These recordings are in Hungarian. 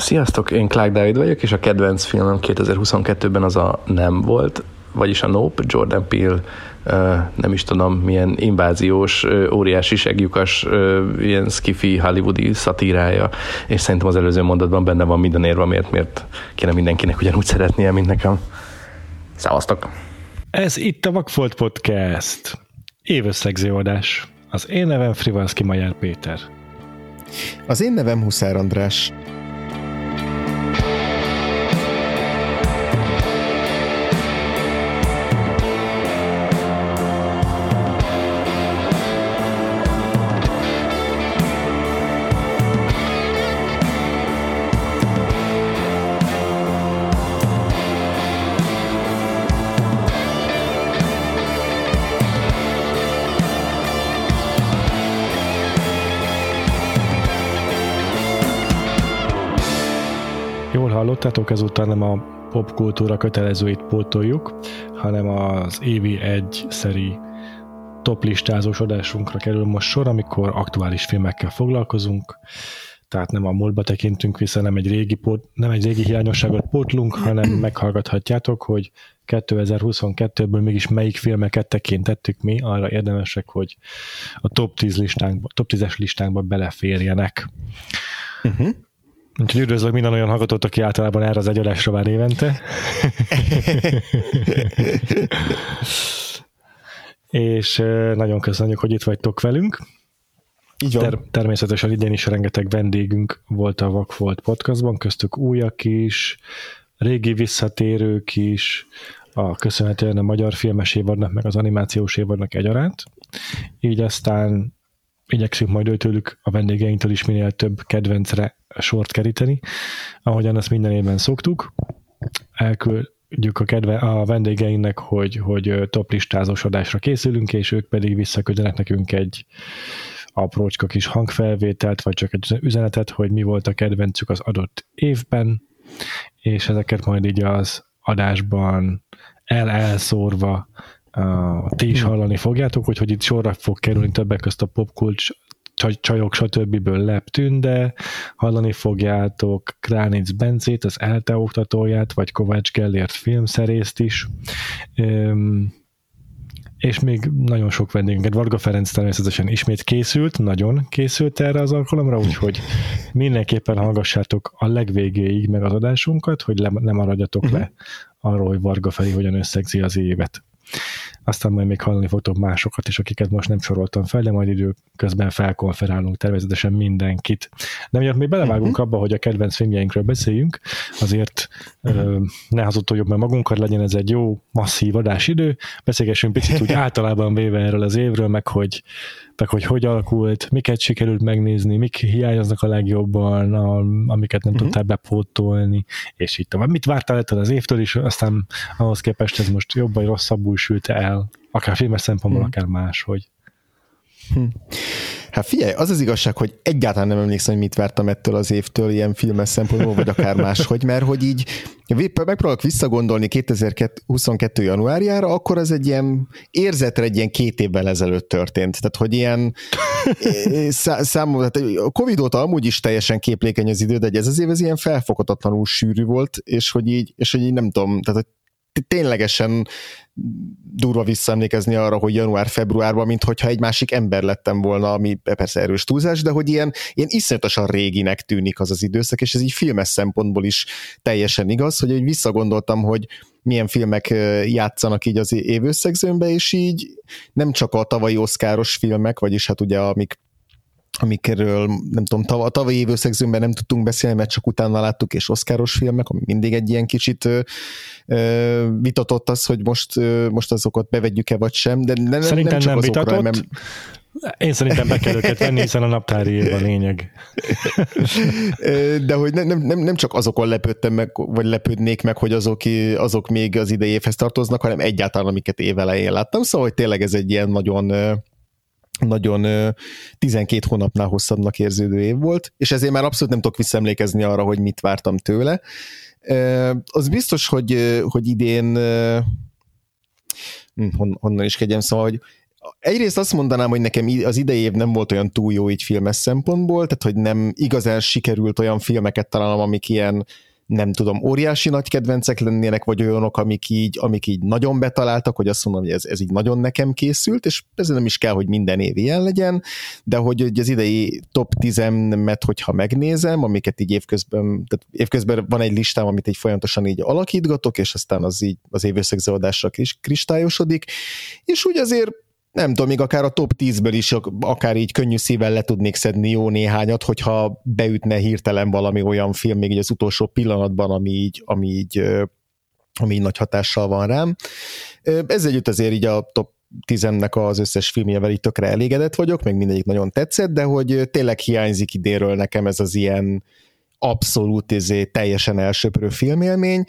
Sziasztok, én Clark David vagyok, és a kedvenc filmem 2022-ben az a Nem volt, vagyis a Nope, Jordan Peele nem is tudom, milyen inváziós, óriási segjukas, ilyen skifi hollywoodi szatírája, és szerintem az előző mondatban benne van minden érve, miért, miért kéne mindenkinek ugyanúgy szeretnie, mint nekem. Szevasztok! Ez itt a Vakfolt Podcast. Évösszegző adás. Az én nevem Frivalszki Majár Péter. Az én nevem Huszár András. Hallottátok, ezúttal nem a popkultúra kötelezőit pótoljuk, hanem az évi egy szeri top listázós adásunkra kerül most sor, amikor aktuális filmekkel foglalkozunk, tehát nem a múltba tekintünk vissza, nem egy régi, pót, nem egy régi hiányosságot pótlunk, hanem meghallgathatjátok, hogy 2022-ből mégis melyik filmeket tekintettük mi, arra érdemesek, hogy a top 10 listánkba, top 10-es listánkba beleférjenek. Uh-huh. Úgyhogy üdvözlök minden olyan hallgatót, aki általában erre az egy adásra vár évente. és nagyon köszönjük, hogy itt vagytok velünk. Így van. Ter- természetesen idén is rengeteg vendégünk volt a Vakfolt podcastban, köztük újak is, régi visszatérők is, a köszönhetően a magyar filmes évadnak, meg az animációs évadnak egyaránt. Így aztán igyekszünk majd tőlük a vendégeinktől is minél több kedvencre sort keríteni, ahogyan ezt minden évben szoktuk. Elküldjük a, kedve, a vendégeinknek, hogy, hogy top listázós adásra készülünk, és ők pedig visszaküldenek nekünk egy aprócska kis hangfelvételt, vagy csak egy üzenetet, hogy mi volt a kedvencük az adott évben, és ezeket majd így az adásban el-elszórva uh, ti is hallani fogjátok, hogy, hogy itt sorra fog kerülni többek közt a popkulcs csajok, stb. Lep Tünde, hallani fogjátok Kránic Bencét, az ELTE oktatóját, vagy Kovács Gellért filmszerészt is. Üm, és még nagyon sok vendégünket. Varga Ferenc természetesen ismét készült, nagyon készült erre az alkalomra, úgyhogy mindenképpen hallgassátok a legvégéig meg az adásunkat, hogy le, ne maradjatok uh-huh. le arról, hogy Varga Feri hogyan összegzi az évet aztán majd még hallani fogtok másokat is, akiket most nem soroltam fel, de majd időközben felkonferálunk természetesen mindenkit. De miatt még belevágunk uh-huh. abba, hogy a kedvenc filmjeinkről beszéljünk, azért uh, ne hazudtoljuk meg magunkat, legyen ez egy jó, masszív adásidő, beszélgessünk picit úgy általában véve erről az évről, meg hogy meg hogy hogy alakult, miket sikerült megnézni, mik hiányoznak a legjobban, a, amiket nem uh-huh. tudtál bepótolni, és így tovább. Mit vártál ettől az évtől is, aztán ahhoz képest ez most jobb vagy rosszabbul sült el, akár filmes szempontból, uh-huh. akár máshogy. Hm. Hát figyelj, az az igazság, hogy egyáltalán nem emlékszem, hogy mit vártam ettől az évtől ilyen filmes szempontból, vagy akár máshogy, mert hogy így megpróbálok visszagondolni 2022. januárjára, akkor az egy ilyen érzetre egy ilyen két évvel ezelőtt történt. Tehát, hogy ilyen számomra, tehát a Covid óta amúgy is teljesen képlékeny az idő, de ez az év ez ilyen felfoghatatlanul sűrű volt, és hogy így, és hogy így nem tudom, tehát hogy ténylegesen durva visszaemlékezni arra, hogy január-februárban, mint hogyha egy másik ember lettem volna, ami persze erős túlzás, de hogy ilyen, ilyen iszonyatosan réginek tűnik az az időszak, és ez így filmes szempontból is teljesen igaz, hogy így visszagondoltam, hogy milyen filmek játszanak így az évösszegzőmbe, és így nem csak a tavalyi oszkáros filmek, vagyis hát ugye amik amikről nem tudom, tav- tavalyi évőszegzőmben nem tudtunk beszélni, mert csak utána láttuk, és oszkáros filmek, ami mindig egy ilyen kicsit ö, ö, vitatott az, hogy most, ö, most azokat bevegyük-e vagy sem, de ne, Szerintem nem, csak nem vitatott. Nem... Én szerintem be kell őket venni, hiszen a naptári év a lényeg. De hogy nem, nem, nem csak azokon lepődtem meg, vagy lepődnék meg, hogy azok, azok még az idejéhez tartoznak, hanem egyáltalán amiket évelején láttam. Szóval, hogy tényleg ez egy ilyen nagyon nagyon 12 hónapnál hosszabbnak érződő év volt, és ezért már abszolút nem tudok visszaemlékezni arra, hogy mit vártam tőle. Az biztos, hogy, hogy idén hm, honnan is kegyem, szóval, hogy egyrészt azt mondanám, hogy nekem az idei év nem volt olyan túl jó így filmes szempontból, tehát hogy nem igazán sikerült olyan filmeket találnom, amik ilyen nem tudom, óriási nagy kedvencek lennének, vagy olyanok, amik így, amik így nagyon betaláltak, hogy azt mondom, hogy ez, ez így nagyon nekem készült, és ez nem is kell, hogy minden év ilyen legyen, de hogy, hogy az idei top 10-et, hogyha megnézem, amiket így évközben, tehát évközben van egy listám, amit így folyamatosan így alakítgatok, és aztán az így az évösszegzőadásra kristályosodik, és úgy azért nem tudom, még akár a top 10-ből is akár így könnyű szívvel le tudnék szedni jó néhányat, hogyha beütne hirtelen valami olyan film még így az utolsó pillanatban, ami így, ami így, ami így nagy hatással van rám. Ez együtt azért így a top 10-nek az összes filmjevel így tökre elégedett vagyok, meg mindegyik nagyon tetszett, de hogy tényleg hiányzik idéről nekem ez az ilyen abszolút izé, teljesen elsöprő filmélmény,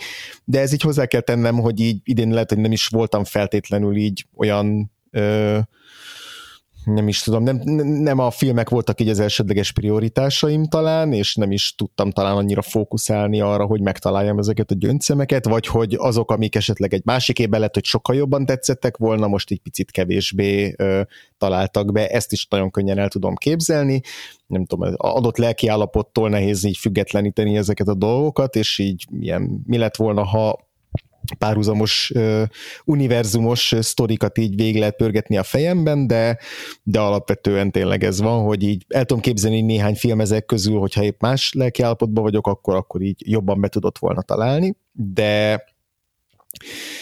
de ez így hozzá kell tennem, hogy így idén lehet, hogy nem is voltam feltétlenül így olyan ö, nem is tudom, nem, nem a filmek voltak így az elsődleges prioritásaim talán, és nem is tudtam talán annyira fókuszálni arra, hogy megtaláljam ezeket a gyöngyszemeket, vagy hogy azok, amik esetleg egy másik évben lett, hogy sokkal jobban tetszettek volna, most egy picit kevésbé ö, találtak be, ezt is nagyon könnyen el tudom képzelni, nem tudom, adott lelki állapottól nehéz így függetleníteni ezeket a dolgokat, és így milyen, mi lett volna, ha párhuzamos uh, univerzumos sztorikat így végig lehet pörgetni a fejemben, de, de alapvetően tényleg ez van, hogy így el tudom képzelni néhány film ezek közül, hogyha épp más lelkiállapotban vagyok, akkor, akkor így jobban be tudott volna találni, de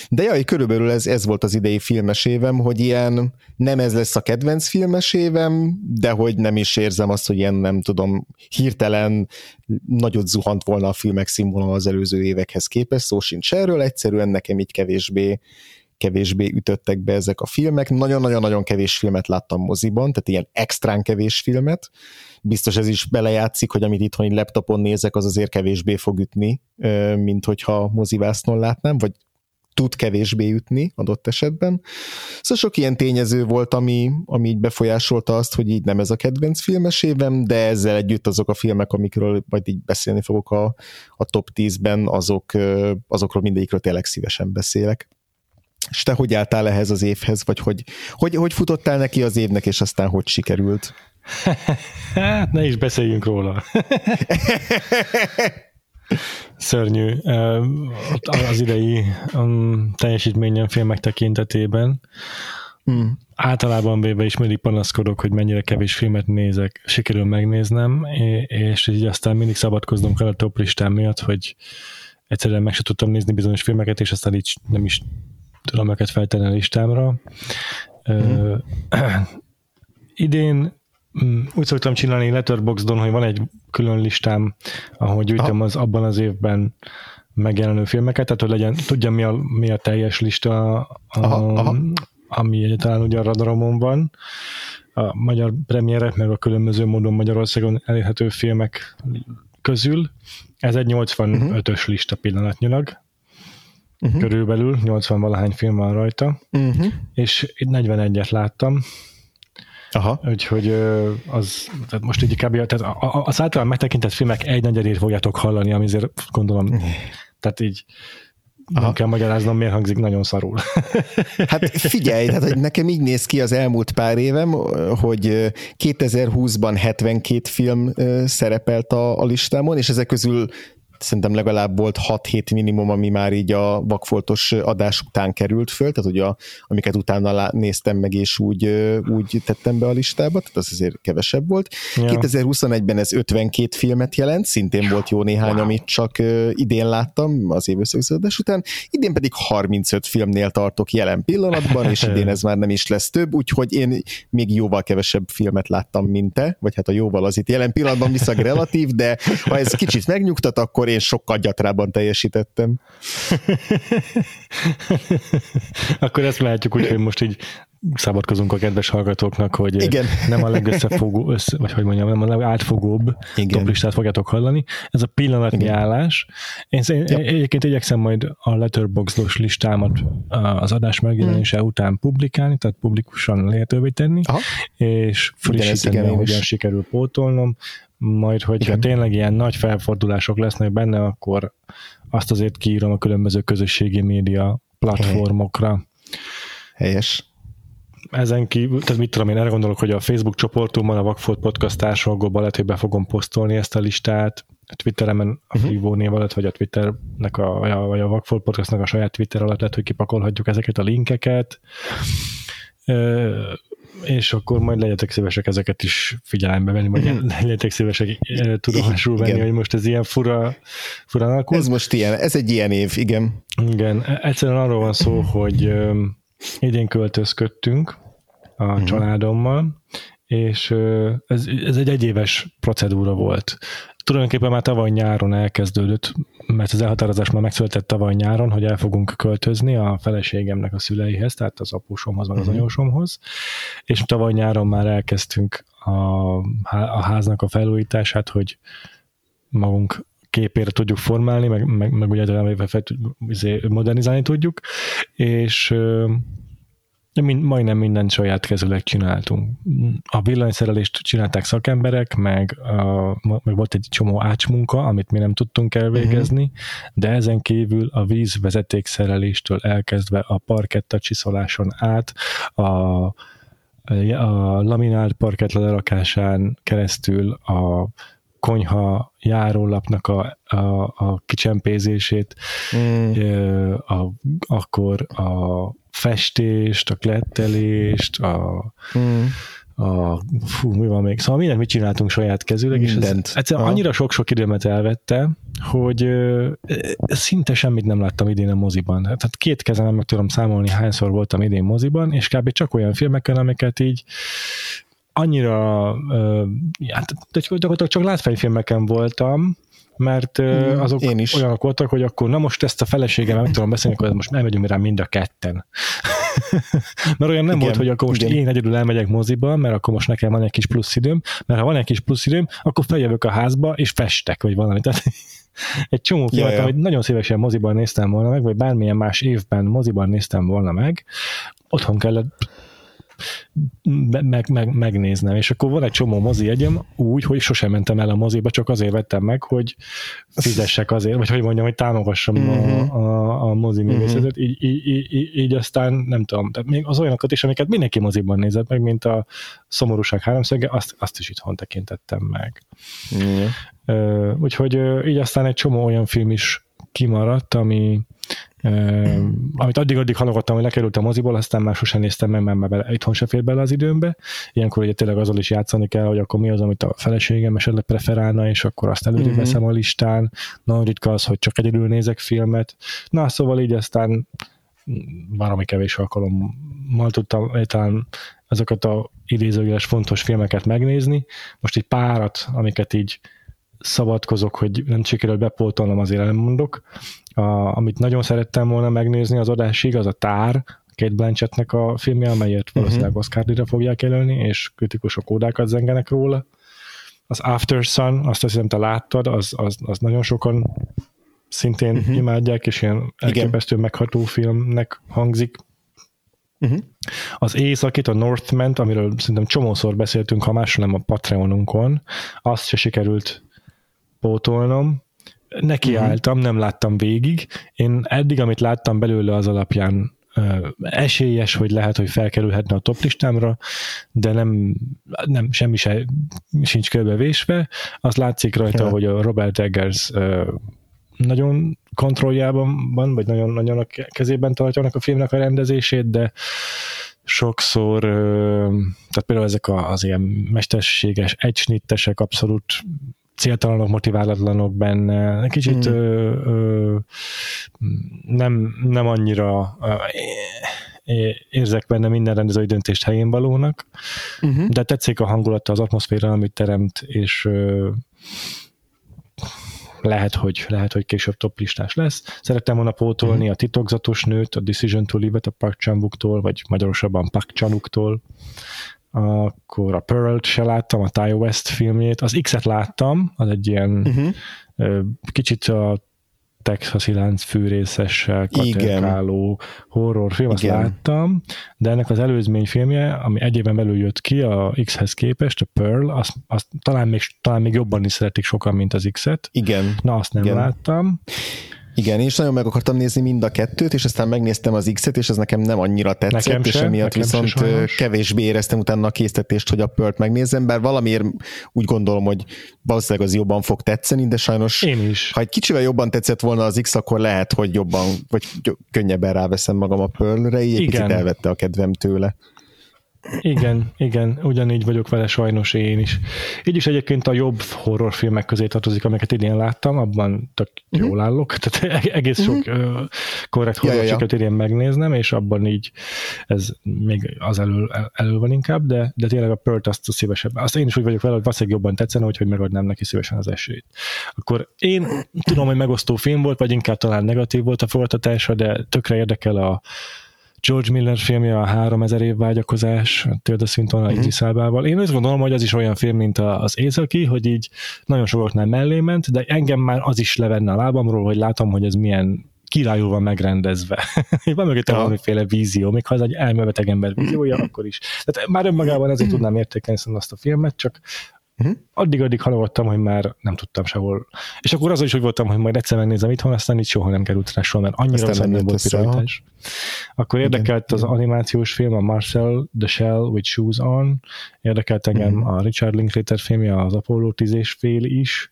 de jaj, körülbelül ez, ez volt az idei filmes évem, hogy ilyen nem ez lesz a kedvenc filmes évem, de hogy nem is érzem azt, hogy ilyen nem tudom, hirtelen nagyot zuhant volna a filmek színvonal az előző évekhez képest, szó sincs erről, egyszerűen nekem így kevésbé kevésbé ütöttek be ezek a filmek. Nagyon-nagyon-nagyon kevés filmet láttam moziban, tehát ilyen extrán kevés filmet. Biztos ez is belejátszik, hogy amit itthoni laptopon nézek, az azért kevésbé fog ütni, mint hogyha mozivásznon látnám, vagy tud kevésbé ütni adott esetben. Szóval sok ilyen tényező volt, ami, ami így befolyásolta azt, hogy így nem ez a kedvenc filmes évem, de ezzel együtt azok a filmek, amikről majd így beszélni fogok a, a top 10-ben, azok, azokról mindegyikről tényleg szívesen beszélek. És te hogy álltál ehhez az évhez, vagy hogy, hogy, hogy futottál neki az évnek, és aztán hogy sikerült? Hát ne is beszéljünk róla. Szörnyű az idei um, teljesítményen filmek tekintetében. Hmm. Általában véve is mindig panaszkodok, hogy mennyire kevés filmet nézek, sikerül megnéznem, és így aztán mindig szabadkoznom kell a top listám miatt, hogy egyszerűen meg se tudtam nézni bizonyos filmeket, és aztán így nem is tudom őket feltenni a listámra. Hmm. idén Mm, úgy szoktam csinálni Letterboxdon, hogy van egy külön listám, ahol gyűjtöm az abban az évben megjelenő filmeket, tehát hogy legyen, tudjam mi a, mi a teljes lista, a, aha, aha. ami egyáltalán ugye a radaromon van. A magyar premierek, meg a különböző módon Magyarországon elérhető filmek közül. Ez egy 85-ös uh-huh. lista pillanatnyilag. Uh-huh. Körülbelül 80 valahány film van rajta, uh-huh. és 41-et láttam, Aha. Úgyhogy az, tehát most így kb. Tehát az általán megtekintett filmek egy negyedét fogjátok hallani, ami azért gondolom, tehát így Aha. nem kell magyaráznom, miért hangzik nagyon szarul. Hát figyelj, tehát, hogy nekem így néz ki az elmúlt pár évem, hogy 2020-ban 72 film szerepelt a, a listámon, és ezek közül szerintem legalább volt 6-7 minimum, ami már így a vakfoltos adás után került föl, tehát ugye a, amiket utána néztem meg, és úgy, úgy tettem be a listába, tehát az azért kevesebb volt. Ja. 2021-ben ez 52 filmet jelent, szintén volt jó néhány, wow. amit csak idén láttam az évösszegződés után, idén pedig 35 filmnél tartok jelen pillanatban, és idén ez már nem is lesz több, úgyhogy én még jóval kevesebb filmet láttam, mint te, vagy hát a jóval az itt jelen pillanatban viszont relatív, de ha ez kicsit megnyugtat, akkor én sokkal gyatrában teljesítettem. Akkor ezt látjuk úgy, hogy most így szabadkozunk a kedves hallgatóknak, hogy Igen. nem a legösszefogó, össze, vagy hogy mondjam, nem a legátfogóbb toplistát fogjátok hallani. Ez a pillanatnyi Igen. állás. Én, én ja. egyébként igyekszem majd a letterboxdos listámat az adás megjelenése hmm. után publikálni, tehát publikusan lehetővé tenni, Aha. és frissíteni, ahogyan sikerül pótolnom majd hogyha Igen. tényleg ilyen nagy felfordulások lesznek benne, akkor azt azért kiírom a különböző közösségi média platformokra. Helyes. ezen kívül, tehát mit tudom én, erre gondolok, hogy a Facebook csoportunkban a Vagfolt Podcast társadalomban lehet, hogy be fogom posztolni ezt a listát, a Twitteremen a uh-huh. név alatt, vagy a Twitternek a, vagy a Vagfolt Podcastnak a saját Twitter alatt lehet, hogy kipakolhatjuk ezeket a linkeket és akkor majd legyetek szívesek ezeket is figyelembe venni, vagy mhm. legyetek szívesek eh, tudomásul venni, igen. hogy most ez ilyen fura, fura alakul. Ez most ilyen, ez egy ilyen év, igen. Igen, egyszerűen arról van szó, hogy idén költözködtünk a uh-huh. családommal, és ez, ez egy egyéves procedúra volt tulajdonképpen már tavaly nyáron elkezdődött, mert az elhatározás már megszületett tavaly nyáron, hogy el fogunk költözni a feleségemnek a szüleihez, tehát az apósomhoz, meg az uh-huh. anyósomhoz, és tavaly nyáron már elkezdtünk a, a háznak a felújítását, hogy magunk képére tudjuk formálni, meg, meg, meg ugye izé, modernizálni tudjuk, és mind, majdnem mindent saját kezüleg csináltunk. A villanyszerelést csinálták szakemberek, meg, a, meg volt egy csomó ácsmunka, amit mi nem tudtunk elvégezni, uh-huh. de ezen kívül a vízvezetékszereléstől elkezdve a parketta csiszoláson át, a, a laminált parkett lerakásán keresztül a konyha járólapnak a, a, a kicsempézését, mm. a, akkor a festést, a klettelést, a, mm. a fú, mi van még? Szóval mindent mit csináltunk saját kezűleg, és ez egyszerűen annyira sok-sok időmet elvette, hogy ö, szinte semmit nem láttam idén a moziban. Tehát két kezemben meg tudom számolni, hányszor voltam idén moziban, és kb. csak olyan filmeken, amiket így annyira, hát, gyakorlatilag csak látványfilmeken voltam, mert mm, azok Én is. olyanok voltak, hogy akkor na most ezt a feleségem meg tudom beszélni, hogy most elmegyünk rá mind a ketten. mert olyan nem igen, volt, hogy akkor most igen. én egyedül elmegyek moziba, mert akkor most nekem van egy kis plusz időm, mert ha van egy kis plusz időm, akkor feljövök a házba, és festek, vagy valami. Tehát egy csomó filmet, ja, ja. amit nagyon szívesen moziban néztem volna meg, vagy bármilyen más évben moziban néztem volna meg, otthon kellett meg, meg, megnéznem, és akkor van egy csomó mozi jegyem úgy, hogy sosem mentem el a moziba, csak azért vettem meg, hogy fizessek azért, vagy hogy mondjam, hogy támogassam uh-huh. a, a, a mozi mhm. művészetet, uh-huh. így, így, így, így aztán nem tudom, tehát még az olyanokat is, amiket mindenki moziban nézett meg, mint a szomorúság háromszöge, azt, azt is itthon tekintettem meg. Uh-huh. Uh, úgyhogy így aztán egy csomó olyan film is kimaradt, ami, amit addig-addig halogattam, hogy lekerült a moziból, aztán már sosem néztem meg, mert bele, itthon se fér bele az időmbe. Ilyenkor ugye tényleg azzal is játszani kell, hogy akkor mi az, amit a feleségem esetleg preferálna, és akkor azt előre uh-huh. veszem a listán. Nagyon ritka az, hogy csak egyedül nézek filmet. Na, szóval így aztán valami kevés alkalommal tudtam talán ezeket a idézőjeles fontos filmeket megnézni. Most egy párat, amiket így szabadkozok, hogy nem sikerült bepótolnom, azért elmondok. A, amit nagyon szerettem volna megnézni az adásig, az a Tár, Kate Blanchettnek a filmje, amelyet uh-huh. valószínűleg Oscar-díjra fogják jelölni, és kritikusok ódákat zengenek róla. Az After Sun, azt hiszem, te láttad, az, az, az nagyon sokan szintén uh-huh. imádják, és ilyen elképesztő megható filmnek hangzik. Uh-huh. Az északit, a Northman, amiről szerintem csomószor beszéltünk, ha másról nem a Patreonunkon, azt se sikerült pótolnom. Neki uh-huh. álltam, nem láttam végig. Én eddig, amit láttam belőle az alapján esélyes, hogy lehet, hogy felkerülhetne a top listámra, de nem, nem semmi se, sincs körbevésve. Az látszik rajta, ja. hogy a Robert Eggers nagyon kontrolljában van, vagy nagyon, nagyon a kezében tartja a filmnek a rendezését, de sokszor, tehát például ezek az ilyen mesterséges, egysnittesek abszolút céltalanok, motiválatlanok benne, kicsit hmm. ö, ö, nem, nem annyira ö, érzek benne minden rendezői döntést helyén valónak, uh-huh. de tetszik a hangulata, az atmoszféra, amit teremt, és ö, lehet, hogy, lehet, hogy később top listás lesz. Szerettem volna pótolni uh-huh. a titokzatos nőt, a Decision to Live-et a Park chan vagy magyarosabban Park Chan-uktól, akkor a Pearl-t se láttam, a Ty West filmjét, az X-et láttam, az egy ilyen uh-huh. kicsit a texasi lánc fűrészessel katekáló horrorfilm, azt Igen. láttam, de ennek az előzmény filmje, ami egy éven belül jött ki a X-hez képest, a Pearl, azt, azt talán, még, talán még jobban is szeretik sokan, mint az X-et. Igen. Na, azt nem Igen. láttam. Igen, én is nagyon meg akartam nézni mind a kettőt, és aztán megnéztem az X-et, és ez nekem nem annyira tetszett, nekem és emiatt viszont kevésbé éreztem utána a késztetést, hogy a Pört megnézzem, bár valamiért úgy gondolom, hogy valószínűleg az jobban fog tetszeni, de sajnos én is. ha egy kicsivel jobban tetszett volna az X, akkor lehet, hogy jobban, vagy könnyebben ráveszem magam a Pearl-re, így egy picit elvette a kedvem tőle. Igen, igen, ugyanígy vagyok vele sajnos én is. Így is egyébként a jobb horrorfilmek közé tartozik, amiket idén láttam, abban tök uh-huh. jól állok, tehát e- egész sok uh-huh. korrekt horrorfilmet ja, ja, ja. idén megnéznem, és abban így ez még az elől, elől van inkább, de, de tényleg a Pert azt a szívesebben. Azt én is úgy vagyok vele, hogy valószínűleg jobban tetszene, hogy megadnám neki szívesen az esélyt. Akkor én tudom, hogy megosztó film volt, vagy inkább talán negatív volt a fogadtatása, de tökre érdekel a George Miller filmje a 3000 év vágyakozás, Tilda Swinton a Idris Elbával. Én azt gondolom, hogy az is olyan film, mint az Északi, hogy így nagyon sokaknál mellé ment, de engem már az is levenne a lábamról, hogy látom, hogy ez milyen királyul van megrendezve. van mögötte valamiféle vízió, még ha ez egy elmebeteg ember víziója, akkor is. Tehát már önmagában ezért tudnám értékelni azt a filmet, csak Uh-huh. Addig-addig halogattam, hogy már nem tudtam sehol. És akkor az is úgy voltam, hogy majd egyszer megnézem itthon, aztán itt soha nem került rá soha, mert annyira rossz nem volt pirajtás. Akkor érdekelt igen, az animációs film, a Marcel The Shell with Shoes On, érdekelt engem uh-huh. a Richard Linklater filmje, az Apollo 10 és fél is.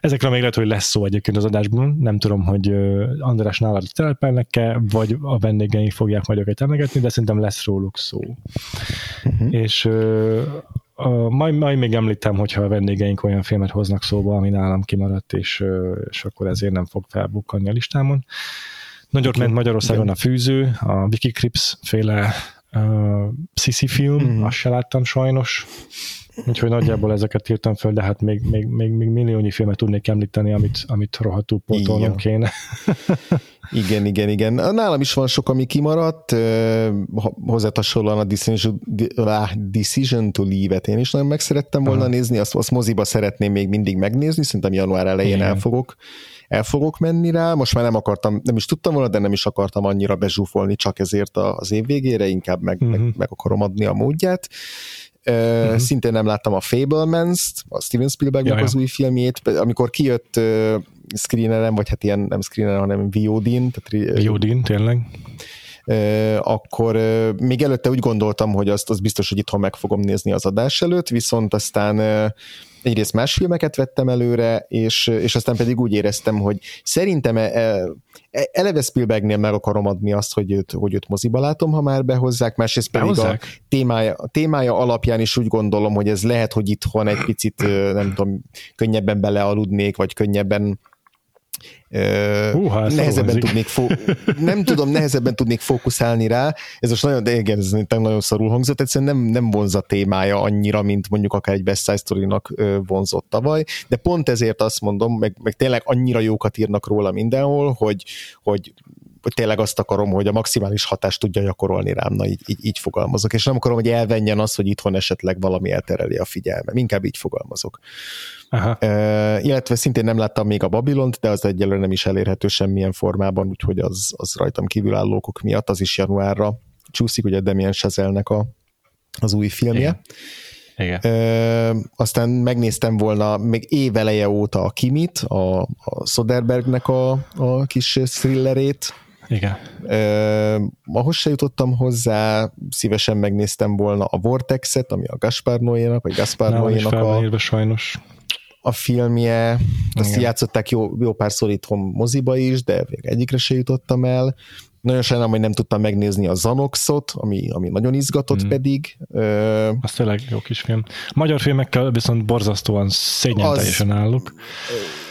Ezekre még lehet, hogy lesz szó egyébként az adásban, nem tudom, hogy András nálad telepelnek-e, vagy a vendégeink fogják majd őket emlegetni, de szerintem lesz róluk szó. Uh-huh. És Uh, majd, majd még említem, hogyha a vendégeink olyan filmet hoznak szóba, ami nálam kimaradt, és, és akkor ezért nem fog felbukkanni a listámon. Nagyot ment Magyarországon a fűző, a Vicky Crips féle uh, Sisi film, mm. azt se láttam sajnos, úgyhogy nagyjából ezeket írtam föl, de hát még, még, még, még milliónyi filmet tudnék említeni, amit, amit rohadtul pótolnom kéne. Igen, igen, igen. Nálam is van sok, ami kimaradt, hozzá hasonlóan a Decision, Decision to Leave-et én is nagyon meg szerettem volna Aha. nézni, azt, azt moziba szeretném még mindig megnézni, szerintem január elején igen. el fogok, el fogok menni rá. Most már nem akartam, nem is tudtam volna, de nem is akartam annyira bezsúfolni csak ezért az év végére, inkább meg, uh-huh. meg, mhm. meg akarom adni a módját. Uh-huh. Szintén nem láttam a Fablemans-t, a Steven Spielbergnek az új filmjét, amikor kijött uh, screenerem, vagy hát ilyen nem screenerem, hanem VOD-n. Tehát, VOD-n, tényleg akkor még előtte úgy gondoltam, hogy azt, azt biztos, hogy itthon meg fogom nézni az adás előtt, viszont aztán egyrészt más filmeket vettem előre, és, és aztán pedig úgy éreztem, hogy szerintem e, e, e, eleve Spielbergnél meg akarom adni azt, hogy őt, hogy őt moziba látom, ha már behozzák, másrészt pedig behozzák? a témája, a témája alapján is úgy gondolom, hogy ez lehet, hogy itthon egy picit, nem tudom, könnyebben belealudnék, vagy könnyebben Húha, nehezebben tudnék fó- nem tudom, nehezebben tudnék fókuszálni rá. Ez most nagyon, de igen, ez nagyon szarul hangzott, egyszerűen nem, nem vonz a témája annyira, mint mondjuk akár egy Best Side Story-nak vonzott tavaly, de pont ezért azt mondom, meg, meg tényleg annyira jókat írnak róla mindenhol, hogy, hogy hogy tényleg azt akarom, hogy a maximális hatást tudja gyakorolni rám, na így, így, így fogalmazok, és nem akarom, hogy elvenjen az, hogy itthon esetleg valami eltereli a figyelme, inkább így fogalmazok. Aha. Uh, illetve szintén nem láttam még a Babilont, de az egyelőre nem is elérhető semmilyen formában, úgyhogy az, az rajtam kívülállókok miatt, az is januárra csúszik, ugye Damien Chazelnek a, az új filmje. Igen. Igen. Uh, aztán megnéztem volna még éveleje óta a Kimit, a, a Soderbergnek a, a kis thrillerét, igen. Uh, ahhoz se jutottam hozzá, szívesen megnéztem volna a Vortex-et, ami a Gaspar Noé-nak, vagy Gaspar Noé-nak a... sajnos a filmje, azt Igen. játszották jó, jó párszor itthon moziba is, de még egyikre se jutottam el. Nagyon sajnálom, hogy nem tudtam megnézni a Zanoxot, ami, ami nagyon izgatott mm. pedig. Ö, az tényleg jó kis film. Magyar filmekkel viszont borzasztóan szégyen teljesen állok.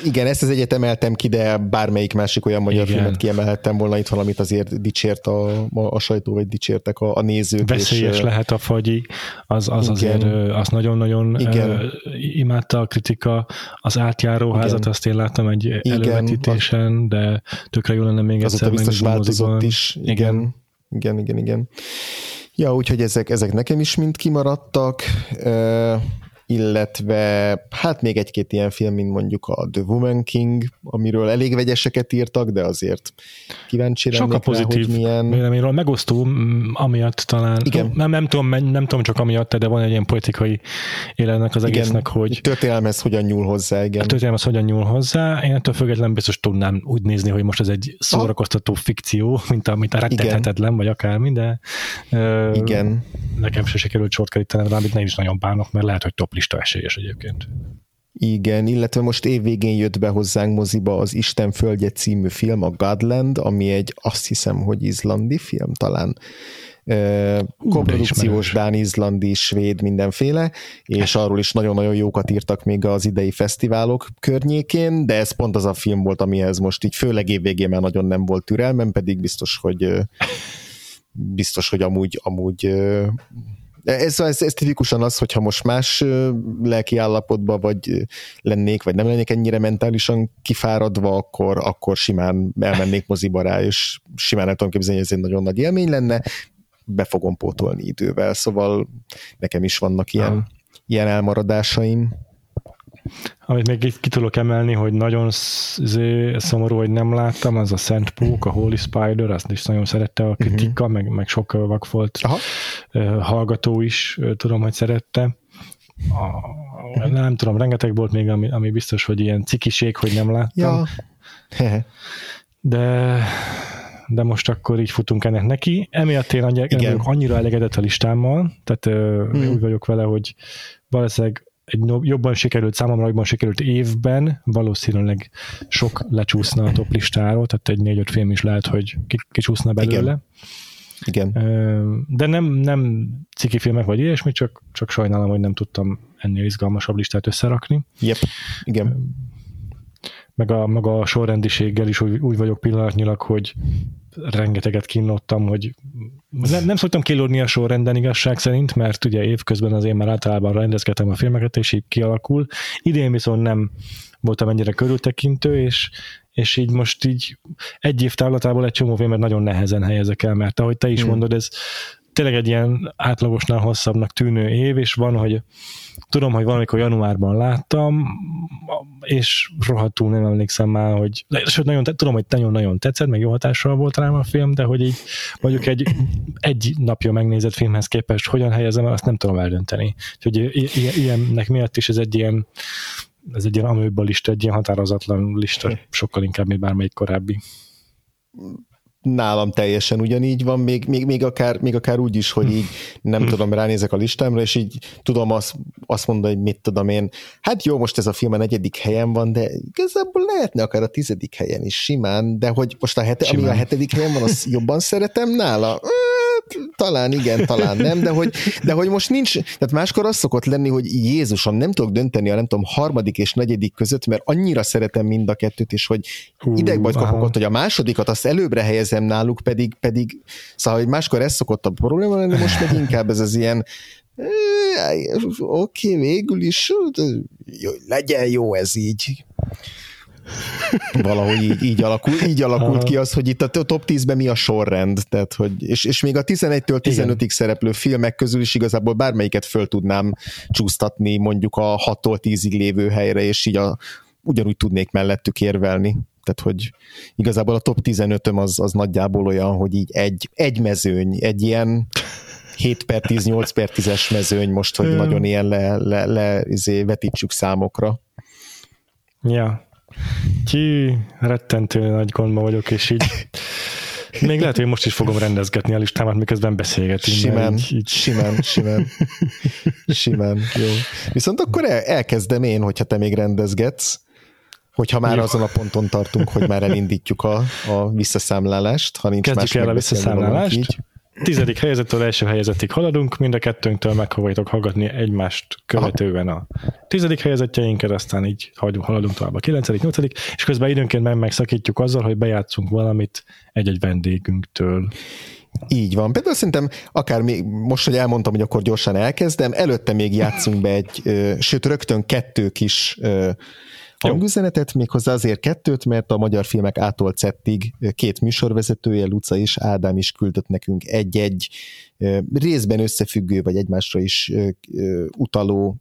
Igen, ezt az egyet emeltem ki, de bármelyik másik olyan magyar igen. filmet kiemelhettem volna itt valamit azért dicsért a, a, a sajtó, vagy dicsértek a, a nézők. Veszélyes és, lehet a fagyi, az, az azért, az nagyon-nagyon igen. imádta a kritika, az átjáróházat, azt én láttam egy igen, elővetítésen, de tökre jó lenne még egyszer biztos változott is. Igen. igen. Igen, igen, igen. Ja, úgyhogy ezek, ezek nekem is mind kimaradtak. Illetve hát még egy-két ilyen film, mint mondjuk a The Woman King, amiről elég vegyeseket írtak, de azért kíváncsi Sok a pozitív rá, hogy milyen... véleményről, megosztó amiatt talán, Igen. Nem, nem, tudom, nem tudom csak amiatt, de van egy ilyen politikai élennek az igen. egésznek, hogy... Történelmez hogyan nyúl hozzá, igen. A történelmez hogyan nyúl hozzá, én ettől függetlenül biztos tudnám úgy nézni, hogy most ez egy szórakoztató fikció, mint a, mint a rettethetetlen, vagy akármi, de igen. nekem se sikerült sort kerítenem rá, amit nem is nagyon bánok, mert lehet, hogy top lista esélyes egyébként. Igen, illetve most évvégén jött be hozzánk moziba az Isten földje című film, a Godland, ami egy azt hiszem, hogy izlandi film talán. koprodukciós, dán, izlandi, svéd, mindenféle, és arról is nagyon-nagyon jókat írtak még az idei fesztiválok környékén, de ez pont az a film volt, amihez most így főleg évvégén már nagyon nem volt türelmem, pedig biztos, hogy biztos, hogy amúgy, amúgy ez, ez, ez tipikusan az, hogyha most más lelki állapotban vagy lennék, vagy nem lennék ennyire mentálisan kifáradva, akkor, akkor simán elmennék moziba rá, és simán nem tudom képzelni, hogy ez egy nagyon nagy élmény lenne, be fogom pótolni idővel, szóval nekem is vannak ilyen, ilyen elmaradásaim. Amit még ki tudok emelni, hogy nagyon szomorú, hogy nem láttam, az a Szent Pók, a Holy Spider, azt is nagyon szerette a kritika, uh-huh. meg, meg sok vakfolt Aha. hallgató is tudom, hogy szerette. A, nem tudom, rengeteg volt még, ami, ami biztos, hogy ilyen cikiség, hogy nem láttam. Ja. de de most akkor így futunk ennek neki. Emiatt én annyira, annyira elégedett a listámmal, tehát hmm. úgy vagyok vele, hogy valószínűleg egy jobban sikerült, számomra jobban sikerült évben valószínűleg sok lecsúszna a top listáról, tehát egy négy-öt film is lehet, hogy kicsúszna belőle. Igen. Igen. De nem, nem ciki filmek vagy ilyesmi, csak, csak sajnálom, hogy nem tudtam ennél izgalmasabb listát összerakni. Yep. Igen. Meg a, maga a sorrendiséggel is úgy, úgy vagyok pillanatnyilag, hogy rengeteget kínlottam, hogy nem, nem szoktam kilódni a sorrenden igazság szerint, mert ugye évközben azért már általában rendezgetem a filmeket, és így kialakul. Idén viszont nem voltam ennyire körültekintő, és, és így most így egy év távlatából egy csomó filmet nagyon nehezen helyezek el, mert ahogy te is hmm. mondod, ez tényleg egy ilyen átlagosnál hosszabbnak tűnő év, és van, hogy tudom, hogy valamikor januárban láttam, és rohadtul nem emlékszem már, hogy sőt, nagyon, tudom, hogy nagyon-nagyon tetszett, meg jó hatással volt rám a film, de hogy így mondjuk egy, egy napja megnézett filmhez képest hogyan helyezem el, azt nem tudom eldönteni. Úgyhogy ilyennek miatt is ez egy ilyen ez egy ilyen amőba lista, egy ilyen határozatlan lista, sokkal inkább, mint bármelyik korábbi nálam teljesen ugyanígy van, még, még, még, akár, még akár úgy is, hogy így nem hm. tudom, ránézek a listámra, és így tudom azt, azt mondani, hogy mit tudom én, hát jó, most ez a film a negyedik helyen van, de igazából lehetne akár a tizedik helyen is simán, de hogy most a, hete, ami a hetedik helyen van, azt jobban szeretem nála talán igen, talán nem, de hogy, de hogy most nincs, tehát máskor az szokott lenni, hogy Jézusom, nem tudok dönteni a nem tudom, harmadik és negyedik között, mert annyira szeretem mind a kettőt, és hogy idegbajt kapok ott, hogy a másodikat azt előbbre helyezem náluk, pedig, pedig szóval, hogy máskor ez szokott a probléma lenni, most meg inkább ez az ilyen oké, okay, végül is jó, legyen jó ez így valahogy így, így, alakul, így alakult ki az, hogy itt a top 10-ben mi a sorrend, tehát, hogy, és, és még a 11-től 15-ig szereplő filmek közül is igazából bármelyiket föl tudnám csúsztatni mondjuk a 6-tól 10-ig lévő helyre, és így a, ugyanúgy tudnék mellettük érvelni. Tehát, hogy igazából a top 15-öm az, az nagyjából olyan, hogy így egy, egy mezőny, egy ilyen 7 per 10, 8 per 10-es mezőny most, hogy nagyon ilyen le, le, le izé, vetítsük számokra. Ja, Ki, rettentő nagy gondban vagyok, és így még lehet, hogy most is fogom rendezgetni a listámat, miközben beszélgetünk. Simán, így, így. simán, simán. Simán, jó. Viszont akkor el, elkezdem én, hogyha te még rendezgetsz, hogyha már jó. azon a ponton tartunk, hogy már elindítjuk a, a visszaszámlálást, ha nincs Kezdjük más el a visszaszámlálást. Így. Tizedik helyezettől első helyezettig haladunk, mind a kettőnktől megpróbáljátok hallgatni egymást követően a tizedik helyezettjeinket, aztán így haladunk tovább a kilencedik, nyolcadik, és közben időnként meg megszakítjuk azzal, hogy bejátszunk valamit egy-egy vendégünktől. Így van. Például szerintem akár még most, hogy elmondtam, hogy akkor gyorsan elkezdem, előtte még játszunk be egy, ö, sőt rögtön kettő kis ö, hangüzenetet, méghozzá azért kettőt, mert a magyar filmek ától cettig két műsorvezetője, Luca és Ádám is küldött nekünk egy-egy részben összefüggő, vagy egymásra is utaló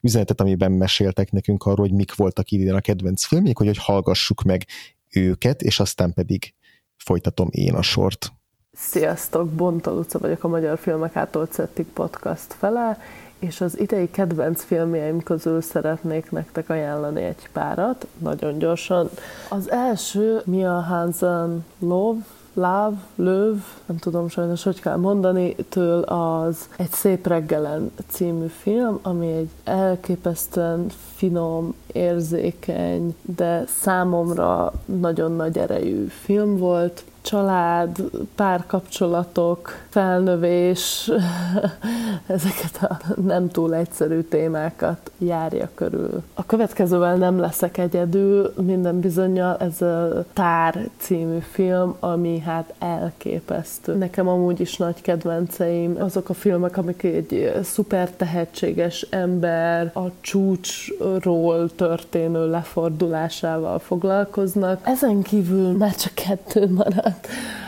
üzenetet, amiben meséltek nekünk arról, hogy mik voltak idén a kedvenc filmjék, hogy, hogy hallgassuk meg őket, és aztán pedig folytatom én a sort. Sziasztok, Bonta Luca vagyok a Magyar Filmek Ától Cettik podcast fele, és az idei kedvenc filmjeim közül szeretnék nektek ajánlani egy párat, nagyon gyorsan. Az első Mia Hansen Love, Láv, Löv, nem tudom sajnos, hogy kell mondani, től az egy Szép reggelen című film, ami egy elképesztően finom, érzékeny, de számomra nagyon nagy erejű film volt család, párkapcsolatok, felnövés, ezeket a nem túl egyszerű témákat járja körül. A következővel nem leszek egyedül, minden bizonyal ez a Tár című film, ami hát elképesztő. Nekem amúgy is nagy kedvenceim azok a filmek, amik egy szuper tehetséges ember a csúcsról történő lefordulásával foglalkoznak. Ezen kívül már csak kettő maradt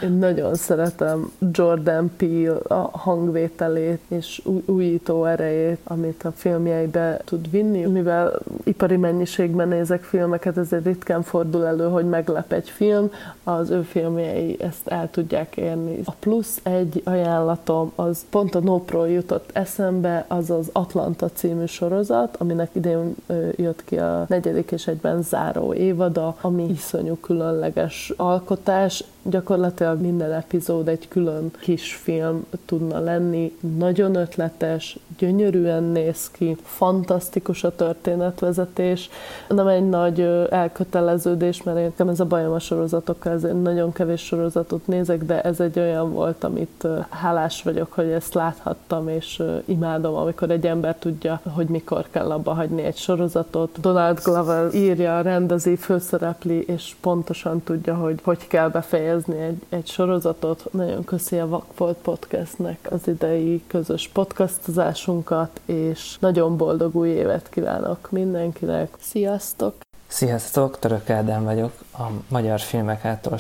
én nagyon szeretem Jordan Peele a hangvételét és újító erejét, amit a filmjeibe tud vinni. Mivel ipari mennyiségben nézek filmeket, ezért ritkán fordul elő, hogy meglep egy film, az ő filmjei ezt el tudják érni. A plusz egy ajánlatom az pont a Nopról jutott eszembe, az az Atlanta című sorozat, aminek idén jött ki a negyedik és egyben záró évada, ami iszonyú különleges alkotás, gyakorlatilag minden epizód egy külön kis film tudna lenni, nagyon ötletes, gyönyörűen néz ki, fantasztikus a történetvezetés, nem egy nagy elköteleződés, mert nekem ez a bajom a sorozatokkal, ezért nagyon kevés sorozatot nézek, de ez egy olyan volt, amit hálás vagyok, hogy ezt láthattam, és imádom, amikor egy ember tudja, hogy mikor kell abba hagyni egy sorozatot. Donald Glover írja, rendezi, főszerepli, és pontosan tudja, hogy hogy kell befejezni egy, egy sorozatot. Nagyon köszi a Vakfolt Podcastnek az idei közös podcastozásunkat, és nagyon boldog új évet kívánok mindenkinek. Sziasztok! Sziasztok, Török Ádám vagyok, a Magyar Filmek Által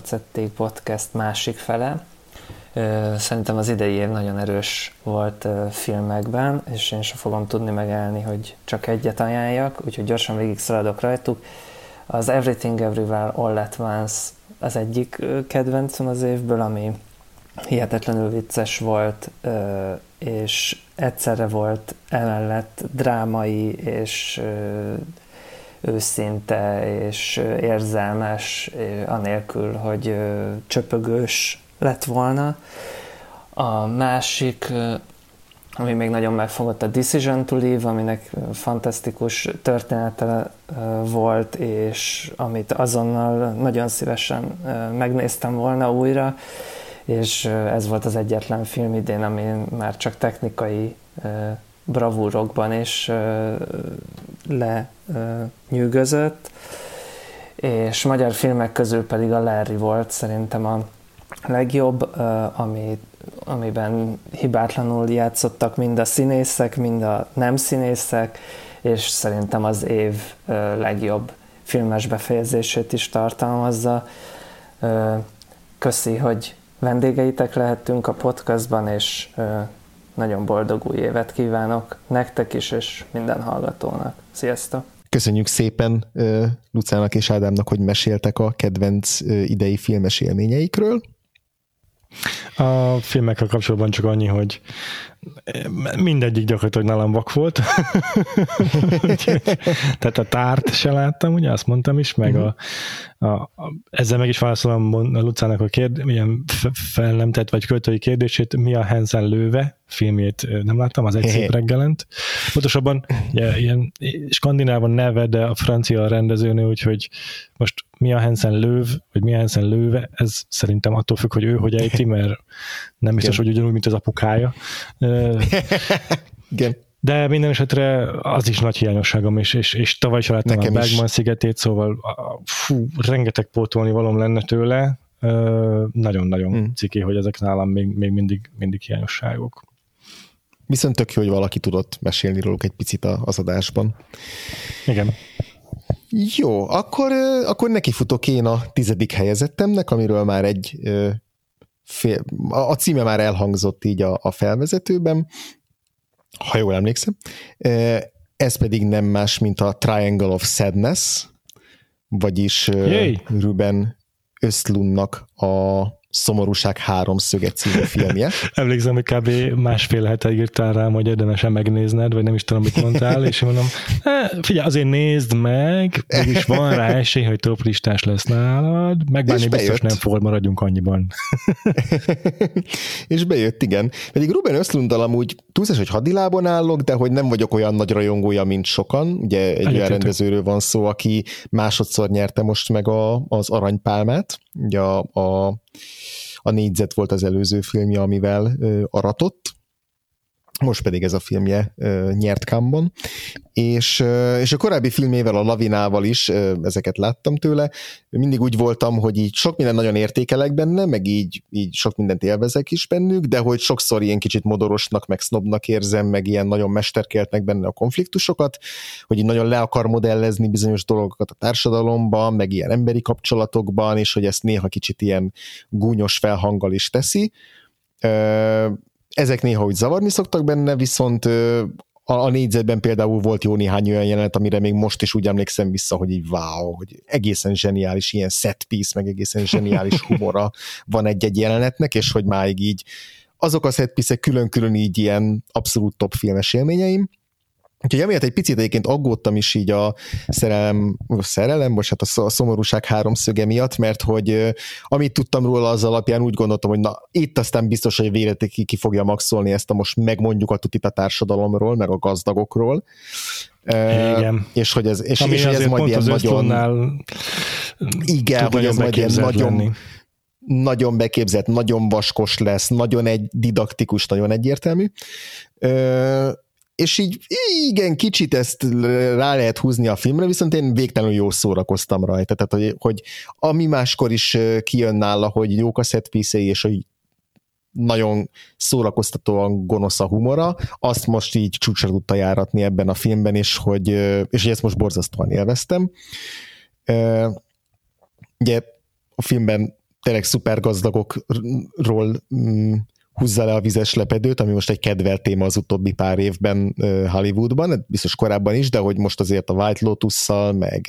podcast másik fele. Szerintem az idei év nagyon erős volt filmekben, és én sem fogom tudni megállni, hogy csak egyet ajánljak, úgyhogy gyorsan végig szaladok rajtuk. Az Everything Everywhere All At Once az egyik kedvencem az évből, ami hihetetlenül vicces volt, és egyszerre volt emellett drámai, és őszinte, és érzelmes, anélkül, hogy csöpögős lett volna. A másik ami még nagyon megfogott a Decision to Leave, aminek fantasztikus története volt, és amit azonnal nagyon szívesen megnéztem volna újra, és ez volt az egyetlen film idén, ami már csak technikai bravúrokban is lenyűgözött, és magyar filmek közül pedig a Larry volt szerintem a legjobb, ami, amiben hibátlanul játszottak mind a színészek, mind a nem színészek, és szerintem az év legjobb filmes befejezését is tartalmazza. Köszi, hogy vendégeitek lehettünk a podcastban, és nagyon boldog új évet kívánok nektek is, és minden hallgatónak. Sziasztok! Köszönjük szépen Lucának és Ádámnak, hogy meséltek a kedvenc idei filmes élményeikről. A filmekkel kapcsolatban csak annyi, hogy mindegyik gyakorlatilag nálam vak volt. Tehát a tárt se láttam, ugye, azt mondtam is, meg uh-huh. a, a, a, ezzel meg is válaszolom a Lucának a kérd, ilyen fel nem tett, vagy költői kérdését, mi a Hansen lőve filmjét nem láttam, az egy szép reggelent. Pontosabban ilyen skandinávon neve, de a francia rendezőnő, úgyhogy most mi a Hansen lőv, vagy mi a Hansen lőve, ez szerintem attól függ, hogy ő hogy ejti, mert nem biztos, hogy ugyanúgy, mint az apukája. Igen. De minden esetre az is nagy hiányosságom, és, és, és tavaly Nekem a Bergman is. szigetét, szóval fú, rengeteg pótolni valom lenne tőle. Nagyon-nagyon hmm. ciki, hogy ezek nálam még, még mindig, mindig hiányosságok. Viszont tök jó, hogy valaki tudott mesélni róluk egy picit az adásban. Igen. Jó, akkor, akkor nekifutok én a tizedik helyezettemnek, amiről már egy fél, a címe már elhangzott így a, a felvezetőben, ha jól emlékszem. Ez pedig nem más, mint a Triangle of Sadness, vagyis Yay. Ruben Östlundnak a Szomorúság háromszöge című filmje. Emlékszem, hogy kb. másfél hete írtál rám, hogy érdemesen megnézned, vagy nem is tudom, mit mondtál, és mondom, figyelj, azért nézd meg, mégis van rá esély, hogy top listás lesz nálad, megbánni biztos nem fogod, maradjunk annyiban. és bejött, igen. Pedig Ruben Östlundal amúgy túlszás, hogy hadilában állok, de hogy nem vagyok olyan nagy rajongója, mint sokan. Ugye egy Egyetetek. olyan rendezőről van szó, aki másodszor nyerte most meg a, az aranypálmát, ugye a, a a négyzet volt az előző filmje, amivel aratott, most pedig ez a filmje nyert Kámban, és, és a korábbi filmével, a Lavinával is ezeket láttam tőle, mindig úgy voltam, hogy így sok minden nagyon értékelek benne, meg így, így sok mindent élvezek is bennük, de hogy sokszor ilyen kicsit modorosnak, meg sznobnak érzem, meg ilyen nagyon mesterkeltnek benne a konfliktusokat, hogy így nagyon le akar modellezni bizonyos dolgokat a társadalomban, meg ilyen emberi kapcsolatokban, és hogy ezt néha kicsit ilyen gúnyos felhanggal is teszi ezek néha úgy zavarni szoktak benne, viszont a, a négyzetben például volt jó néhány olyan jelenet, amire még most is úgy emlékszem vissza, hogy így wow, hogy egészen zseniális ilyen set piece, meg egészen zseniális humora van egy-egy jelenetnek, és hogy máig így azok a set külön-külön így ilyen abszolút top filmes élményeim, Úgyhogy emiatt egy picit egyébként aggódtam is így a szerelem, szerelem, most hát a szomorúság háromszöge miatt, mert hogy amit tudtam róla az alapján úgy gondoltam, hogy na itt aztán biztos, hogy véletek ki, fogja maxolni ezt a most megmondjuk a tutit a társadalomról, meg a gazdagokról. Igen. És hogy ez, és, és hogy ez majd ilyen nagyon... Igen, hogy ez majd ilyen nagyon... Lenni nagyon beképzett, nagyon vaskos lesz, nagyon egy didaktikus, nagyon egyértelmű és így igen, kicsit ezt rá lehet húzni a filmre, viszont én végtelenül jól szórakoztam rajta, tehát hogy, hogy ami máskor is kijön nála, hogy jók a set és hogy nagyon szórakoztatóan gonosz a humora, azt most így csúcsra tudta járatni ebben a filmben, és hogy, és hogy ezt most borzasztóan élveztem. Ugye a filmben tényleg szuper gazdagokról mm, húzza le a vizes lepedőt, ami most egy kedvelt téma az utóbbi pár évben Hollywoodban, biztos korábban is, de hogy most azért a White Lotus-szal, meg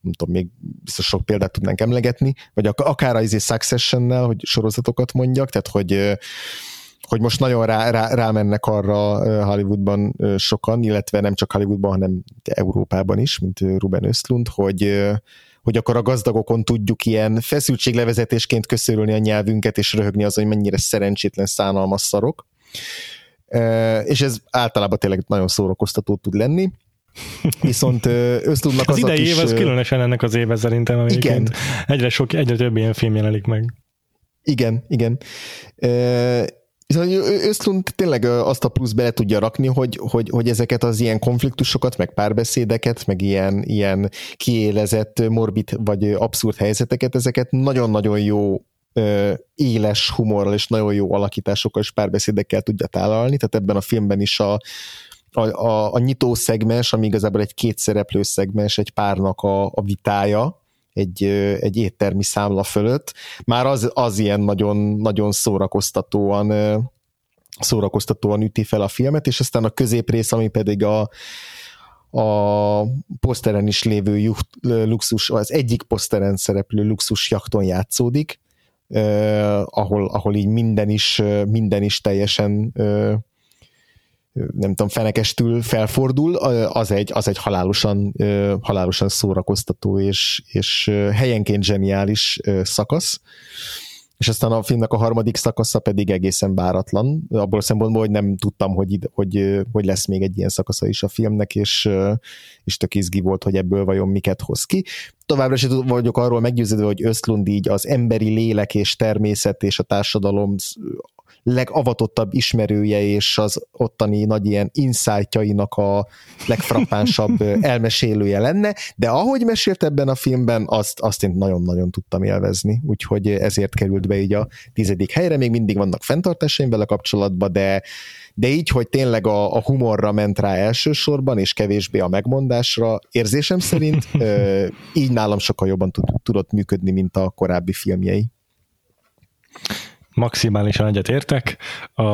nem tudom, még biztos sok példát tudnánk emlegetni, vagy akár az izé Succession-nel, hogy sorozatokat mondjak, tehát hogy hogy most nagyon rá, rá, rámennek arra Hollywoodban sokan, illetve nem csak Hollywoodban, hanem Európában is, mint Ruben Östlund, hogy, hogy akkor a gazdagokon tudjuk ilyen feszültséglevezetésként köszörülni a nyelvünket, és röhögni az, hogy mennyire szerencsétlen szánalmas szarok. És ez általában tényleg nagyon szórakoztató tud lenni. Viszont össztudnak az, az idei év az különösen ennek az éve szerintem, igen. egyre, sok, egyre több ilyen film jelenik meg. Igen, igen. Viszont Östlund tényleg azt a plusz bele tudja rakni, hogy, hogy, hogy ezeket az ilyen konfliktusokat, meg párbeszédeket, meg ilyen, ilyen kiélezett, morbid vagy abszurd helyzeteket, ezeket nagyon-nagyon jó éles humorral és nagyon jó alakításokkal és párbeszédekkel tudja tálalni, tehát ebben a filmben is a, a, a, a nyitó szegmens, ami igazából egy kétszereplő szegmens, egy párnak a, a vitája, egy, egy éttermi számla fölött, már az, az ilyen nagyon, nagyon szórakoztatóan szórakoztatóan üti fel a filmet, és aztán a középrész, ami pedig a, a poszteren is lévő juht, luxus, az egyik poszteren szereplő luxus jakton játszódik, eh, ahol, ahol így minden is, minden is teljesen eh, nem tudom, fenekestül felfordul, az egy, az egy halálosan, halálosan szórakoztató és, és helyenként zseniális szakasz. És aztán a filmnek a harmadik szakasza pedig egészen váratlan, abból a szempontból, hogy nem tudtam, hogy, hogy, hogy lesz még egy ilyen szakasza is a filmnek, és, és tök izgi volt, hogy ebből vajon miket hoz ki. Továbbra is vagyok arról meggyőződve, hogy Öszlund így az emberi lélek és természet és a társadalom legavatottabb ismerője és az ottani nagy ilyen insightjainak a legfrappánsabb elmesélője lenne, de ahogy mesélt ebben a filmben, azt, azt én nagyon-nagyon tudtam élvezni, úgyhogy ezért került be így a tizedik helyre, még mindig vannak fenntartásaim vele kapcsolatban, de, de így, hogy tényleg a, a humorra ment rá elsősorban, és kevésbé a megmondásra, érzésem szerint így nálam sokkal jobban tud, tudott működni, mint a korábbi filmjei maximálisan egyet értek. A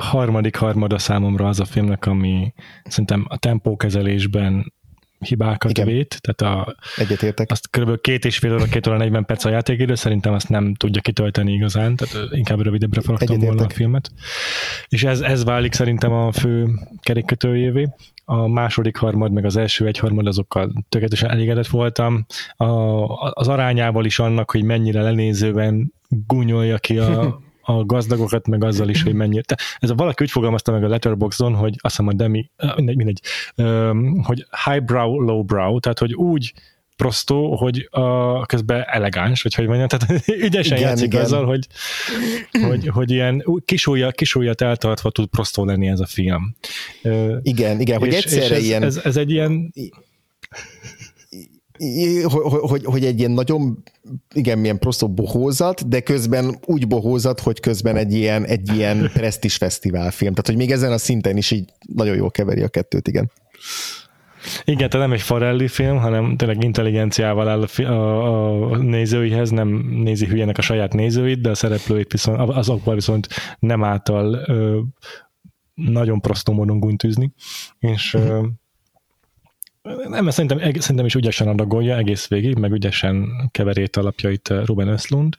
harmadik harmada számomra az a filmnek, ami szerintem a tempókezelésben hibákat Igen. vét, tehát a, Egyetértek. azt kb. két és fél óra, két óra 40 perc a játékidő, szerintem azt nem tudja kitölteni igazán, tehát inkább rövidebbre faragtam volna a filmet. És ez, ez válik szerintem a fő kerékkötőjévé. A második harmad, meg az első egy harmad, azokkal tökéletesen elégedett voltam. A, az arányával is annak, hogy mennyire lenézően gúnyolja ki a, a gazdagokat, meg azzal is, hogy mennyire. Ez a valaki úgy fogalmazta meg a Letterboxdon, hogy azt hiszem a Demi, mindegy, mindegy hogy highbrow, lowbrow, tehát hogy úgy prostó, hogy a, közben elegáns, vagy hogy mondjam, tehát ügyesen igen, játszik igen. azzal, hogy, hogy, hogy ilyen kisúlyat, kisúlyat eltartva tud prostó lenni ez a film. Igen, igen, hogy egyszerre és ez, ilyen... Ez, ez egy ilyen hogy, hogy, hogy egy ilyen nagyon, igen, milyen prostó bohózat, de közben úgy bohózat, hogy közben egy ilyen, egy ilyen presztis fesztiválfilm. Tehát, hogy még ezen a szinten is így nagyon jól keveri a kettőt, igen. Igen, tehát nem egy Farelli film, hanem tényleg intelligenciával áll a, a, a nézőihez, nem nézi hülyének a saját nézőit, de a szereplőit viszont, azokból viszont nem által ö, nagyon prostó módon gúnytűzni, és ö, nem, szerintem, szerintem is ügyesen adagolja egész végig, meg ügyesen keverét alapjait Ruben Östlund.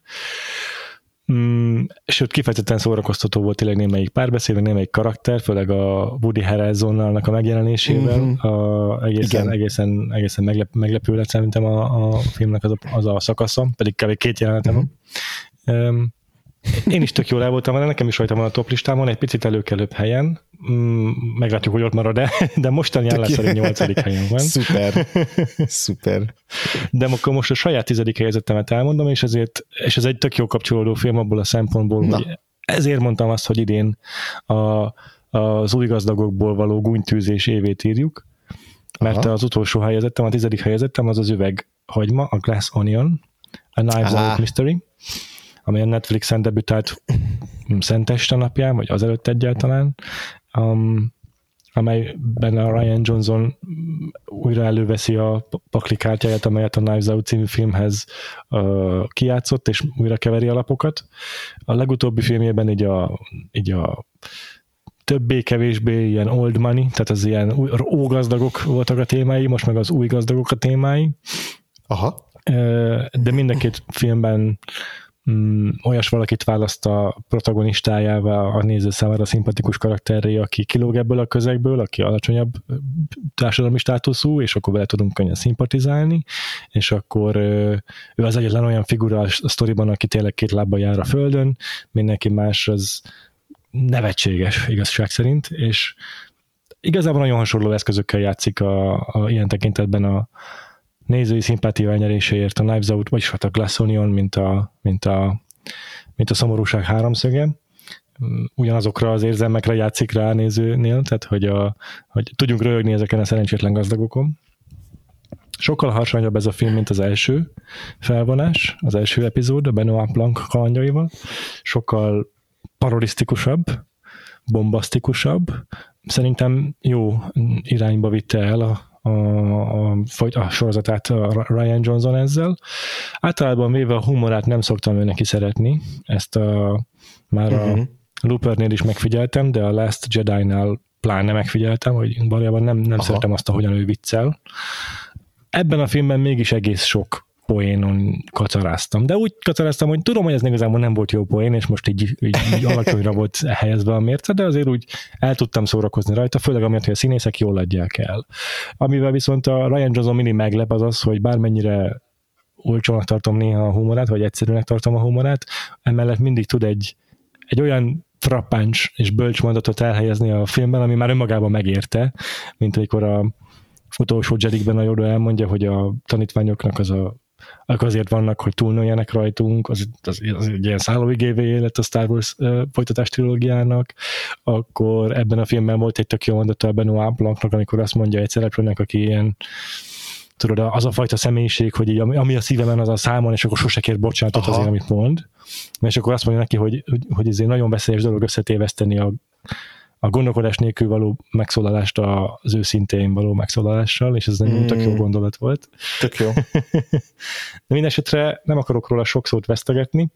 Mm, sőt, kifejezetten szórakoztató volt tényleg némelyik párbeszéd, némelyik karakter, főleg a Woody Harrelsonnalnak a megjelenésével. Mm-hmm. A, egészen, egészen, egészen meglep, meglepő lett szerintem a, a filmnek az a, az a szakasza, pedig kb. két jelenetem van. Mm-hmm. Én is tök jól el voltam vele, nekem is rajta van a top listámon, egy picit előkelőbb helyen, mm, meglátjuk, hogy ott marad-e, de mostani állás szerint nyolcadik helyen van. Szuper, szuper. De akkor most a saját tizedik helyezettemet elmondom, és ezért, és ez egy tök jó kapcsolódó film abból a szempontból, Na. hogy ezért mondtam azt, hogy idén a, az új gazdagokból való gúnytűzés évét írjuk, mert Aha. az utolsó helyezettem, a tizedik helyezettem az az üveg hagyma, a Glass Onion, a Knives Out Mystery, amely a Netflixen debütált Szenteste napján, vagy azelőtt egyáltalán, um, amelyben a Ryan Johnson újra előveszi a paklikártyáját, amelyet a Knives Out című filmhez uh, kijátszott, és újra keveri a lapokat. A legutóbbi filmjében így a, így a többé-kevésbé ilyen old money, tehát az ilyen ógazdagok voltak a témái, most meg az új gazdagok a témái. Aha. De mind a két filmben mm, olyas valakit választ a protagonistájával a néző számára szimpatikus karakterré, aki kilóg ebből a közegből, aki alacsonyabb társadalmi státuszú, és akkor vele tudunk könnyen szimpatizálni, és akkor ő az egyetlen olyan figura a sztoriban, aki tényleg két lábba jár a földön, mindenki más az nevetséges igazság szerint, és igazából nagyon hasonló eszközökkel játszik a, a ilyen tekintetben a, nézői szimpátia elnyeréséért a Knives Out, vagyis hát a Glass Onion, mint a, mint a, mint a szomorúság háromszöge, ugyanazokra az érzelmekre játszik rá a nézőnél, tehát hogy, a, hogy tudjunk röhögni ezeken a szerencsétlen gazdagokon. Sokkal harsányabb ez a film, mint az első felvonás, az első epizód, a Benoit Blanc kalandjaival. Sokkal parodisztikusabb, bombasztikusabb. Szerintem jó irányba vitte el a, a, a, a sorozatát a Ryan Johnson ezzel. Általában véve a humorát nem szoktam ő neki szeretni, ezt a, már uh-huh. a mhm. Loopernél is megfigyeltem, de a Last Jedi-nál pláne megfigyeltem, hogy valójában nem, nem szeretem azt, ahogyan ő viccel. Ebben a filmben mégis egész sok poénon kacaráztam. De úgy kacaráztam, hogy tudom, hogy ez igazából nem volt jó poén, és most így, így, így alacsonyra volt helyezve a mérce, de azért úgy el tudtam szórakozni rajta, főleg amiatt, hogy a színészek jól adják el. Amivel viszont a Ryan Johnson mini meglep az az, hogy bármennyire olcsónak tartom néha a humorát, vagy egyszerűnek tartom a humorát, emellett mindig tud egy, egy olyan frappáns és bölcs mondatot elhelyezni a filmben, ami már önmagában megérte, mint amikor a utolsó Jedikben a Yoda elmondja, hogy a tanítványoknak az a akkor azért vannak, hogy túlnőjenek rajtunk, az, az, az egy ilyen szállóigévé lett a Star Wars uh, folytatás trilógiának, akkor ebben a filmben volt egy tök jó mondata a Benoit Blancnak, amikor azt mondja egy szereplőnek, aki ilyen tudod, az a fajta személyiség, hogy így, ami a szívemen, az a számon, és akkor sose kér bocsánatot Aha. azért, amit mond. És akkor azt mondja neki, hogy, hogy, hogy ez egy nagyon veszélyes dolog összetéveszteni a, a gondolkodás nélkül való megszólalást az őszintén való megszólalással, és ez nagyon mm. tök jó gondolat volt. Tök jó. De minden esetre nem akarok róla sok szót vesztegetni,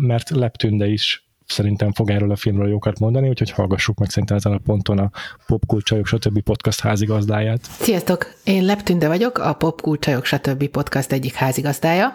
mert Leptünde is szerintem fog erről a filmről jókat mondani, úgyhogy hallgassuk meg szerintem ezen a ponton a Popkulcsajok stb. podcast házigazdáját. Sziasztok! Én Leptünde vagyok, a Popkulcsajok stb. podcast egyik házigazdája,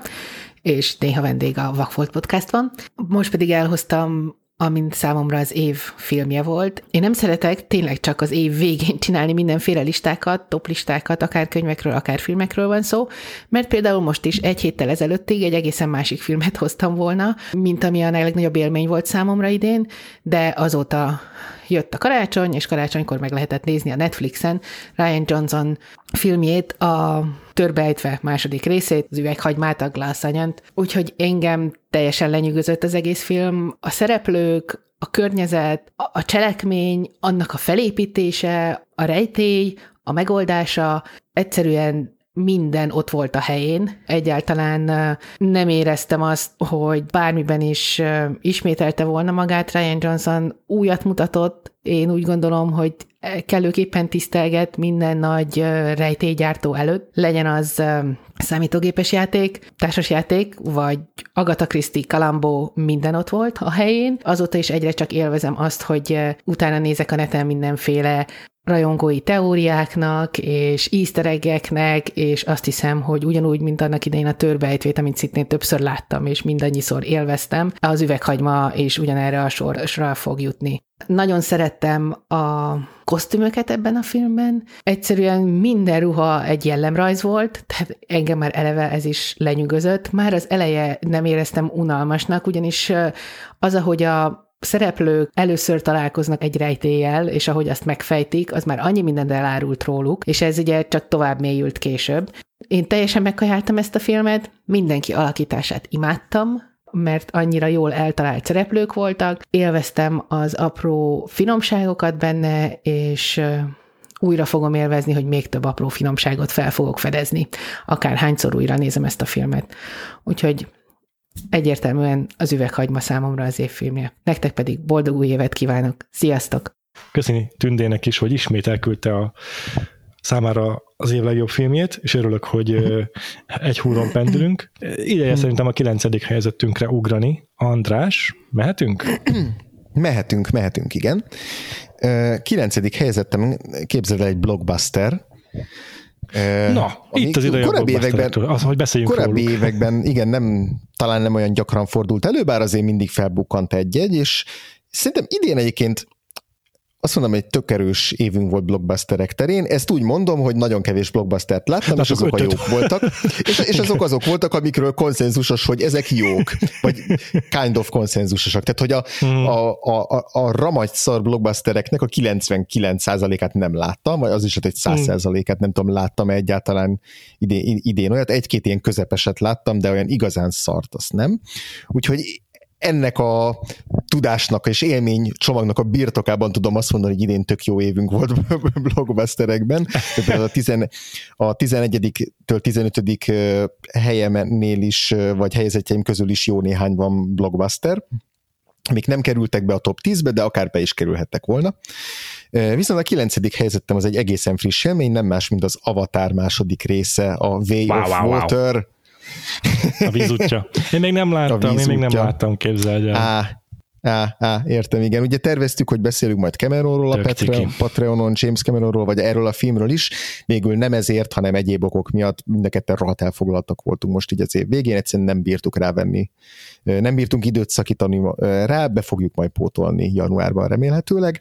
és néha vendég a Vakfolt podcastban. Most pedig elhoztam amint számomra az év filmje volt. Én nem szeretek tényleg csak az év végén csinálni mindenféle listákat, toplistákat, akár könyvekről, akár filmekről van szó, mert például most is egy héttel ezelőttig egy egészen másik filmet hoztam volna, mint ami a legnagyobb élmény volt számomra idén, de azóta jött a karácsony, és karácsonykor meg lehetett nézni a Netflixen Ryan Johnson filmjét, a Törbejtve második részét, az üveghagymát, a Glass. Úgyhogy engem teljesen lenyűgözött az egész film. A szereplők, a környezet, a cselekmény, annak a felépítése, a rejtély, a megoldása egyszerűen minden ott volt a helyén. Egyáltalán nem éreztem azt, hogy bármiben is ismételte volna magát. Ryan Johnson újat mutatott. Én úgy gondolom, hogy kellőképpen tisztelget minden nagy rejtélygyártó előtt, legyen az számítógépes játék, társasjáték, vagy Agatha Christie, Kalambó, minden ott volt a helyén. Azóta is egyre csak élvezem azt, hogy utána nézek a neten mindenféle rajongói teóriáknak, és easter és azt hiszem, hogy ugyanúgy, mint annak idején a törbejtvét, amit szintén többször láttam, és mindannyiszor élveztem, az üveghagyma és ugyanerre a sorra fog jutni. Nagyon szerettem a kosztümöket ebben a filmben. Egyszerűen minden ruha egy jellemrajz volt, tehát engem már eleve ez is lenyűgözött. Már az eleje nem éreztem unalmasnak, ugyanis az, ahogy a szereplők először találkoznak egy rejtéllyel, és ahogy azt megfejtik, az már annyi mindent elárult róluk, és ez ugye csak tovább mélyült később. Én teljesen megkajáltam ezt a filmet, mindenki alakítását imádtam, mert annyira jól eltalált szereplők voltak, élveztem az apró finomságokat benne, és újra fogom élvezni, hogy még több apró finomságot fel fogok fedezni, akár hányszor újra nézem ezt a filmet. Úgyhogy egyértelműen az üveghagyma számomra az évfilmje. Nektek pedig boldog új évet kívánok. Sziasztok! Köszöni Tündének is, hogy ismét elküldte a számára az év legjobb filmjét, és örülök, hogy egy húron pendülünk. Ideje szerintem a kilencedik helyezettünkre ugrani. András, mehetünk? Mehetünk, mehetünk, igen. Kilencedik helyezettem, képzeld el egy blockbuster, Na, itt az ideje korábbi években, az, hogy beszéljünk Korábbi róluk. években, igen, nem, talán nem olyan gyakran fordult elő, bár azért mindig felbukkant egy-egy, és szerintem idén egyébként azt mondom, hogy tök erős évünk volt blockbusterek terén. Ezt úgy mondom, hogy nagyon kevés blockbustert láttam, Na, és azok ötöt. a jók voltak. És, és azok azok voltak, amikről konszenzusos, hogy ezek jók, vagy kind of konszenzusosak. Tehát, hogy a, hmm. a, a, a, a ramagy szar blockbustereknek a 99%-át nem láttam, vagy az is, hogy 100%-át nem tudom, láttam egyáltalán idén, idén olyat. Egy-két ilyen közepeset láttam, de olyan igazán szart, azt nem. Úgyhogy ennek a tudásnak és élmény csomagnak a birtokában tudom azt mondani, hogy idén tök jó évünk volt blockbusterekben. a, tizen, a 11-től 15. helyemennél is, vagy helyezetjeim közül is jó néhány van blockbuster amik nem kerültek be a top 10-be, de akár be is kerülhettek volna. Viszont a kilencedik helyezettem az egy egészen friss élmény, nem más, mint az Avatar második része, a Way wow, of wow, Water. Wow a vízútja. Én még nem láttam, én még nem láttam, képzeld el. Á, Á, á, értem, igen. Ugye terveztük, hogy beszélünk majd Cameronról a Patreon, Patreonon, James Cameronról, vagy erről a filmről is. Végül nem ezért, hanem egyéb okok miatt mind a ketten rohadt elfoglaltak voltunk most így az év végén, egyszerűen nem bírtuk rávenni. Nem bírtunk időt szakítani rá, be fogjuk majd pótolni januárban remélhetőleg.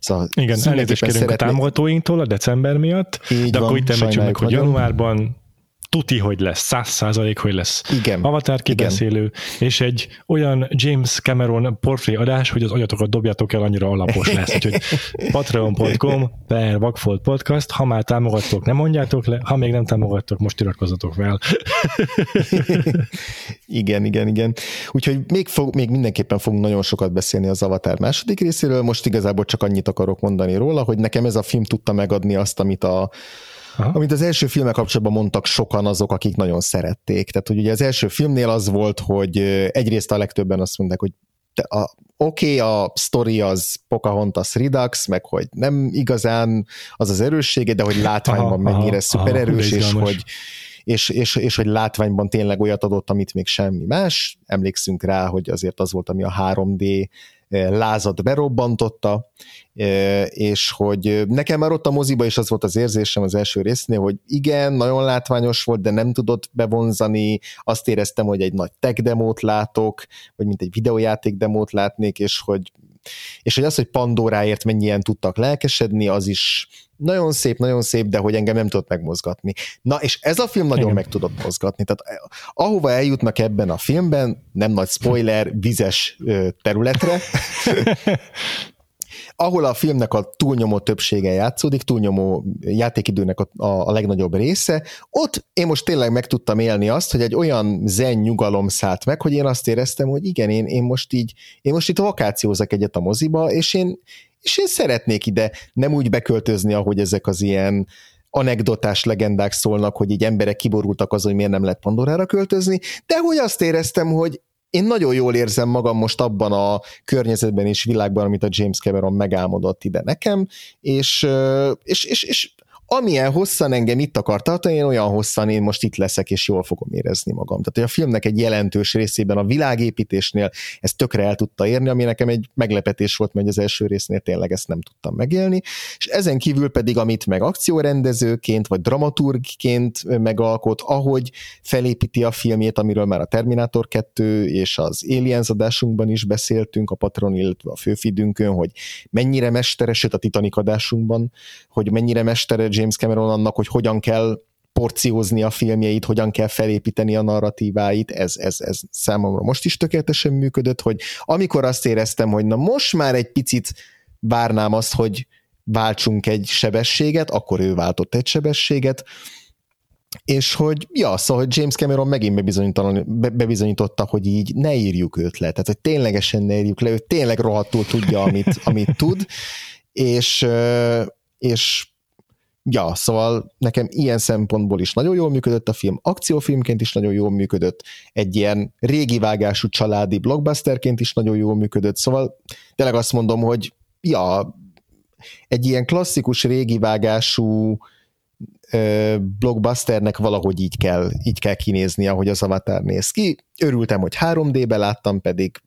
Szóval igen, elnézést kérünk szeretnék... a támogatóinktól a december miatt, így de van, akkor itt említsük meg, hogy januárban tuti, hogy lesz, száz százalék, hogy lesz Igen. Avatar kibeszélő, Igen. és egy olyan James Cameron portré adás, hogy az agyatokat dobjátok el, annyira alapos lesz. Úgyhogy patreon.com per Vagfolt Podcast, ha már támogattok, nem mondjátok le, ha még nem támogattok, most iratkozzatok fel. igen, igen, igen. Úgyhogy még, fog, még mindenképpen fogunk nagyon sokat beszélni az Avatar második részéről, most igazából csak annyit akarok mondani róla, hogy nekem ez a film tudta megadni azt, amit a Aha. Amit az első filmek kapcsolatban mondtak sokan azok, akik nagyon szerették. Tehát, hogy ugye az első filmnél az volt, hogy egyrészt a legtöbben azt mondták, hogy oké, okay, a story az Pocahontas Redux, meg hogy nem igazán az az erőssége, de hogy látványban aha, mennyire aha, szuper erős, és hogy és, és, és hogy látványban tényleg olyat adott, amit még semmi más. Emlékszünk rá, hogy azért az volt, ami a 3D lázat berobbantotta, és hogy nekem már ott a moziba is az volt az érzésem az első résznél, hogy igen, nagyon látványos volt, de nem tudott bevonzani, azt éreztem, hogy egy nagy tech demót látok, vagy mint egy videójáték demót látnék, és hogy és hogy az, hogy Pandoráért mennyien tudtak lelkesedni, az is nagyon szép, nagyon szép, de hogy engem nem tudott megmozgatni. Na, és ez a film nagyon Igen. meg tudott mozgatni. Tehát eh, ahova eljutnak ebben a filmben, nem nagy spoiler, vizes területre, ahol a filmnek a túlnyomó többsége játszódik, túlnyomó játékidőnek a, a, a legnagyobb része, ott én most tényleg meg tudtam élni azt, hogy egy olyan zen nyugalom szállt meg, hogy én azt éreztem, hogy igen, én, én most így, én most itt vakációzok egyet a moziba, és én, és én szeretnék ide nem úgy beköltözni, ahogy ezek az ilyen anekdotás legendák szólnak, hogy így emberek kiborultak az, hogy miért nem lehet Pandorára költözni, de hogy azt éreztem, hogy én nagyon jól érzem magam most abban a környezetben és világban, amit a James Cameron megálmodott ide nekem, és, és, és, és amilyen hosszan engem itt akar tartani, én olyan hosszan én most itt leszek, és jól fogom érezni magam. Tehát, hogy a filmnek egy jelentős részében a világépítésnél ezt tökre el tudta érni, ami nekem egy meglepetés volt, mert az első résznél tényleg ezt nem tudtam megélni, és ezen kívül pedig, amit meg akciórendezőként, vagy dramaturgként megalkot, ahogy felépíti a filmjét, amiről már a Terminator 2 és az Aliens adásunkban is beszéltünk, a Patron, illetve a főfidünkön, hogy mennyire mesteres, a Titanic adásunkban, hogy mennyire mestere James Cameron annak, hogy hogyan kell porciózni a filmjeit, hogyan kell felépíteni a narratíváit, ez, ez, ez számomra most is tökéletesen működött, hogy amikor azt éreztem, hogy na most már egy picit várnám azt, hogy váltsunk egy sebességet, akkor ő váltott egy sebességet, és hogy, ja, szóval hogy James Cameron megint bebizonyította, hogy így ne írjuk őt le, tehát hogy ténylegesen ne írjuk le, ő tényleg rohadtul tudja, amit, amit tud, és, és ja, szóval nekem ilyen szempontból is nagyon jól működött a film, akciófilmként is nagyon jól működött, egy ilyen régi vágású családi blockbusterként is nagyon jól működött, szóval tényleg azt mondom, hogy ja, egy ilyen klasszikus régi vágású blockbusternek valahogy így kell, így kell kinézni, ahogy az Avatar néz ki. Örültem, hogy 3D-be láttam, pedig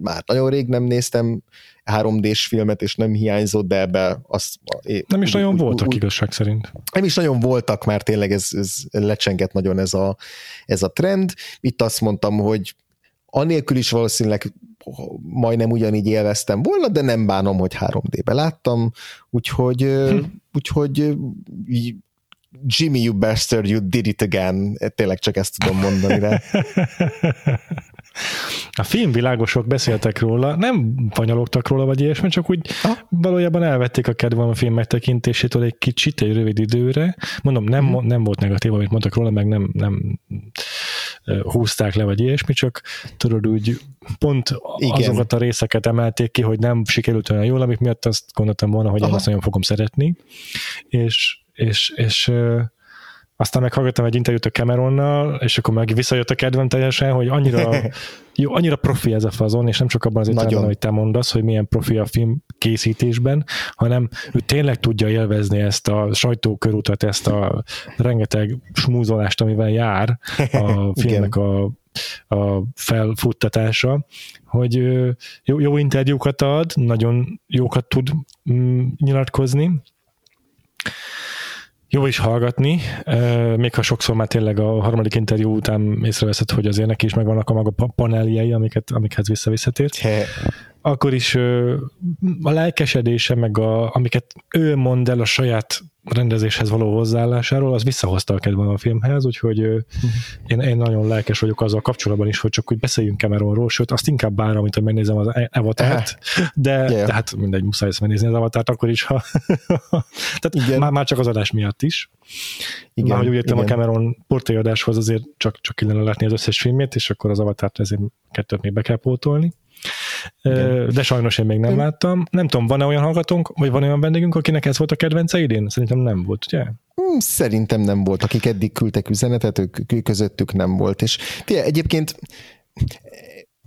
már nagyon rég nem néztem 3D-s filmet, és nem hiányzott, de ebbe azt... Nem is úgy, nagyon úgy, voltak úgy, igazság szerint. Nem is nagyon voltak, már tényleg ez, ez lecsengett nagyon ez a, ez a trend. Itt azt mondtam, hogy anélkül is valószínűleg majdnem ugyanígy élveztem volna, de nem bánom, hogy 3D-be láttam, úgyhogy, hm. úgyhogy Jimmy, you bastard, you did it again. Tényleg csak ezt tudom mondani rá. A filmvilágosok beszéltek róla, nem fanyalogtak róla, vagy ilyesmi, csak úgy ha? valójában elvették a kedvem a film megtekintésétől egy kicsit, egy rövid időre. Mondom, nem, hmm. nem volt negatív, amit mondtak róla, meg nem, nem húzták le, vagy ilyesmi, csak tudod úgy pont Igen. azokat a részeket emelték ki, hogy nem sikerült olyan jól, amik miatt azt gondoltam volna, hogy Aha. én azt nagyon fogom szeretni, és, és, és aztán meghallgattam egy interjút a Cameronnal, és akkor meg visszajött a kedvem teljesen, hogy annyira, jó, annyira profi ez a fazon, és nem csak abban az értelemben, hogy te mondasz, hogy milyen profi a film készítésben, hanem ő tényleg tudja élvezni ezt a sajtókörutat, ezt a rengeteg smúzolást, amivel jár a filmnek a a felfuttatása, hogy jó, jó interjúkat ad, nagyon jókat tud mm, nyilatkozni, jó is hallgatni, még ha sokszor már tényleg a harmadik interjú után észreveszed, hogy azért neki is megvannak a maga paneljei, amiket, amikhez visszavisszatért. Akkor is a lelkesedése, meg a, amiket ő mond el a saját rendezéshez való hozzáállásáról, az visszahozta a kedvem a filmhez, úgyhogy uh-huh. én, én nagyon lelkes vagyok azzal kapcsolatban is, hogy csak hogy beszéljünk Cameronról, sőt, azt inkább bár, amit hogy megnézem az Avatárt, de yeah. tehát mindegy, muszáj ezt megnézni az Avatárt akkor is, ha tehát igen. Már, már csak az adás miatt is. Igen, már hogy úgy értem a Cameron portréadáshoz azért csak, csak kellene látni az összes filmét, és akkor az Avatárt ezért kettőt még be kell pótolni. Igen. De sajnos én még nem láttam. Nem tudom, van-e olyan hallgatónk, vagy van olyan vendégünk, akinek ez volt a kedvence idén? Szerintem nem volt, ugye? Hmm, szerintem nem volt. Akik eddig küldtek üzenetet, ők közöttük nem volt. És tényleg, egyébként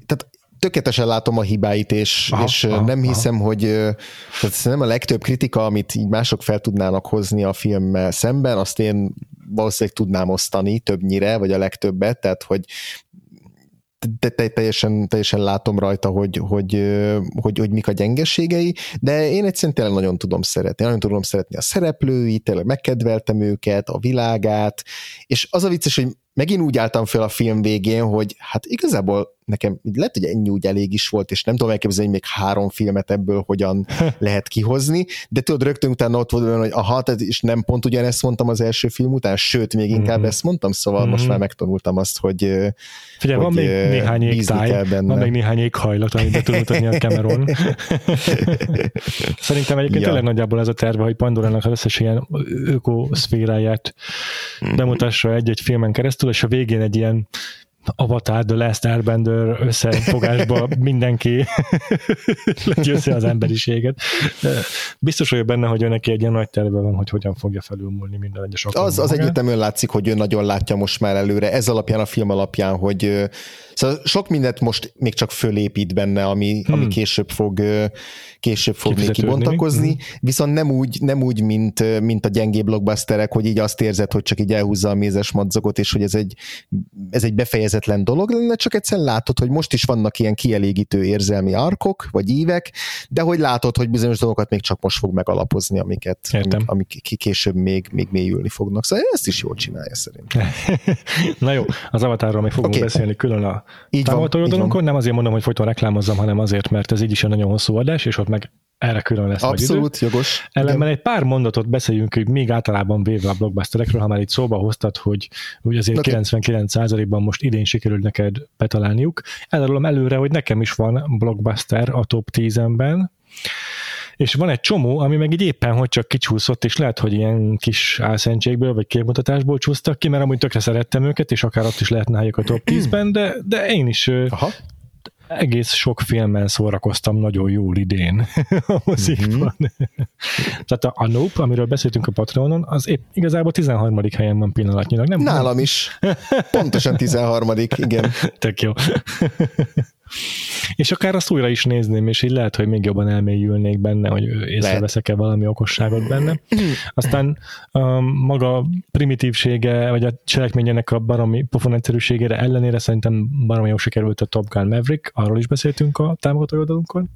tehát tökéletesen látom a hibáit, és, aha, és aha, nem hiszem, aha. hogy tehát nem a legtöbb kritika, amit így mások fel tudnának hozni a filmmel szemben, azt én valószínűleg tudnám osztani többnyire, vagy a legtöbbet, tehát hogy de teljesen, teljesen látom rajta, hogy, hogy, hogy, hogy mik a gyengeségei, de én egyszerűen tényleg nagyon tudom szeretni. Nagyon tudom szeretni a szereplőit, tényleg megkedveltem őket, a világát, és az a vicces, hogy megint úgy álltam fel a film végén, hogy hát igazából nekem lehet, hogy ennyi úgy elég is volt, és nem tudom elképzelni, hogy még három filmet ebből hogyan lehet kihozni, de tudod, rögtön utána ott volt hogy aha, tehát és nem pont ugyanezt mondtam az első film után, sőt, még inkább mm-hmm. ezt mondtam, szóval mm-hmm. most mhm. már megtanultam azt, hogy Figyelj, hogy van még néhány égtáj, van még néhány éghajlat, amit be tud mutatni a Cameron. Szerintem egyébként ja. tényleg nagyjából ez a terve, hogy Pandorának az összes ilyen ökoszféráját mm-hmm. bemutassa egy-egy filmen keresztül, és a végén egy ilyen Avatar, The Last Airbender összefogásba mindenki legyőzze az emberiséget. Biztos vagyok benne, hogy neki egy ilyen nagy terve van, hogy hogyan fogja felülmúlni minden egyes Az, az egyértelműen látszik, hogy ő nagyon látja most már előre, ez alapján, a film alapján, hogy szóval sok mindent most még csak fölépít benne, ami, hmm. ami később fog később fog még kibontakozni, hmm. viszont nem úgy, nem úgy mint, mint a gyengé blockbusterek, hogy így azt érzed, hogy csak így elhúzza a mézes madzagot, és hogy ez egy, ez egy befejezetlen dolog lenne, csak egyszerűen látod, hogy most is vannak ilyen kielégítő érzelmi arkok, vagy ívek, de hogy látod, hogy bizonyos dolgokat még csak most fog megalapozni, amiket amik, amik később még, még mélyülni fognak. Szóval ezt is jól csinálja szerintem. Na jó, az avatárról még fogunk okay. beszélni külön a támogatói nem azért mondom, hogy folyton reklámozzam, hanem azért, mert ez így is egy nagyon hosszú adás, és ott meg erre külön lesz Abszolút idő. jogos. Ellenben egy pár mondatot beszéljünk, hogy még általában véve a blockbusterekről, ha már itt szóba hoztad, hogy, hogy azért okay. 99%-ban most idén sikerült neked betalálniuk. Elárulom előre, hogy nekem is van blockbuster a top 10-ben, és van egy csomó, ami meg így éppen, hogy csak kicsúszott, és lehet, hogy ilyen kis álszentségből, vagy képmutatásból csúsztak ki, mert amúgy tökre szerettem őket, és akár ott is lehetne helyek a top 10-ben, de, de én is Aha egész sok filmmel szórakoztam nagyon jól idén a mozikban. Mm-hmm. Tehát a, a Nope, amiről beszéltünk a Patreonon, az épp igazából 13. helyen van pillanatnyilag. Nem, Nálam is. Pontosan 13. igen. Tök jó. És akár azt újra is nézném, és így lehet, hogy még jobban elmélyülnék benne, hogy észreveszek-e valami okosságot benne. Aztán um, maga primitívsége, vagy a cselekményének a baromi pofon egyszerűségére ellenére szerintem baromi jó sikerült a Top Gun Maverick, arról is beszéltünk a támogató oldalunkon.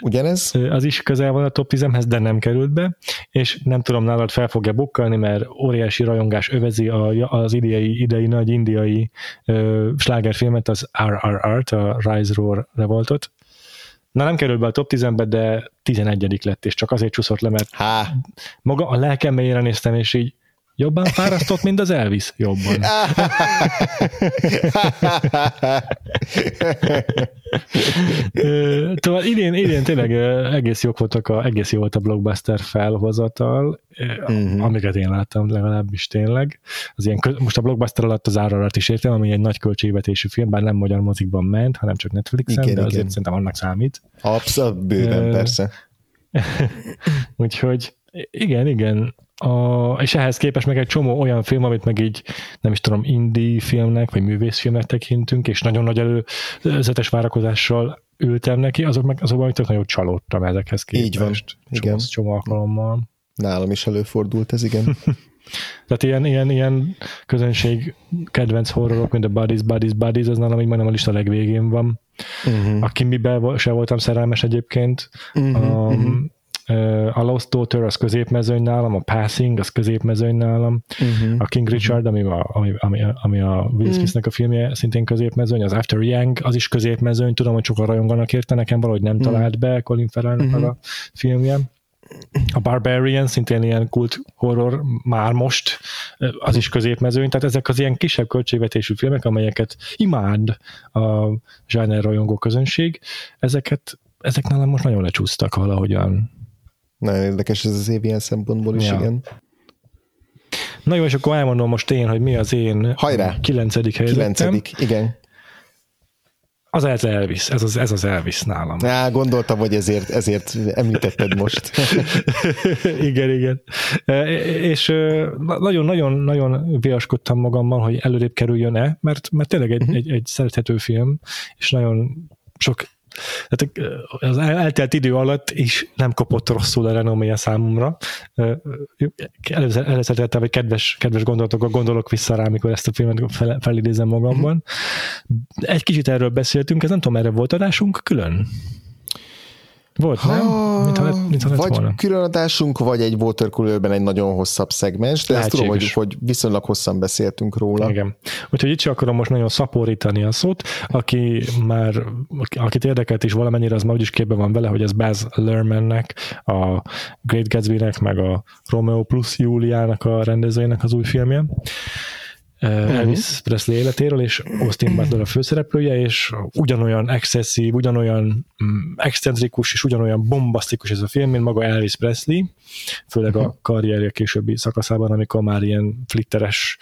Ugyanez? Az is közel van a top 10-hez, de nem került be, és nem tudom nálad fel fogja bukkalni, mert óriási rajongás övezi a, az idei, idei nagy indiai uh, slágerfilmet, az RRR-t, a Rise Roar Revoltot. Na nem került be a top 10-be, de 11 lett, és csak azért csúszott le, mert Há. maga a lelkem mélyére néztem, és így Jobban fárasztott, mint az Elvis? Jobban. Tovább idén, idén tényleg egész jók voltak a, egész jó volt a blockbuster felhozatal, uh-huh. amiket én láttam legalábbis tényleg. Az ilyen, most a blockbuster alatt az árarat is értem, ami egy nagy költségvetésű film, bár nem magyar mozikban ment, hanem csak Netflixen, igen, de azért igen. szerintem annak számít. Abszolút bőven, persze. Úgyhogy igen, igen, a, és ehhez képest meg egy csomó olyan film, amit meg így nem is tudom, indie filmnek, vagy művészfilmnek tekintünk, és nagyon nagy előzetes várakozással ültem neki, azok meg azokban amit nagyon csalódtam ezekhez képest. Így van, igen. Csomó alkalommal. Nálam is előfordult ez, igen. Tehát ilyen, ilyen, ilyen közönség kedvenc horrorok, mint a Buddies, Buddies, Buddies, az nálam így majdnem a lista legvégén van. Uh-huh. A Kimbibe se voltam szerelmes egyébként. Uh-huh, um, uh-huh a Lost Daughter az középmezőny nálam, a Passing az középmezőny nálam, uh-huh. a King Richard, ami a, ami, ami, ami a Will Smith-nek a filmje, szintén középmezőny, az After Yang, az is középmezőny, tudom, hogy sokan rajonganak érte, nekem valahogy nem uh-huh. talált be Colin Farrell uh-huh. a filmje. a Barbarian szintén ilyen kult horror már most, az is középmezőny, tehát ezek az ilyen kisebb költségvetésű filmek, amelyeket imád a zsáner rajongó közönség, ezeket, ezek nálam most nagyon lecsúsztak valahogyan. Nagyon érdekes ez az év ilyen szempontból is, ja. igen. Na jó, és akkor elmondom most én, hogy mi az én Hajrá! kilencedik helyezettem. Kilencedik, igen. Az az Elvis, ez az, ez az Elvis nálam. Á, gondoltam, hogy ezért, ezért említetted most. igen, igen. E, és nagyon-nagyon-nagyon viaskodtam magammal, hogy előrébb kerüljön-e, mert, mert tényleg egy, uh-huh. egy, egy szerethető film, és nagyon sok tehát az eltelt idő alatt is nem kopott rosszul a renoméja számomra. Előszeretettel, vagy kedves, kedves gondolatokkal gondolok vissza rá, amikor ezt a filmet fel, felidézem magamban. Egy kicsit erről beszéltünk, ez nem tudom, erre volt adásunk külön? Volt, ha, nem? Mintha, mintha vagy volna. különadásunk, vagy egy watercoolerben egy nagyon hosszabb szegmens, de ezt tudom, hogy, hogy viszonylag hosszan beszéltünk róla. Igen. Úgyhogy itt sem akarom most nagyon szaporítani a szót, aki már, akit érdekelt is valamennyire, az már úgyis képben van vele, hogy ez Baz Luhrmannnek, a Great Gatsby-nek, meg a Romeo plus Juliának a rendezőjének az új filmje. Uh-huh. Elvis Presley életéről, és Austin Butler a főszereplője, és ugyanolyan excesszív, ugyanolyan mm, excentrikus, és ugyanolyan bombasztikus ez a film, mint maga Elvis Presley, főleg uh-huh. a karrierje későbbi szakaszában, amikor már ilyen flitteres,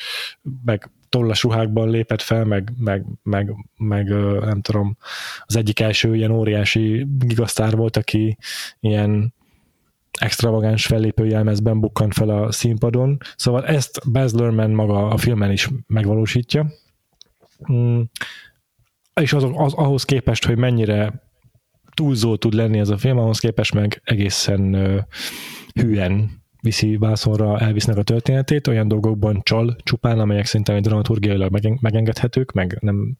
meg tollas ruhákban lépett fel, meg, meg, meg, meg nem tudom, az egyik első ilyen óriási gigasztár volt, aki ilyen extravagáns fellépő jelmezben bukkant fel a színpadon. Szóval ezt Baz Luhrmann maga a filmen is megvalósítja. Mm. És az, az, ahhoz képest, hogy mennyire túlzó tud lenni ez a film, ahhoz képest meg egészen hűen viszi vászonra elvisznek a történetét, olyan dolgokban csal csupán, amelyek szerintem egy dramaturgiailag megengedhetők, meg nem,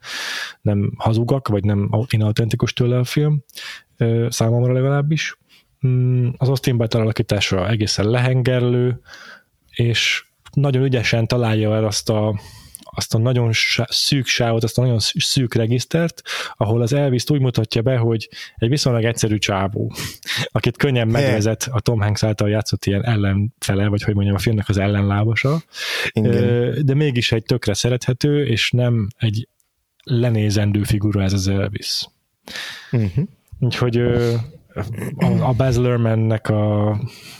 nem hazugak, vagy nem inautentikus tőle a film, számomra legalábbis. Mm, az Austin Butler alakítása egészen lehengerlő, és nagyon ügyesen találja el azt a, azt a nagyon szűk sávot, azt a nagyon szűk regisztert, ahol az elvis úgy mutatja be, hogy egy viszonylag egyszerű csávó, akit könnyen megvezet a Tom Hanks által játszott ilyen ellenfele, vagy hogy mondjam, a filmnek az ellenlábasa, Igen. de mégis egy tökre szerethető, és nem egy lenézendő figura ez az Elvis. Uh-huh. Úgyhogy a Baz Luhrmannnek a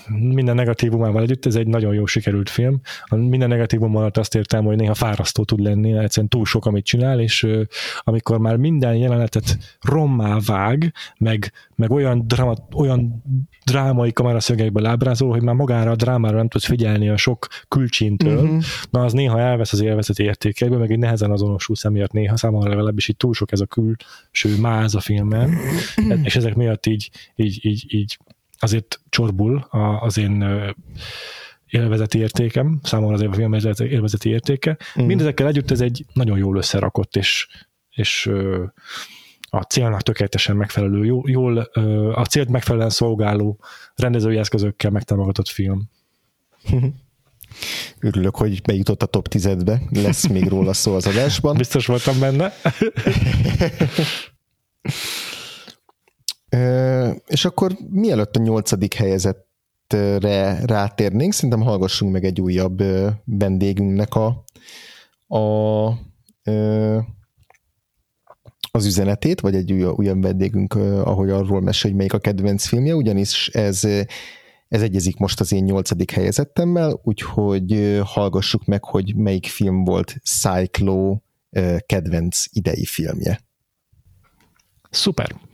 minden negatívumával együtt, ez egy nagyon jó sikerült film. A minden negatívum alatt azt értem, hogy néha fárasztó tud lenni, egyszerűen túl sok, amit csinál, és amikor már minden jelenetet rommá vág, meg, meg olyan, drama, olyan drámai kameraszögekből ábrázol, hogy már magára a drámára nem tudsz figyelni a sok külcsintől, uh-huh. na az néha elvesz az élvezeti értékekből, meg egy nehezen azonosul szemért néha, számomra legalábbis így túl sok ez a külső máz a filmben, uh-huh. és ezek miatt így, így, így, így azért csorbul az én élvezeti értékem, számomra az a film élvezeti értéke. Mm. Mindezekkel együtt ez egy nagyon jól összerakott, és, és a célnak tökéletesen megfelelő, jól, a célt megfelelően szolgáló rendezői eszközökkel megtámogatott film. Örülök, hogy bejutott a top 10-be, lesz még róla szó az adásban. Biztos voltam benne. És akkor mielőtt a nyolcadik helyezettre rátérnénk, szerintem hallgassunk meg egy újabb vendégünknek a, a az üzenetét, vagy egy újabb vendégünk, ahogy arról mesél, hogy melyik a kedvenc filmje, ugyanis ez, ez egyezik most az én nyolcadik helyezettemmel, úgyhogy hallgassuk meg, hogy melyik film volt Cyclo kedvenc idei filmje. Szuper!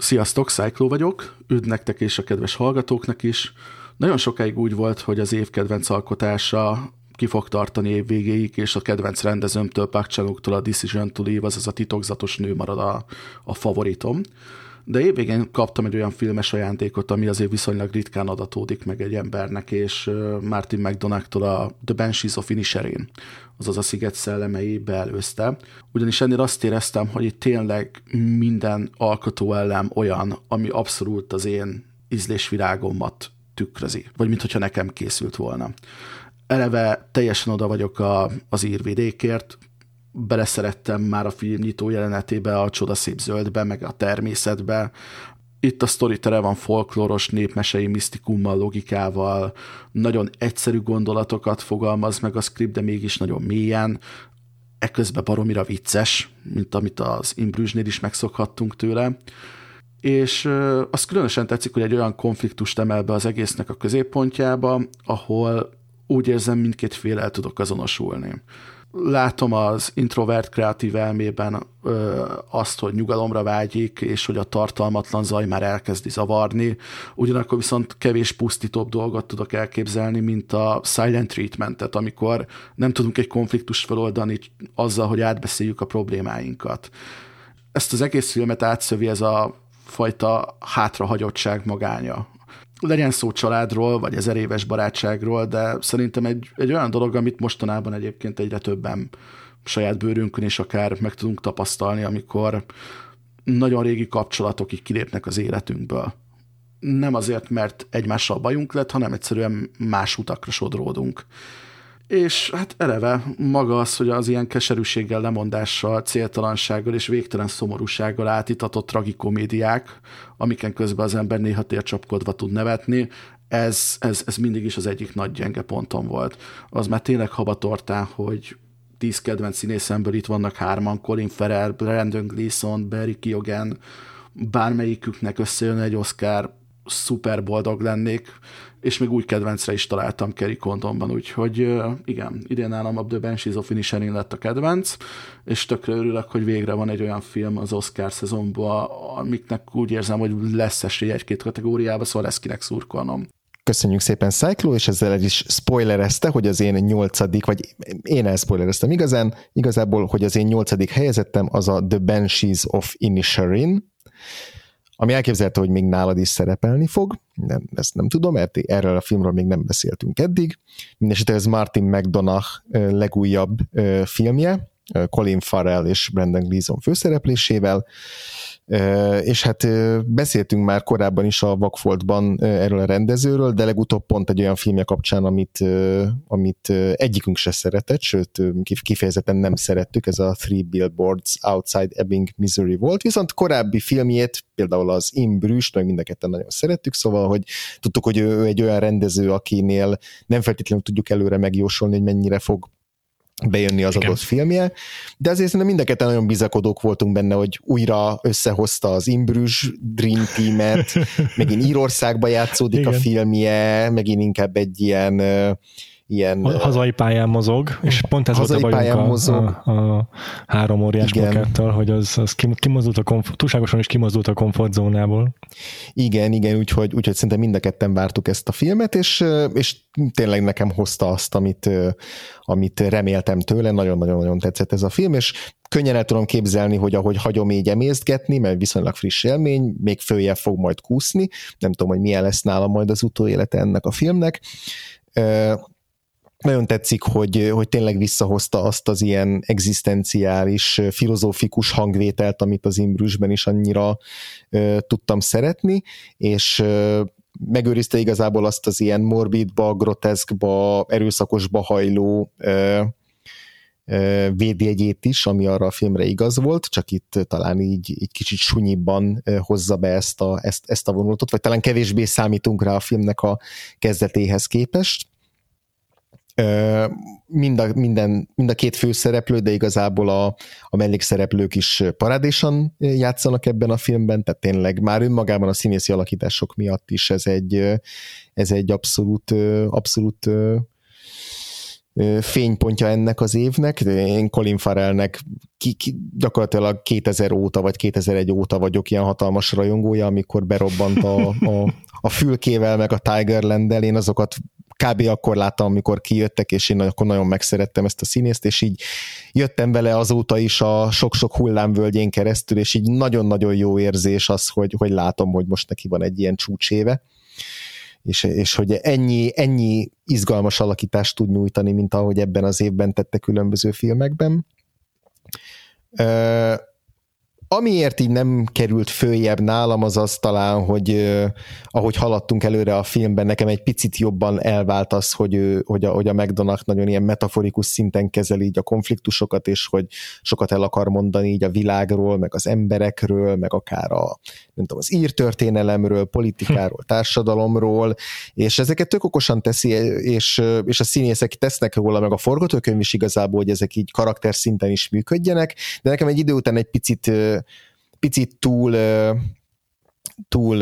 Sziasztok, Cyclo vagyok, üdv nektek és a kedves hallgatóknak is. Nagyon sokáig úgy volt, hogy az év kedvenc alkotása ki fog tartani év végéig, és a kedvenc rendezőmtől, Park chan a Decision to Leave, azaz a titokzatos nő marad a, a favoritom. De évvégén kaptam egy olyan filmes ajándékot, ami azért viszonylag ritkán adatódik meg egy embernek, és Martin McDonagh-tól a The Banshees of Inisherin, azaz a Sziget szellemei beelőzte. Ugyanis ennél azt éreztem, hogy itt tényleg minden alkotó ellen olyan, ami abszolút az én ízlésvirágomat tükrözi, vagy mintha nekem készült volna. Eleve teljesen oda vagyok a, az írvidékért, beleszerettem már a film nyitó jelenetébe, a csodaszép zöldbe, meg a természetbe. Itt a sztori tere van folklóros, népmesei misztikummal, logikával, nagyon egyszerű gondolatokat fogalmaz meg a script, de mégis nagyon mélyen, eközben baromira vicces, mint amit az Imbrüzsnél is megszokhattunk tőle. És az különösen tetszik, hogy egy olyan konfliktust emel be az egésznek a középpontjába, ahol úgy érzem, mindkét fél el tudok azonosulni látom az introvert kreatív elmében ö, azt, hogy nyugalomra vágyik, és hogy a tartalmatlan zaj már elkezdi zavarni, ugyanakkor viszont kevés pusztítóbb dolgot tudok elképzelni, mint a silent treatmentet, amikor nem tudunk egy konfliktust feloldani azzal, hogy átbeszéljük a problémáinkat. Ezt az egész filmet átszövi ez a fajta hátrahagyottság magánya, legyen szó családról, vagy ezer éves barátságról, de szerintem egy, egy olyan dolog, amit mostanában egyébként egyre többen saját bőrünkön is akár meg tudunk tapasztalni, amikor nagyon régi kapcsolatok így kilépnek az életünkből. Nem azért, mert egymással bajunk lett, hanem egyszerűen más utakra sodródunk és hát eleve maga az, hogy az ilyen keserűséggel, lemondással, céltalansággal és végtelen szomorúsággal átitatott tragikomédiák, amiken közben az ember néha tércsapkodva tud nevetni, ez, ez, ez mindig is az egyik nagy gyenge pontom volt. Az már tényleg habatortán, hogy tíz kedvenc színészemből itt vannak hárman, Colin Farrell, Brandon Gleeson, Barry Keoghan, bármelyiküknek összejön egy Oscar, szuper boldog lennék, és még új kedvencre is találtam Kerry Condonban, úgyhogy igen, idén nálam a The Banshees of Inisherin lett a kedvenc, és tökre örülök, hogy végre van egy olyan film az Oscar szezonban, amiknek úgy érzem, hogy lesz esély egy-két kategóriába, szóval lesz kinek szurkolnom. Köszönjük szépen Cyclo, és ezzel egy is spoilerezte, hogy az én nyolcadik, vagy én elspoilereztem igazán, igazából, hogy az én nyolcadik helyezettem az a The Banshees of Inisherin, ami elképzelhető, hogy még nálad is szerepelni fog, nem, ezt nem tudom, mert erről a filmről még nem beszéltünk eddig. Mindenesetre ez Martin McDonagh legújabb filmje, Colin Farrell és Brandon Gleeson főszereplésével, és hát beszéltünk már korábban is a Vakfoltban erről a rendezőről, de legutóbb pont egy olyan filmje kapcsán, amit, amit egyikünk se szeretett, sőt kifejezetten nem szerettük, ez a Three Billboards Outside Ebbing, Missouri volt, viszont korábbi filmjét, például az Bruges, meg mind a ketten nagyon szerettük, szóval, hogy tudtuk, hogy ő egy olyan rendező, akinél nem feltétlenül tudjuk előre megjósolni, hogy mennyire fog bejönni az Igen. adott filmje, de azért szerintem mind a nagyon bizakodók voltunk benne, hogy újra összehozta az Imbrüs Dream Team-et, megint Írországba játszódik Igen. a filmje, megint inkább egy ilyen ilyen... Hazai pályán mozog, és pont ez volt a bajunk a, mozog. A, a három óriás plakáttal, hogy az, az kimozdult a komfort, túlságosan is kimozdult a komfortzónából. Igen, igen, úgyhogy, úgyhogy szerintem mind a ketten vártuk ezt a filmet, és, és tényleg nekem hozta azt, amit, amit reméltem tőle, nagyon-nagyon-nagyon tetszett ez a film, és könnyen el tudom képzelni, hogy ahogy hagyom így emésztgetni, mert viszonylag friss élmény, még följebb fog majd kúszni, nem tudom, hogy milyen lesz nála majd az utóélete ennek a filmnek, nagyon tetszik, hogy, hogy tényleg visszahozta azt az ilyen egzisztenciális, filozófikus hangvételt, amit az Imbrüsben is annyira ö, tudtam szeretni, és ö, megőrizte igazából azt az ilyen morbidba, groteszkba, erőszakosba hajló ö, védjegyét is, ami arra a filmre igaz volt, csak itt talán így, így kicsit sunyibban hozza be ezt a, ezt, ezt a vonulatot, vagy talán kevésbé számítunk rá a filmnek a kezdetéhez képest mind a, minden, mind a két főszereplő, de igazából a, a mellékszereplők is parádésan játszanak ebben a filmben, tehát tényleg már önmagában a színészi alakítások miatt is ez egy, ez egy abszolút, abszolút fénypontja ennek az évnek. Én Colin Farrellnek ki, ki, gyakorlatilag 2000 óta, vagy 2001 óta vagyok ilyen hatalmas rajongója, amikor berobbant a, a, a fülkével, meg a Tigerland-el, én azokat kb. akkor láttam, amikor kijöttek, és én akkor nagyon megszerettem ezt a színészt, és így jöttem vele azóta is a sok-sok hullámvölgyén keresztül, és így nagyon-nagyon jó érzés az, hogy, hogy látom, hogy most neki van egy ilyen csúcséve és, és hogy ennyi, ennyi izgalmas alakítást tud nyújtani, mint ahogy ebben az évben tette különböző filmekben. Amiért így nem került följebb nálam, az az talán, hogy ahogy haladtunk előre a filmben, nekem egy picit jobban elvált az, hogy, hogy, a, hogy a McDonald nagyon ilyen metaforikus szinten kezeli így a konfliktusokat, és hogy sokat el akar mondani így a világról, meg az emberekről, meg akár a, nem tudom, az írtörténelemről, politikáról, társadalomról, és ezeket tök okosan teszi, és, és a színészek tesznek róla, meg a forgatókönyv is igazából, hogy ezek így karakter szinten is működjenek, de nekem egy idő után egy picit, picit túl túl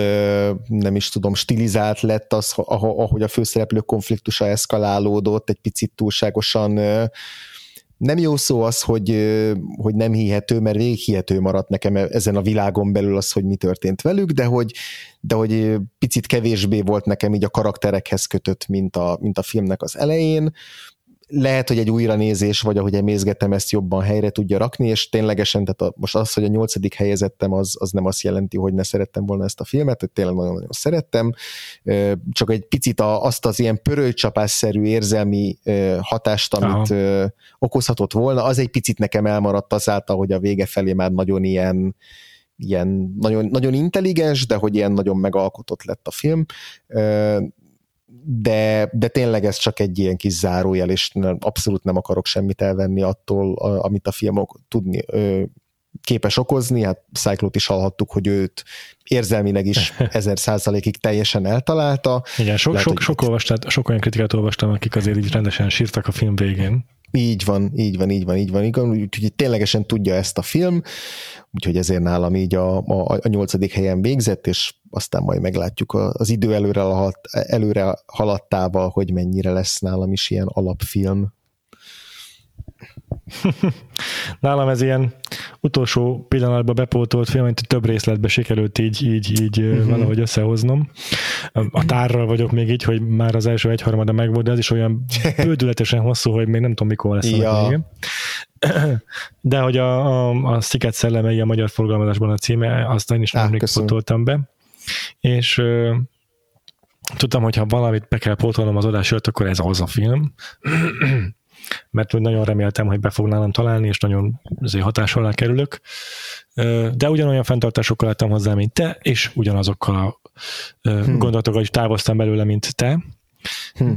nem is tudom, stilizált lett az, ahogy a főszereplő konfliktusa eszkalálódott, egy picit túlságosan nem jó szó az, hogy, hogy nem hihető, mert végig hihető maradt nekem ezen a világon belül az, hogy mi történt velük, de hogy, de hogy picit kevésbé volt nekem így a karakterekhez kötött, mint a, mint a filmnek az elején lehet, hogy egy újranézés, vagy ahogy emészgetem, ezt jobban helyre tudja rakni, és ténylegesen, tehát a, most az, hogy a nyolcadik helyezettem, az, az nem azt jelenti, hogy ne szerettem volna ezt a filmet, hogy tényleg nagyon-nagyon szerettem, csak egy picit a, azt az ilyen pörőcsapásszerű érzelmi hatást, amit Aha. okozhatott volna, az egy picit nekem elmaradt azáltal, hogy a vége felé már nagyon ilyen ilyen nagyon, nagyon intelligens, de hogy ilyen nagyon megalkotott lett a film de, de tényleg ez csak egy ilyen kis zárójel, és abszolút nem akarok semmit elvenni attól, amit a film tudni, képes okozni, hát Cyclot is hallhattuk, hogy őt érzelmileg is ezer százalékig teljesen eltalálta. Igen, sok, Lehet, sok, sok, olvastát, sok olyan kritikát olvastam, akik azért így rendesen sírtak a film végén. Így van, így van, így van, így van, így van. Úgyhogy ténylegesen tudja ezt a film, úgyhogy ezért nálam így a, a, a nyolcadik helyen végzett, és aztán majd meglátjuk az idő előre, haladt, előre haladtával, hogy mennyire lesz nálam is ilyen alapfilm. Nálam ez ilyen utolsó pillanatban bepótolt film, amit több részletbe sikerült így, így, így uh-huh. valahogy összehoznom. A tárral vagyok még így, hogy már az első egyharmada megvolt, de ez is olyan bődületesen hosszú, hogy még nem tudom, mikor lesz ja. a. De hogy a, a, a Sziget szellemei a magyar forgalmazásban a címe, azt én is még pótoltam be. És tudtam, hogy ha valamit be kell pótolnom az adás előtt, akkor ez az a film mert nagyon reméltem, hogy be fog nálam találni, és nagyon azért hatás alá kerülök. De ugyanolyan fenntartásokkal lettem hozzá, mint te, és ugyanazokkal a hmm. gondolatokkal is távoztam belőle, mint te. Hm.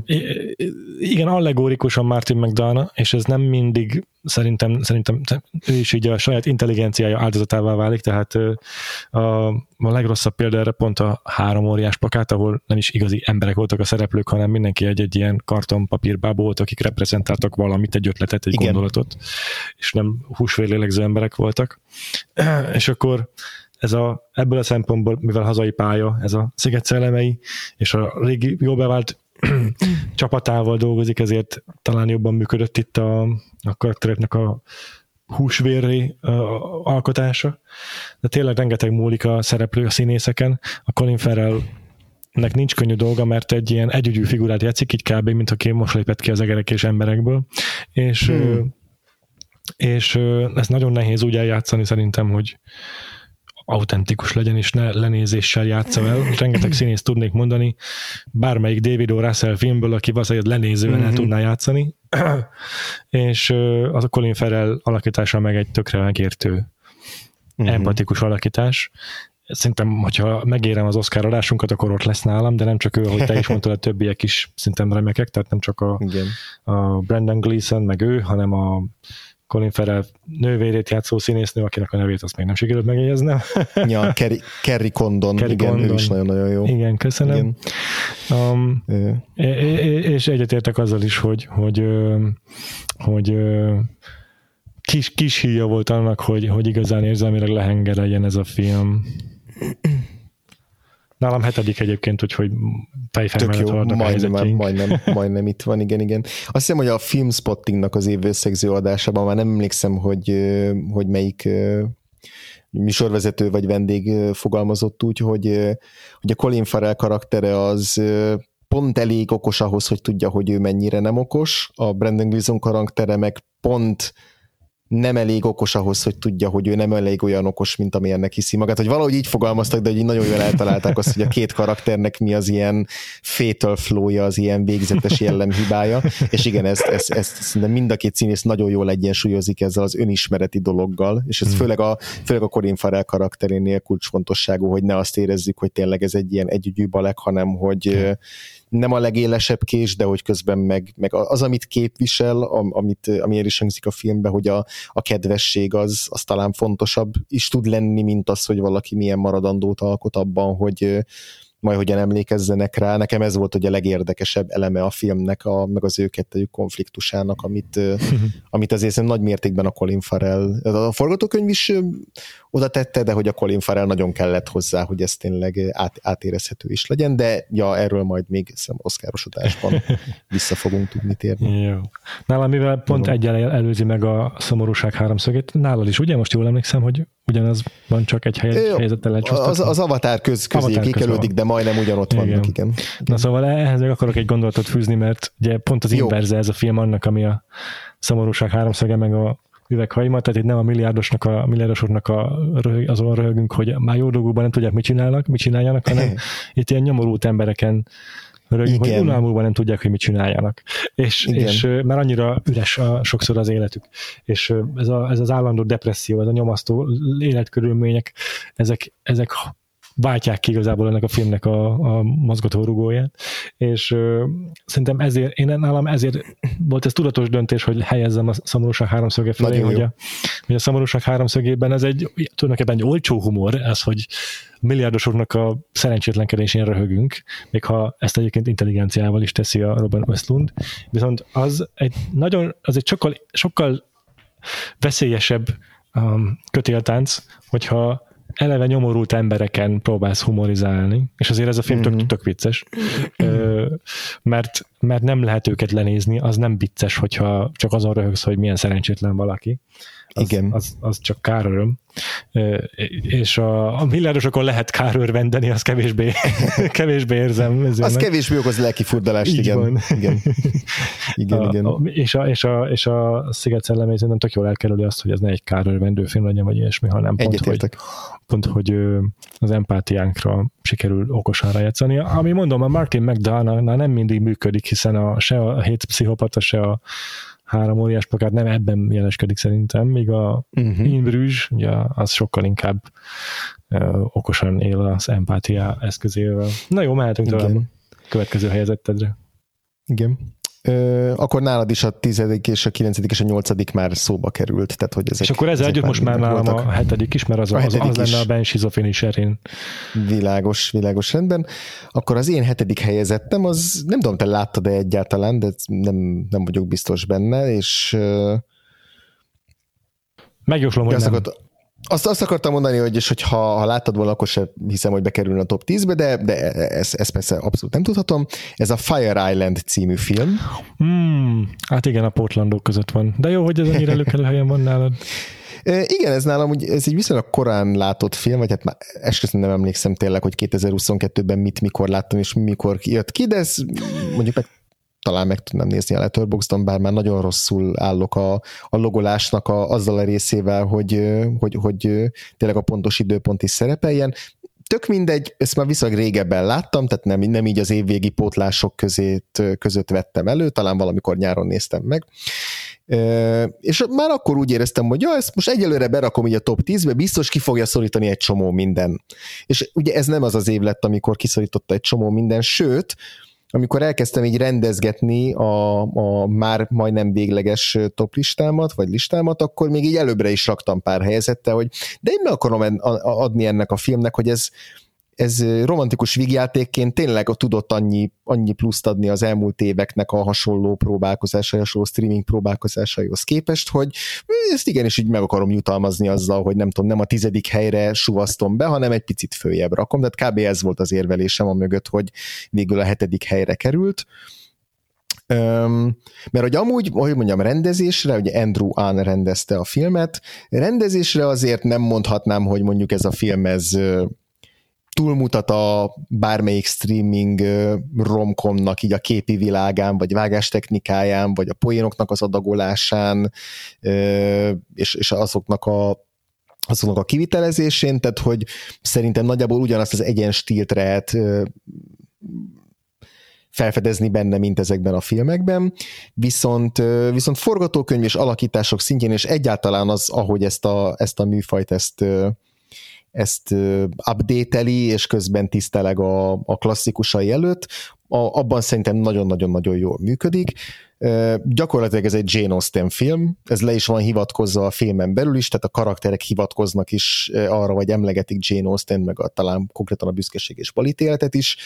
Igen, allegórikusan Martin McDonough, és ez nem mindig szerintem, szerintem ő is így a saját intelligenciája áldozatává válik, tehát a, a legrosszabb példa erre pont a három óriás pakát, ahol nem is igazi emberek voltak a szereplők, hanem mindenki egy-egy ilyen kartonpapírbábó volt, akik reprezentáltak valamit, egy ötletet, egy Igen. gondolatot, és nem húsvérlélegző emberek voltak. És akkor ez a, ebből a szempontból, mivel hazai pálya, ez a sziget szellemei, és a régi jól bevált csapatával dolgozik, ezért talán jobban működött itt a, a karaktereknek a húsvéri uh, alkotása, de tényleg rengeteg múlik a szereplő a színészeken. A Colin Farrell nek nincs könnyű dolga, mert egy ilyen együgyű figurát játszik, így kb. mint aki most lépett ki az egerek és emberekből, és, hmm. és ez nagyon nehéz úgy eljátszani szerintem, hogy autentikus legyen, és ne lenézéssel játsza el. Rengeteg színész tudnék mondani, bármelyik David O. Russell filmből, aki valószínűleg lenézően mm-hmm. el mhm. tudná játszani, és az a Colin Farrell alakítása meg egy tökre megértő, mm-hmm. empatikus alakítás. Szerintem, hogyha megérem az Oscar adásunkat, akkor ott lesz nálam, de nem csak ő, ahogy te is mondtad, a többiek is szerintem remekek, tehát nem csak a, Igen. a Brandon Gleeson, meg ő, hanem a Colin Farrell nővérét játszó színésznő, akinek a nevét azt még nem sikerült megjegyeznem. ja, Kerry, Kerry Condon, Kerry igen, Condon. ő is nagyon-nagyon jó. Igen, köszönöm. Igen. Um, és egyetértek azzal is, hogy, hogy, hogy kis, kis híja volt annak, hogy, hogy igazán érzelmileg lehengereljen ez a film. Nálam hetedik egyébként, úgyhogy fejfejmelet haladnak majdnem, majdnem, majdnem itt van, igen, igen. Azt hiszem, hogy a Filmspottingnak az év összegző adásában már nem emlékszem, hogy, hogy melyik műsorvezető vagy vendég fogalmazott úgy, hogy, hogy a Colin Farrell karaktere az pont elég okos ahhoz, hogy tudja, hogy ő mennyire nem okos, a Brandon Gleeson karaktere meg pont nem elég okos ahhoz, hogy tudja, hogy ő nem elég olyan okos, mint amilyennek hiszi magát. Hogy valahogy így fogalmaztak, de hogy nagyon jól eltalálták azt, hogy a két karakternek mi az ilyen fatal flow az ilyen végzetes jellemhibája. És igen, ezt, ezt, ezt szerintem mind a két színész nagyon jól egyensúlyozik ezzel az önismereti dologgal, és ez hmm. főleg, a, főleg a Corin Farrell karakterénél kulcsfontosságú, hogy ne azt érezzük, hogy tényleg ez egy ilyen együgyű balek, hanem hogy hmm nem a legélesebb kés, de hogy közben meg, meg az, amit képvisel, amit, amiért is hangzik a filmbe, hogy a, a kedvesség az, az talán fontosabb is tud lenni, mint az, hogy valaki milyen maradandót alkot abban, hogy majd hogyan emlékezzenek rá. Nekem ez volt hogy a legérdekesebb eleme a filmnek, a, meg az ő kettőjük konfliktusának, amit, amit azért nagy mértékben a Colin Farrell, a forgatókönyv is oda tette, de hogy a Colin Farrell nagyon kellett hozzá, hogy ez tényleg át, átérezhető is legyen, de ja, erről majd még oszkárosodásban vissza fogunk tudni térni. Jó. Nálam, mivel pont egyel előzi meg a szomorúság háromszögét, nálad is, ugye most jól emlékszem, hogy ugyanaz van, csak egy hely, helyzettel Az, az avatár köz, közé avatár kikerüldik, köz de majdnem ugyanott igen. vannak, igen. igen. Na szóval ehhez még akarok egy gondolatot fűzni, mert ugye pont az inverze ez a film annak, ami a szomorúság háromszöge, meg a üveghajma, tehát itt nem a milliárdosnak, a milliárdosoknak a, azon röhögünk, hogy már jó dolgokban nem tudják, mit csinálnak, mit csináljanak, hanem itt ilyen nyomorult embereken rögünk, hogy unalmúban nem tudják, hogy mit csináljanak. És, és mert annyira üres a, sokszor az életük. És ez, a, ez az állandó depresszió, ez a nyomasztó életkörülmények, ezek, ezek váltják ki igazából ennek a filmnek a, a mozgatórugóját, és ö, szerintem ezért, én nálam ezért volt ez tudatos döntés, hogy helyezzem a szomorúság háromszöge felé, hogy a, hogy a szomorúság háromszögében ez egy tulajdonképpen egy olcsó humor, ez, hogy milliárdosoknak a szerencsétlenkedésén röhögünk, még ha ezt egyébként intelligenciával is teszi a Robert Westlund, viszont az egy nagyon, az egy sokkal, sokkal veszélyesebb um, kötéltánc, hogyha eleve nyomorult embereken próbálsz humorizálni, és azért ez a film mm-hmm. tök, tök vicces, mert, mert nem lehet őket lenézni, az nem vicces, hogyha csak azon röhögsz, hogy milyen szerencsétlen valaki. Az, Igen. Az, az csak káröröm. És a, a milliárdosokon lehet kárörvendeni, az kevésbé, kevésbé érzem. Az meg. kevésbé okoz lelki furdalást, igen. Van. igen. igen, a, igen. A, és, a, és, a, és a Sziget szellemé nem tök jól elkerüli azt, hogy ez ne egy kárörvendő film legyen, vagy ilyesmi, hanem pont, hogy, pont, hogy az empátiánkra sikerül okosan rájátszani. Ami mondom, a Martin McDonough nem mindig működik, hiszen a, se a hét pszichopata, se a három óriás plakát nem ebben jeleskedik szerintem, míg a uh-huh. In Bruges, ugye az sokkal inkább uh, okosan él az empátia eszközével. Na jó, mehetünk tovább. Következő helyezettedre. Igen. Ö, akkor nálad is a tizedik és a kilencedik és a nyolcadik már szóba került. Tehát, hogy ezek, és akkor ezzel együtt most már nálam voltak. a hetedik is, mert az, a az, az lenne a Ben Schizophreni Világos, világos rendben. Akkor az én hetedik helyezettem, az nem tudom, te láttad-e egyáltalán, de nem, nem vagyok biztos benne, és Megjóslom, hogy nem. Akart, azt, azt akartam mondani, hogy, és hogy ha, ha láttad volna, akkor sem hiszem, hogy bekerülne a top 10-be, de, de ezt, ezt persze abszolút nem tudhatom. Ez a Fire Island című film. Hmm, hát igen, a Portlandok között van. De jó, hogy ez annyira előkelő helyen van nálad. Igen, ez nálam úgy, ez egy viszonylag korán látott film, vagy hát már esküszöm nem emlékszem tényleg, hogy 2022-ben mit, mikor láttam, és mikor jött ki, de ez mondjuk meg talán meg tudnám nézni a Letterboxdon, bár már nagyon rosszul állok a, a logolásnak a, azzal a részével, hogy, hogy, hogy tényleg a pontos időpont is szerepeljen. Tök mindegy, ezt már viszonylag régebben láttam, tehát nem, nem így az évvégi pótlások közét, között vettem elő, talán valamikor nyáron néztem meg. És már akkor úgy éreztem, hogy ja, ezt most egyelőre berakom így a top 10-be, biztos ki fogja szorítani egy csomó minden. És ugye ez nem az az év lett, amikor kiszorította egy csomó minden, sőt, amikor elkezdtem így rendezgetni a, a már majdnem végleges toplistámat, vagy listámat, akkor még így előbbre is raktam pár helyezettel, hogy de én meg akarom adni ennek a filmnek, hogy ez, ez romantikus vígjátékként tényleg tudott annyi, annyi pluszt adni az elmúlt éveknek a hasonló próbálkozásai, hasonló streaming próbálkozásaihoz képest, hogy ezt igenis így meg akarom jutalmazni azzal, hogy nem tudom, nem a tizedik helyre suvasztom be, hanem egy picit följebb rakom, tehát kb. ez volt az érvelésem a mögött, hogy végül a hetedik helyre került. Um, mert hogy amúgy, hogy mondjam, rendezésre, ugye Andrew Ann rendezte a filmet, rendezésre azért nem mondhatnám, hogy mondjuk ez a film ez túlmutat a bármelyik streaming romkomnak így a képi világán, vagy vágástechnikáján, vagy a poénoknak az adagolásán, és, és azoknak a azoknak a kivitelezésén, tehát hogy szerintem nagyjából ugyanazt az egyen stílt lehet felfedezni benne, mint ezekben a filmekben, viszont, viszont forgatókönyv és alakítások szintjén, és egyáltalán az, ahogy ezt a, ezt a műfajt ezt, ezt updateli, és közben tiszteleg a, a klasszikusai előtt, a, abban szerintem nagyon-nagyon-nagyon jól működik. Gyakorlatilag ez egy Jane Austen film, ez le is van hivatkozva a filmen belül is, tehát a karakterek hivatkoznak is arra, vagy emlegetik Jane Austen, meg a, talán konkrétan a büszkeség és balítéletet is.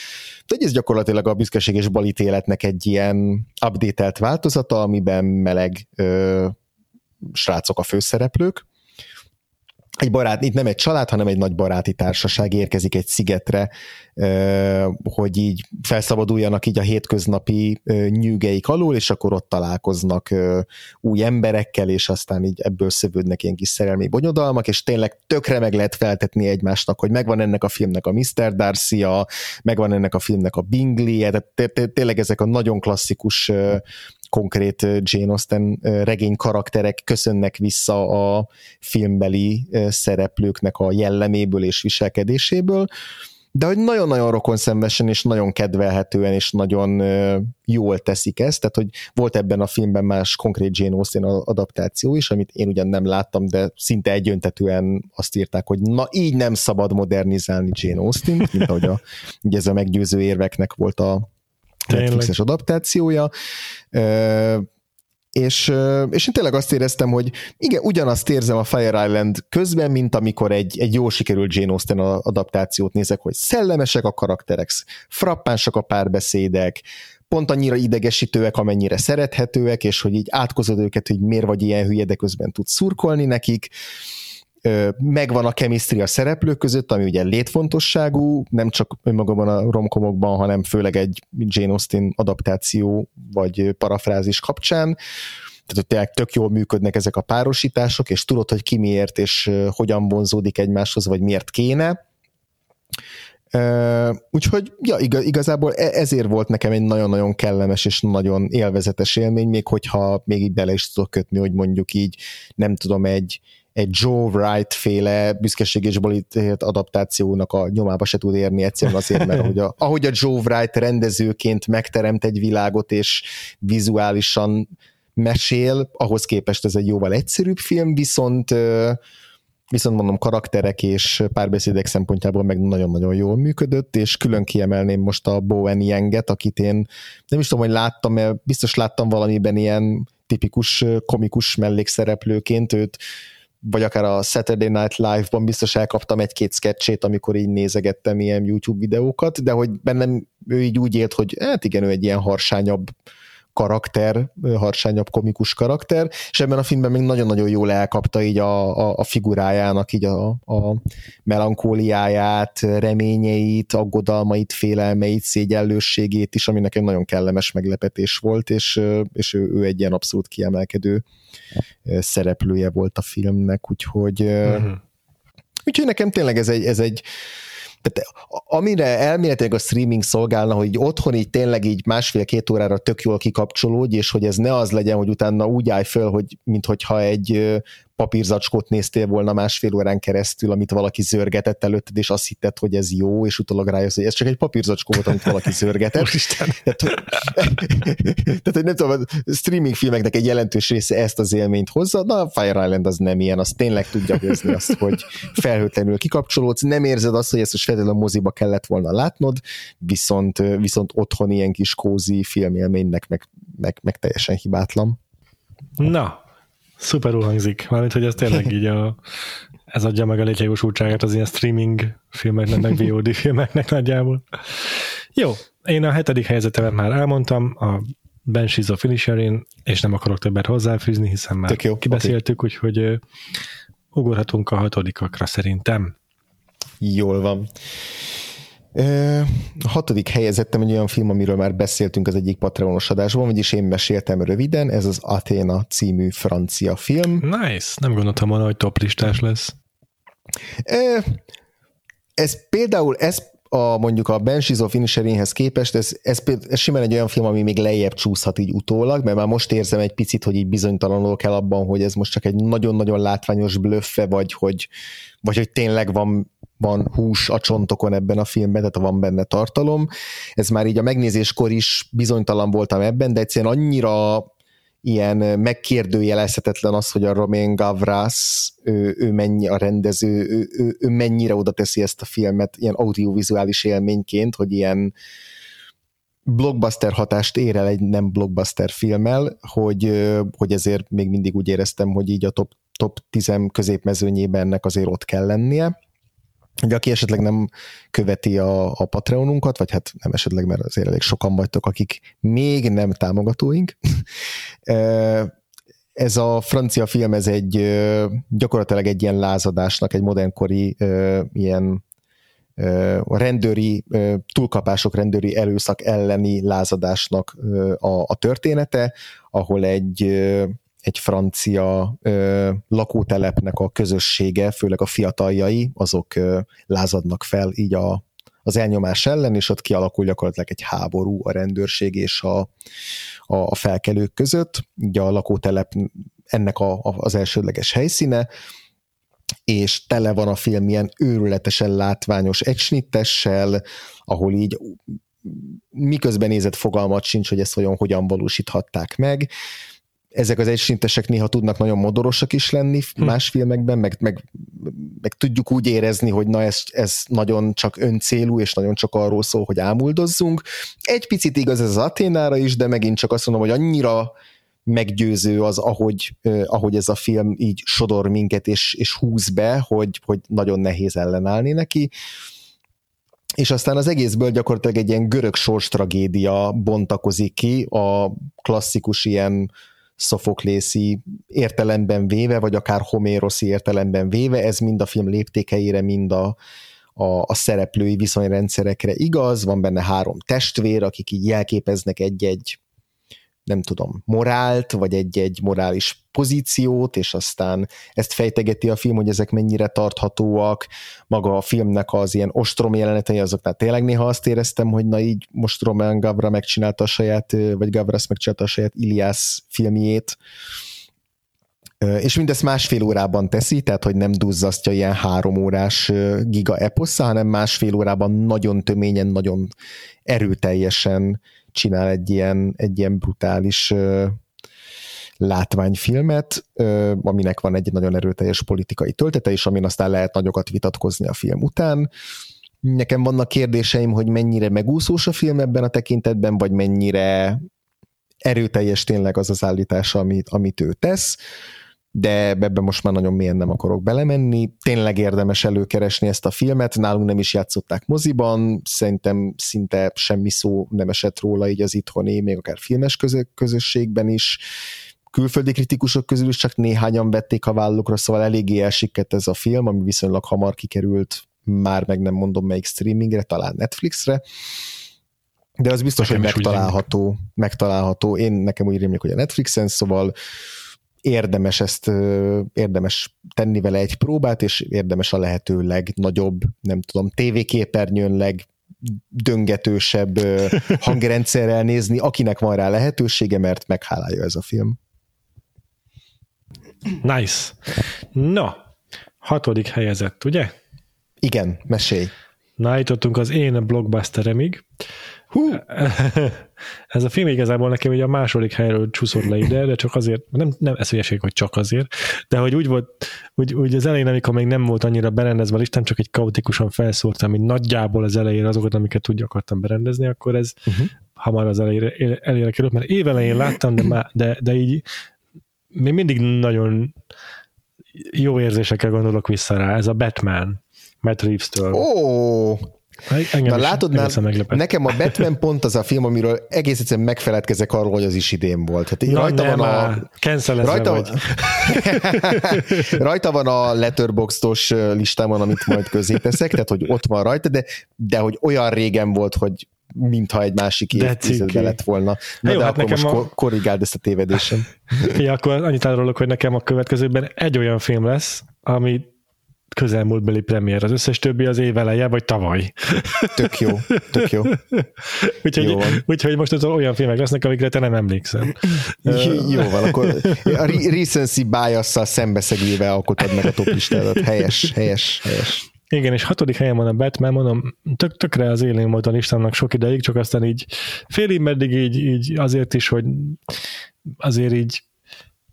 Tehát ez gyakorlatilag a büszkeség és balítéletnek egy ilyen updatelt változata, amiben meleg ö, srácok a főszereplők, egy barát, itt nem egy család, hanem egy nagy baráti társaság érkezik egy szigetre, hogy így felszabaduljanak így a hétköznapi nyűgeik alól, és akkor ott találkoznak új emberekkel, és aztán így ebből szövődnek ilyen kis szerelmi bonyodalmak, és tényleg tökre meg lehet feltetni egymásnak, hogy megvan ennek a filmnek a Mr. darcy megvan ennek a filmnek a Bingley, tehát tényleg ezek a nagyon klasszikus konkrét Jane Austen regény karakterek köszönnek vissza a filmbeli szereplőknek a jelleméből és viselkedéséből, de hogy nagyon-nagyon rokonszenvesen és nagyon kedvelhetően és nagyon jól teszik ezt, tehát hogy volt ebben a filmben más konkrét Jane Austen adaptáció is, amit én ugyan nem láttam, de szinte egyöntetően azt írták, hogy na így nem szabad modernizálni Jane Austen, mint ahogy a, ugye ez a meggyőző érveknek volt a Netflixes adaptációja, és, és én tényleg azt éreztem, hogy igen, ugyanazt érzem a Fire Island közben, mint amikor egy, egy jól sikerült Jane Austen adaptációt nézek, hogy szellemesek a karakterek, frappánsak a párbeszédek, pont annyira idegesítőek, amennyire szerethetőek, és hogy így átkozod őket, hogy miért vagy ilyen hülye, de közben tudsz szurkolni nekik, megvan a chemistry a szereplők között, ami ugye létfontosságú, nem csak önmagában a romkomokban, hanem főleg egy Jane Austen adaptáció vagy parafrázis kapcsán, tehát hogy tényleg tök jól működnek ezek a párosítások, és tudod, hogy ki miért és hogyan vonzódik egymáshoz, vagy miért kéne. Úgyhogy ja, igazából e, ezért volt nekem egy nagyon-nagyon kellemes és nagyon élvezetes élmény, még hogyha még így bele is tudok kötni, hogy mondjuk így nem tudom, egy, egy Joe Wright féle büszkeség és bolítélet adaptációnak a nyomába se tud érni egyszerűen azért, mert ahogy a, ahogy a Joe Wright rendezőként megteremt egy világot és vizuálisan mesél, ahhoz képest ez egy jóval egyszerűbb film, viszont viszont mondom karakterek és párbeszédek szempontjából meg nagyon-nagyon jól működött, és külön kiemelném most a Bowen Yenget, akit én nem is tudom, hogy láttam, mert biztos láttam valamiben ilyen tipikus komikus mellékszereplőként, őt vagy akár a Saturday Night Live-ban biztos elkaptam egy-két sketchét, amikor így nézegettem ilyen YouTube videókat, de hogy bennem ő így úgy élt, hogy hát igen, ő egy ilyen harsányabb karakter, harsányabb komikus karakter, és ebben a filmben még nagyon-nagyon jól elkapta így a, a, a figurájának így a, a melankóliáját, reményeit, aggodalmait, félelmeit, szégyellősségét is, ami nekem nagyon kellemes meglepetés volt, és, és ő, ő egy ilyen abszolút kiemelkedő szereplője volt a filmnek, úgyhogy uh-huh. úgyhogy nekem tényleg ez egy, ez egy tehát amire elméletileg a streaming szolgálna, hogy otthon így tényleg így másfél-két órára tök jól kikapcsolódj, és hogy ez ne az legyen, hogy utána úgy állj föl, hogy minthogyha egy papírzacskót néztél volna másfél órán keresztül, amit valaki zörgetett előtted, és azt hitted, hogy ez jó, és utólag rájössz, hogy ez csak egy papírzacskó volt, amit valaki zörgetett. tehát, tehát, hogy nem tudom, a streaming filmeknek egy jelentős része ezt az élményt hozza, na a Fire Island az nem ilyen, az tényleg tudja hozni azt, hogy felhőtlenül kikapcsolódsz, nem érzed azt, hogy ezt most feltétlenül a moziba kellett volna látnod, viszont, viszont otthon ilyen kis kózi filmélménynek meg, meg, meg teljesen hibátlan. Na, szuperul hangzik, mármint, hogy ez tényleg így a, ez adja meg a létjogosultságát az ilyen streaming filmeknek, meg VOD filmeknek nagyjából. Jó, én a hetedik helyzetemet már elmondtam, a Banshees of Inisherin, és nem akarok többet hozzáfűzni, hiszen már jó, kibeszéltük, okay. úgyhogy ugorhatunk a hatodikakra szerintem. Jól van. A hatodik helyezettem egy olyan film, amiről már beszéltünk az egyik Patreonos adásban, vagyis én meséltem röviden, ez az Athena című francia film. Nice, nem gondoltam volna, hogy top listás lesz. ez például, ez a, mondjuk a Banshees of Inisherinhez képest, ez, ez, ez simán egy olyan film, ami még lejjebb csúszhat így utólag, mert már most érzem egy picit, hogy így bizonytalanul kell abban, hogy ez most csak egy nagyon-nagyon látványos blöffe, vagy hogy, vagy hogy tényleg van, van hús a csontokon ebben a filmben, tehát van benne tartalom. Ez már így a megnézéskor is bizonytalan voltam ebben, de egyszerűen annyira ilyen megkérdőjelezhetetlen az, hogy a Romain Gavras, ő, ő mennyi a rendező, ő, ő, ő mennyire oda teszi ezt a filmet ilyen audiovizuális élményként, hogy ilyen blockbuster hatást ér el egy nem blockbuster filmmel, hogy, hogy ezért még mindig úgy éreztem, hogy így a top, top 10 középmezőnyében ennek azért ott kell lennie hogy aki esetleg nem követi a, a Patreonunkat, vagy hát nem esetleg, mert azért elég sokan vagytok, akik még nem támogatóink. ez a francia film, ez egy gyakorlatilag egy ilyen lázadásnak, egy modernkori ilyen rendőri túlkapások, rendőri erőszak elleni lázadásnak a, a története, ahol egy egy francia ö, lakótelepnek a közössége, főleg a fiataljai, azok ö, lázadnak fel így a, az elnyomás ellen, és ott kialakul gyakorlatilag egy háború a rendőrség és a, a, a felkelők között. Ugye a lakótelep ennek a, a, az elsődleges helyszíne, és tele van a film ilyen őrületesen látványos egysnittessel, ahol így miközben nézett fogalmat sincs, hogy ezt vajon hogyan valósíthatták meg, ezek az egysintesek néha tudnak nagyon modorosak is lenni hm. más filmekben, meg, meg, meg tudjuk úgy érezni, hogy na ez, ez nagyon csak öncélú, és nagyon csak arról szól, hogy ámuldozzunk. Egy picit igaz ez az Aténára is, de megint csak azt mondom, hogy annyira meggyőző az, ahogy, eh, ahogy ez a film így sodor minket és, és húz be, hogy, hogy nagyon nehéz ellenállni neki és aztán az egészből gyakorlatilag egy ilyen görög sors tragédia bontakozik ki, a klasszikus ilyen szofoklészi értelemben véve, vagy akár homéroszi értelemben véve, ez mind a film léptékeire, mind a, a, a szereplői viszonyrendszerekre igaz, van benne három testvér, akik így jelképeznek egy-egy nem tudom, morált, vagy egy-egy morális pozíciót, és aztán ezt fejtegeti a film, hogy ezek mennyire tarthatóak, maga a filmnek az ilyen ostrom jelenetei, azoknál tényleg néha azt éreztem, hogy na így most Roman Gavra megcsinálta a saját, vagy Gavras megcsinálta a saját Ilias filmjét, és mindezt másfél órában teszi, tehát hogy nem duzzasztja ilyen három órás giga eposza, hanem másfél órában nagyon töményen, nagyon erőteljesen csinál egy ilyen, egy ilyen brutális látványfilmet, aminek van egy nagyon erőteljes politikai töltete, és amin aztán lehet nagyokat vitatkozni a film után. Nekem vannak kérdéseim, hogy mennyire megúszós a film ebben a tekintetben, vagy mennyire erőteljes tényleg az az állítása, amit, amit ő tesz de ebben most már nagyon mélyen nem akarok belemenni. Tényleg érdemes előkeresni ezt a filmet, nálunk nem is játszották moziban, szerintem szinte semmi szó nem esett róla így az itthoni, még akár filmes közösségben is. Külföldi kritikusok közül is csak néhányan vették a vállukra, szóval eléggé elsikett ez a film, ami viszonylag hamar kikerült, már meg nem mondom melyik streamingre, talán Netflixre. De az biztos, nekem hogy megtalálható, megtalálható. Én nekem úgy rémlik, hogy a Netflixen, szóval érdemes ezt, érdemes tenni vele egy próbát, és érdemes a lehető legnagyobb, nem tudom, tévéképernyőn leg döngetősebb hangrendszerrel nézni, akinek van rá lehetősége, mert meghálálja ez a film. Nice. No, hatodik helyezett, ugye? Igen, mesélj. Na, az én blockbusteremig. Hú. Ez a film igazából nekem ugye a második helyről csúszott le ide, de csak azért, nem, nem ez hülyeség, hogy csak azért, de hogy úgy volt, úgy, úgy az elején, amikor még nem volt annyira berendezve a listám, csak egy kaotikusan felszórtam, így nagyjából az elején azokat, amiket úgy akartam berendezni, akkor ez uh-huh. hamar az elejére, elejére került, mert évelején láttam, de, má, de, de így még mindig nagyon jó érzésekkel gondolok vissza rá. Ez a Batman, Matt Reeves-től. Oh, Engem Na látod, már, nekem a Batman pont az a film, amiről egész egyszerűen megfeledkezek arról, hogy az is idén volt. Hát Na, rajta nem, van a... Rajta, vagy. rajta van a letterboxdos listámon, amit majd közé teszek, tehát hogy ott van rajta, de, de hogy olyan régen volt, hogy mintha egy másik évtizedben lett volna. Na, Jó, de hát akkor most a... korrigáld ezt a tévedésem. ja, akkor annyit árulok, hogy nekem a következőben egy olyan film lesz, ami közelmúltbeli premier, az összes többi az év eleje, vagy tavaly. Tök jó, tök jó. úgyhogy, jó úgyhogy most az olyan filmek lesznek, amikre te nem emlékszel. jó van, akkor a recency bias-szal szembeszegülve alkotod meg a top listádat. Helyes, helyes, helyes. Igen, és hatodik helyen van a Batman, mondom, tök, tökre az élén volt a listámnak sok ideig, csak aztán így félig meddig így, így azért is, hogy azért így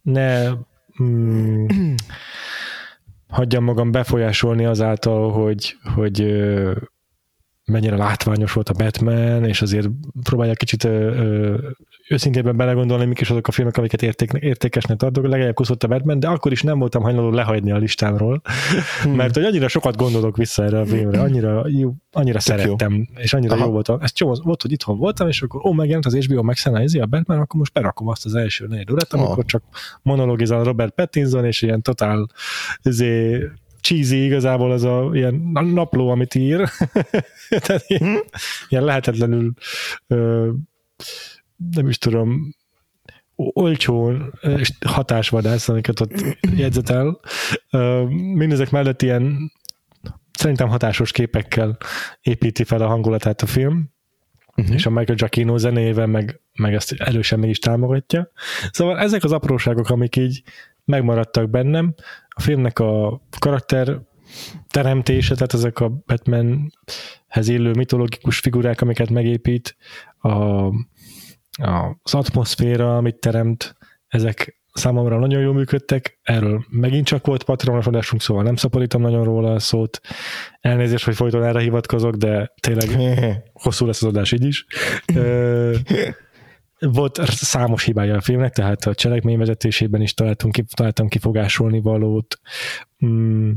ne mm, hagyjam magam befolyásolni azáltal, hogy, hogy mennyire látványos volt a Batman, és azért próbálják kicsit őszintében belegondolni, mik is azok a filmek, amiket érték, értékesnek tartok, legalább kuszott a Batman, de akkor is nem voltam hajlandó lehagyni a listámról, hmm. mert hogy annyira sokat gondolok vissza erre a filmre, annyira, jó, annyira szerettem, jó. és annyira Aha. jó volt. Ez csomó volt, hogy itthon voltam, és akkor ó, megjelent az HBO Max a Batman, akkor most berakom azt az első négy órát, amikor oh. csak monologizál Robert Pattinson, és ilyen totál izé, cheesy igazából az a ilyen napló, amit ír. Tehát ilyen, hmm? ilyen lehetetlenül ö, nem is tudom, olcsó és hatásvadász, amiket ott jegyzetel. Mindezek mellett ilyen szerintem hatásos képekkel építi fel a hangulatát a film, uh-huh. és a Michael Giacchino zenével meg, meg ezt erősen meg is támogatja. Szóval ezek az apróságok, amik így megmaradtak bennem, a filmnek a karakter teremtése, tehát ezek a Batmanhez illő mitológikus figurák, amiket megépít, a, az atmoszféra, amit teremt, ezek számomra nagyon jól működtek, erről megint csak volt patronos adásunk, szóval nem szaporítom nagyon róla a szót. Elnézést, hogy folyton erre hivatkozok, de tényleg hosszú lesz az adás így is. Volt számos hibája a filmnek, tehát a cselekményvezetésében is találtunk, találtam kifogásolni valót. Mm,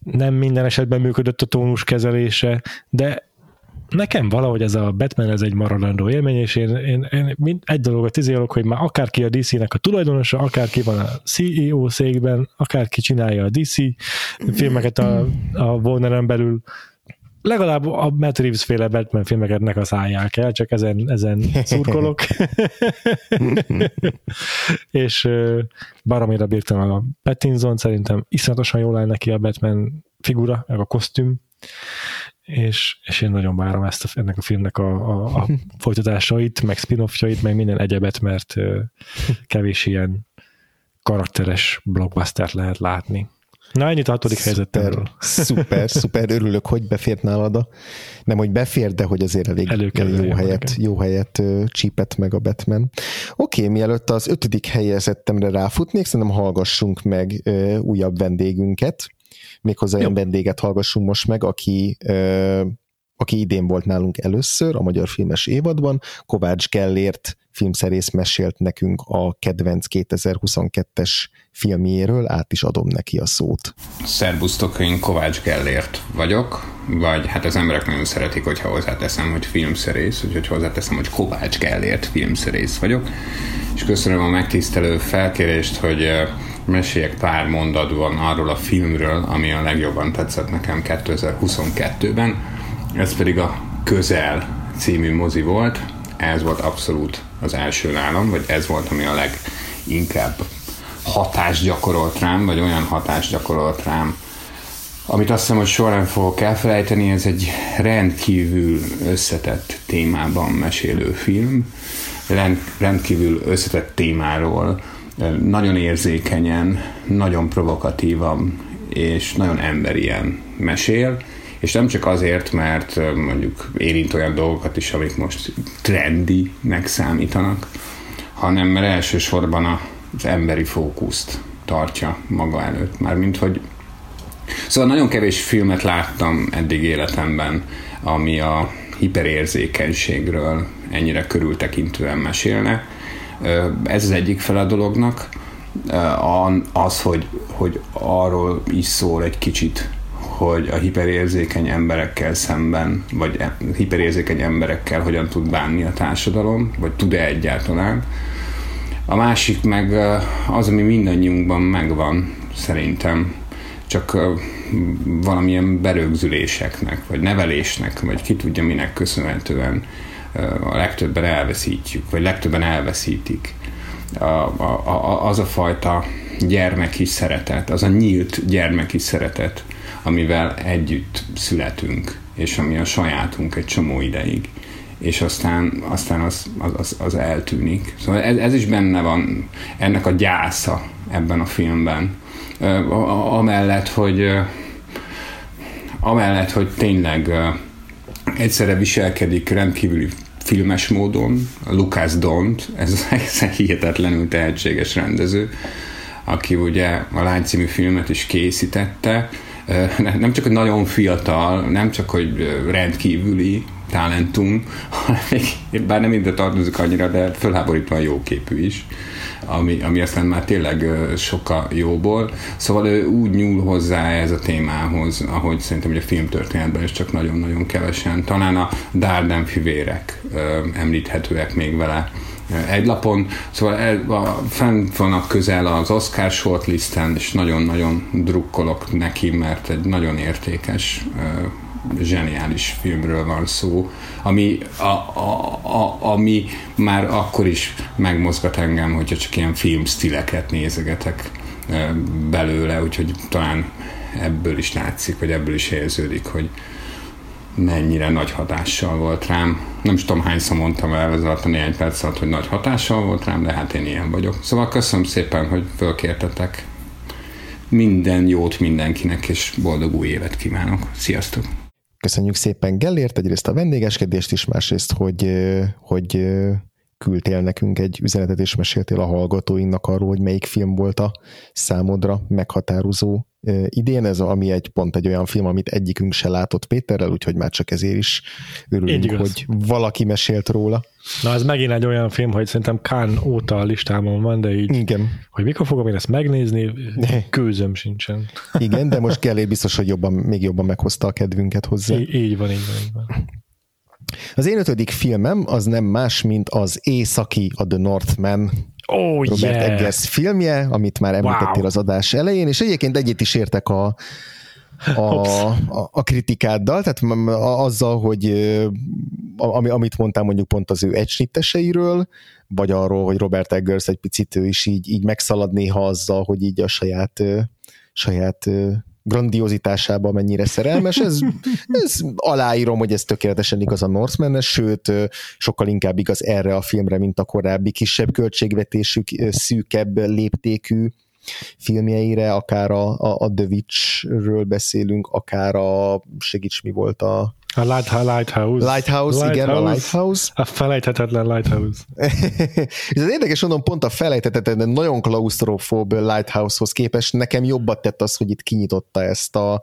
nem minden esetben működött a tónus kezelése, de nekem valahogy ez a Batman ez egy maradandó élmény, és én, én, én mind egy dologot izélok, hogy már akárki a DC-nek a tulajdonosa, akárki van a CEO székben, akárki csinálja a DC filmeket a, a Warner-en belül, legalább a Matt Reeves féle Batman filmeket ne kaszálják el, csak ezen, ezen szurkolok. és baromira bírtam a Pattinson, szerintem iszonyatosan jól áll neki a Batman figura, meg a kosztüm, és, és én nagyon várom ezt a, ennek a filmnek a, a, a folytatásait, meg spin meg minden egyebet, mert kevés ilyen karakteres blockbustert lehet látni. Na, ennyit a hatodik helyzetről. Szuper, szuper, örülök, hogy befért nálad a, nem, hogy befér, de hogy azért elég jó helyet, jó helyet csípett meg a Batman. Oké, okay, mielőtt az ötödik helyezettemre ráfutnék, szerintem hallgassunk meg ö, újabb vendégünket, méghozzá olyan vendéget hallgassunk most meg, aki aki idén volt nálunk először a Magyar Filmes évadban, Kovács Gellért filmszerész mesélt nekünk a kedvenc 2022-es filmjéről, át is adom neki a szót. Szerbusztok, én Kovács Gellért vagyok, vagy hát az emberek nagyon szeretik, hogyha hozzáteszem, hogy filmszerész, úgyhogy hozzáteszem, hogy Kovács Gellért filmszerész vagyok, és köszönöm a megtisztelő felkérést, hogy meséljek pár mondatban arról a filmről, ami a legjobban tetszett nekem 2022-ben, ez pedig a Közel című mozi volt, ez volt abszolút az első nálam, vagy ez volt, ami a leginkább hatást gyakorolt rám, vagy olyan hatást gyakorolt rám, amit azt hiszem, hogy soha nem fogok elfelejteni, ez egy rendkívül összetett témában mesélő film, rendkívül összetett témáról, nagyon érzékenyen, nagyon provokatívan és nagyon emberien mesél, és nem csak azért, mert mondjuk érint olyan dolgokat is, amik most trendinek számítanak, hanem mert elsősorban az emberi fókuszt tartja maga előtt. Mármint, hogy Szóval nagyon kevés filmet láttam eddig életemben, ami a hiperérzékenységről ennyire körültekintően mesélne. Ez az egyik fel a dolognak. Az, hogy, hogy arról is szól egy kicsit, hogy a hiperérzékeny emberekkel szemben, vagy e, hiperérzékeny emberekkel hogyan tud bánni a társadalom, vagy tud-e egyáltalán. A másik meg az, ami mindannyiunkban megvan, szerintem, csak valamilyen berögzüléseknek, vagy nevelésnek, vagy ki tudja minek köszönhetően a legtöbben elveszítjük, vagy legtöbben elveszítik. A, a, a, az a fajta gyermeki szeretet, az a nyílt gyermeki szeretet, amivel együtt születünk, és ami a sajátunk egy csomó ideig és aztán, aztán az, az, az eltűnik. Szóval ez, ez is benne van, ennek a gyásza ebben a filmben. Amellett, hogy amellett, hogy tényleg egyszerre viselkedik rendkívüli filmes módon, Lucas Dont, ez, egy hihetetlenül tehetséges rendező, aki ugye a Lány című filmet is készítette, nem csak, hogy nagyon fiatal, nem csak, hogy rendkívüli talentum, bár nem ide tartozik annyira, de fölháborítóan jó képű is ami, ami aztán már tényleg sokkal jóból. Szóval ő úgy nyúl hozzá ez a témához, ahogy szerintem hogy a filmtörténetben is csak nagyon-nagyon kevesen. Talán a Darden fivérek említhetőek még vele egy lapon, szóval el, a, fent vannak közel az Oscar shortlisten, és nagyon-nagyon drukkolok neki, mert egy nagyon értékes zseniális filmről van szó, ami, a, a, a, ami már akkor is megmozgat engem, hogyha csak ilyen filmstileket nézegetek belőle, úgyhogy talán ebből is látszik, vagy ebből is érződik, hogy mennyire nagy hatással volt rám. Nem is tudom hányszor mondtam el ez alatt a néhány perc alatt, hogy nagy hatással volt rám, de hát én ilyen vagyok. Szóval köszönöm szépen, hogy fölkértetek. Minden jót mindenkinek, és boldog új évet kívánok. Sziasztok! Köszönjük szépen Gellért, egyrészt a vendégeskedést is, másrészt, hogy, hogy küldtél nekünk egy üzenetet, és meséltél a hallgatóinknak arról, hogy melyik film volt a számodra meghatározó idén. Ez ami egy pont egy olyan film, amit egyikünk se látott Péterrel, úgyhogy már csak ezért is örülünk, hogy valaki mesélt róla. Na ez megint egy olyan film, hogy szerintem Kán óta a listámon van, de így, Igen. hogy mikor fogom én ezt megnézni, kőzöm sincsen. Igen, de most Gellért biztos, hogy jobban, még jobban meghozta a kedvünket hozzá. Így, így van, így van, így van. Az én ötödik filmem az nem más, mint az Északi, a The Northman oh, Robert yeah. Eggers filmje, amit már említettél wow. az adás elején, és egyébként egyet is értek a, a, a, a kritikáddal, tehát azzal, hogy ami, amit mondtam mondjuk pont az ő egysnitteseiről, vagy arról, hogy Robert Eggers egy picit ő is így, így megszalad néha azzal, hogy így a saját, saját grandiozitásában mennyire szerelmes, ez, ez aláírom, hogy ez tökéletesen igaz a northman sőt, sokkal inkább igaz erre a filmre, mint a korábbi kisebb költségvetésű, szűkebb léptékű filmjeire, akár a, a, a The Witch-ről beszélünk, akár a, segíts mi volt a a Lighthouse. Lighthouse, Lighthouse igen, a Lighthouse. A felejthetetlen Lighthouse. Ez érdekes, mondom, pont a felejthetetlen, nagyon klaustrofób Lighthouse-hoz képest nekem jobbat tett az, hogy itt kinyitotta ezt a,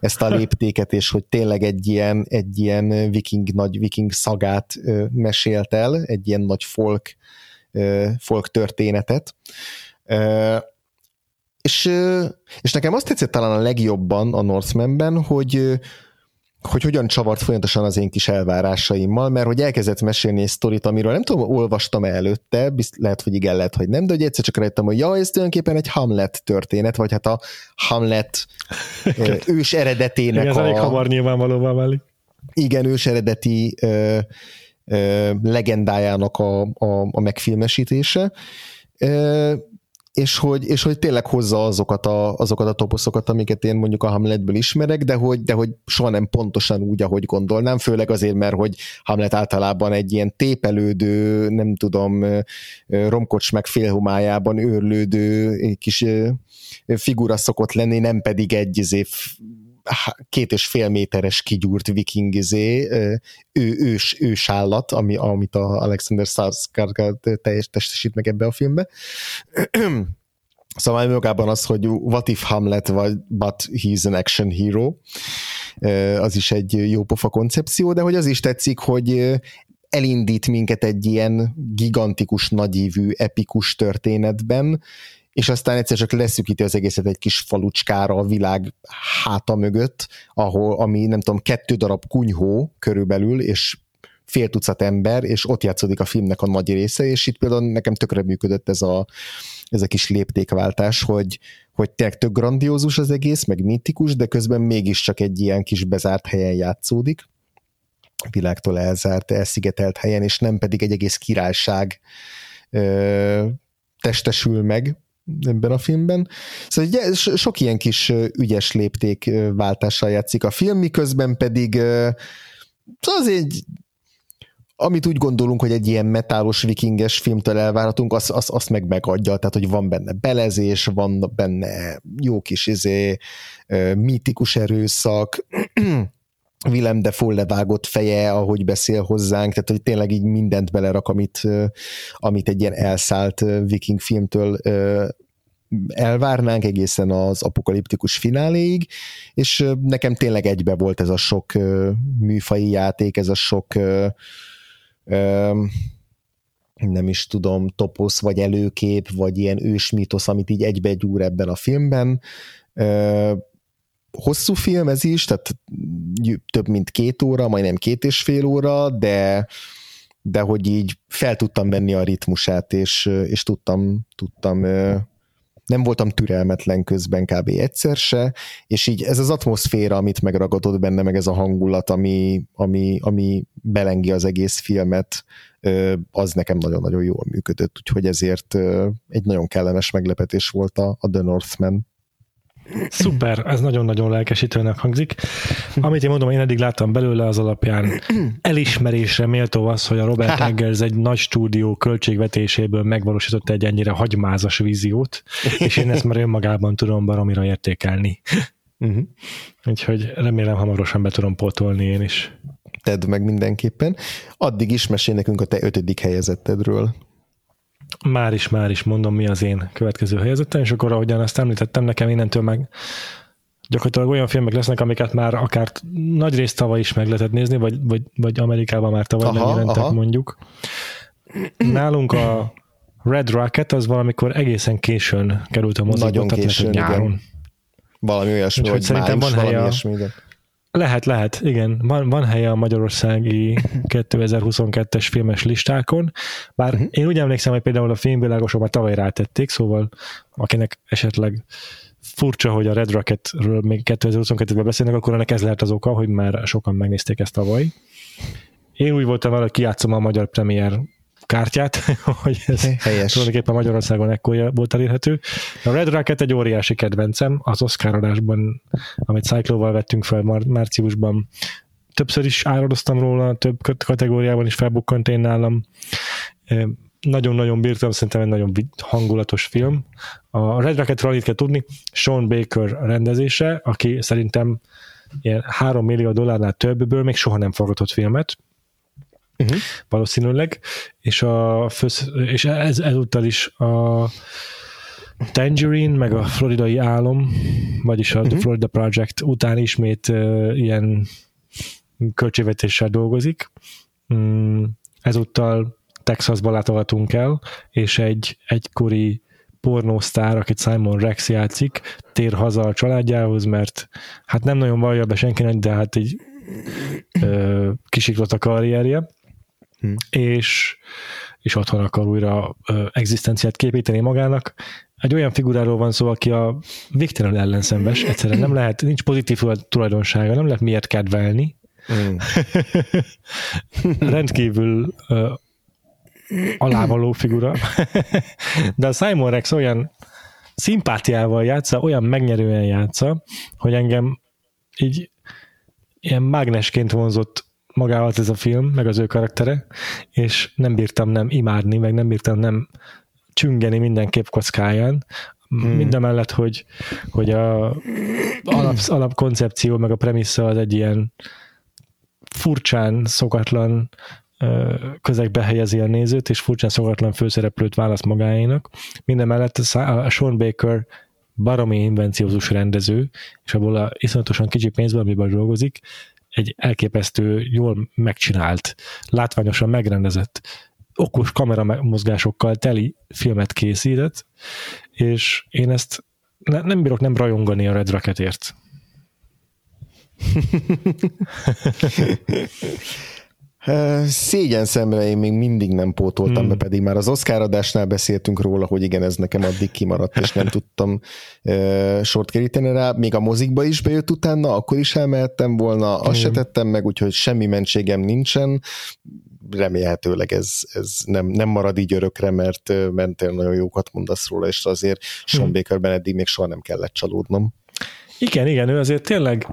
ezt a léptéket, és hogy tényleg egy ilyen, egy ilyen viking, nagy viking szagát mesélt el, egy ilyen nagy folk, folk történetet. És, és nekem azt tetszett talán a legjobban a Northmanben, hogy, hogy hogyan csavart folyamatosan az én kis elvárásaimmal, mert hogy elkezdett mesélni egy sztorit, amiről nem tudom, olvastam -e előtte, bizt, lehet, hogy igen, lehet, hogy nem, de hogy egyszer csak rájöttem, hogy ja, ez tulajdonképpen egy Hamlet történet, vagy hát a Hamlet ős eredetének igen, ez a... elég hamar nyilvánvalóvá válik. Igen, ős eredeti ö, ö, legendájának a, a, a megfilmesítése. Ö, és hogy, és hogy tényleg hozza azokat a, azokat a toposzokat, amiket én mondjuk a Hamletből ismerek, de hogy, de hogy soha nem pontosan úgy, ahogy gondolnám, főleg azért, mert hogy Hamlet általában egy ilyen tépelődő, nem tudom, romkocs meg félhumájában őrlődő kis figura szokott lenni, nem pedig egy izé, két és fél méteres kigyúrt viking izé, ő, ős, ős állat, ami, amit a Alexander Skarsgård teljes testesít meg ebbe a filmbe. Szóval magában az, hogy what if Hamlet, vagy but he's an action hero, az is egy jó pofa koncepció, de hogy az is tetszik, hogy elindít minket egy ilyen gigantikus, nagyívű, epikus történetben, és aztán egyszer csak leszűkíti az egészet egy kis falucskára a világ háta mögött, ahol, ami nem tudom, kettő darab kunyhó körülbelül, és fél tucat ember, és ott játszódik a filmnek a nagy része, és itt például nekem tökre működött ez a, ez a kis léptékváltás, hogy, hogy tényleg tök grandiózus az egész, meg mitikus, de közben mégiscsak egy ilyen kis bezárt helyen játszódik, világtól elzárt, elszigetelt helyen, és nem pedig egy egész királyság ö, testesül meg, ebben a filmben. Szóval ugye, sok ilyen kis ügyes léptékváltással játszik a film, miközben pedig szóval az egy amit úgy gondolunk, hogy egy ilyen metálos vikinges filmtől elvárhatunk, azt, azt, azt meg megadja, tehát hogy van benne belezés, van benne jó kis izé, mítikus erőszak, Willem de levágott feje, ahogy beszél hozzánk, tehát hogy tényleg így mindent belerak, amit, amit egy ilyen elszállt viking filmtől elvárnánk egészen az apokaliptikus fináléig, és nekem tényleg egybe volt ez a sok műfai játék, ez a sok nem is tudom, toposz, vagy előkép, vagy ilyen ősmítosz, amit így egybe gyúr ebben a filmben. Hosszú film ez is, tehát több mint két óra, majdnem két és fél óra, de, de hogy így fel tudtam venni a ritmusát, és, és tudtam, tudtam nem voltam türelmetlen közben kb. egyszer se, és így ez az atmoszféra, amit megragadott benne, meg ez a hangulat, ami, ami, ami belengi az egész filmet, az nekem nagyon-nagyon jól működött, úgyhogy ezért egy nagyon kellemes meglepetés volt a, a The Northman. Szuper, ez nagyon-nagyon lelkesítőnek hangzik. Amit én mondom, én eddig láttam belőle, az alapján elismerésre méltó az, hogy a Robert Eggers egy nagy stúdió költségvetéséből megvalósította egy ennyire hagymázas víziót, és én ezt már önmagában tudom baromira értékelni. Uh-huh. Úgyhogy remélem hamarosan be tudom pótolni én is. Tedd meg mindenképpen. Addig is mesél nekünk a te ötödik helyezettedről. Már is, már is mondom, mi az én következő helyezettem, és akkor ahogyan azt említettem, nekem innentől meg gyakorlatilag olyan filmek lesznek, amiket már akár nagy részt tavaly is meg lehetett nézni, vagy, vagy, vagy Amerikában már tavaly aha, megjelentek aha. mondjuk. Nálunk a Red Rocket az valamikor egészen későn került a mozikba, Nagyon későn, nyáron. Igen. Valami olyasmi, Úgyhogy hogy szerintem május, van helye a, lehet, lehet, igen. Van, van helye a magyarországi 2022-es filmes listákon, bár uh-huh. én úgy emlékszem, hogy például a filmvilágosok már tavaly rátették, szóval akinek esetleg furcsa, hogy a Red Rocketről még 2022-ben beszélnek, akkor ennek ez lehet az oka, hogy már sokan megnézték ezt tavaly. Én úgy voltam vele, hogy kijátszom a magyar premier kártyát, hogy ez Helyes. tulajdonképpen Magyarországon ekkor volt elérhető. A Red Rocket egy óriási kedvencem, az Oscar adásban, amit Cyclóval vettünk fel már- márciusban, többször is áradoztam róla, több kategóriában is felbukkant én nálam. Nagyon-nagyon bírtam, szerintem egy nagyon hangulatos film. A Red Rocketről annyit kell tudni, Sean Baker rendezése, aki szerintem ilyen 3 millió dollárnál többből még soha nem forgatott filmet, uh-huh. valószínűleg, és, a fősz, és ez, ezúttal is a Tangerine, meg a Floridai Álom, vagyis a uh-huh. The Florida Project után ismét uh, ilyen költségvetéssel dolgozik. Mm, ezúttal Texasba látogatunk el, és egy egykori pornósztár, akit Simon Rex játszik, tér haza a családjához, mert hát nem nagyon vallja be senkinek, de hát így ö, kisiklott a karrierje, hmm. és, és otthon akar újra ö, egzisztenciát képíteni magának. Egy olyan figuráról van szó, aki a végtelenül ellenszenves, egyszerűen nem lehet, nincs pozitív tulajdonsága, nem lehet miért kedvelni. Hmm. Rendkívül ö, alávaló figura. De a Simon Rex olyan szimpátiával játsza, olyan megnyerően játsza, hogy engem így ilyen mágnesként vonzott magával ez a film, meg az ő karaktere, és nem bírtam nem imádni, meg nem bírtam nem csüngeni minden képkockáján, hmm. mindemellett, hogy, hogy a alap, alapkoncepció, meg a premissza az egy ilyen furcsán, szokatlan közegbe helyezi a nézőt, és furcsán szokatlan főszereplőt választ magáénak. Mindemellett a Sean Baker baromi invenciózus rendező, és abból a iszonyatosan kicsi pénzből, amiből dolgozik, egy elképesztő, jól megcsinált, látványosan megrendezett, okos kameramozgásokkal teli filmet készített, és én ezt ne, nem bírok nem rajongani a Red Rocketért. Szégyen szemre én még mindig nem pótoltam hmm. be, pedig már az Oscar adásnál beszéltünk róla, hogy igen, ez nekem addig kimaradt, és nem tudtam uh, sort keríteni rá. Még a mozikba is bejött utána, akkor is elmehettem volna, azt hmm. se tettem meg, úgyhogy semmi mentségem nincsen. remélhetőleg ez, ez nem, nem marad így örökre, mert, mert nagyon jókat mondasz róla, és azért Sean hmm. Bakerben eddig még soha nem kellett csalódnom. Igen, igen, ő azért tényleg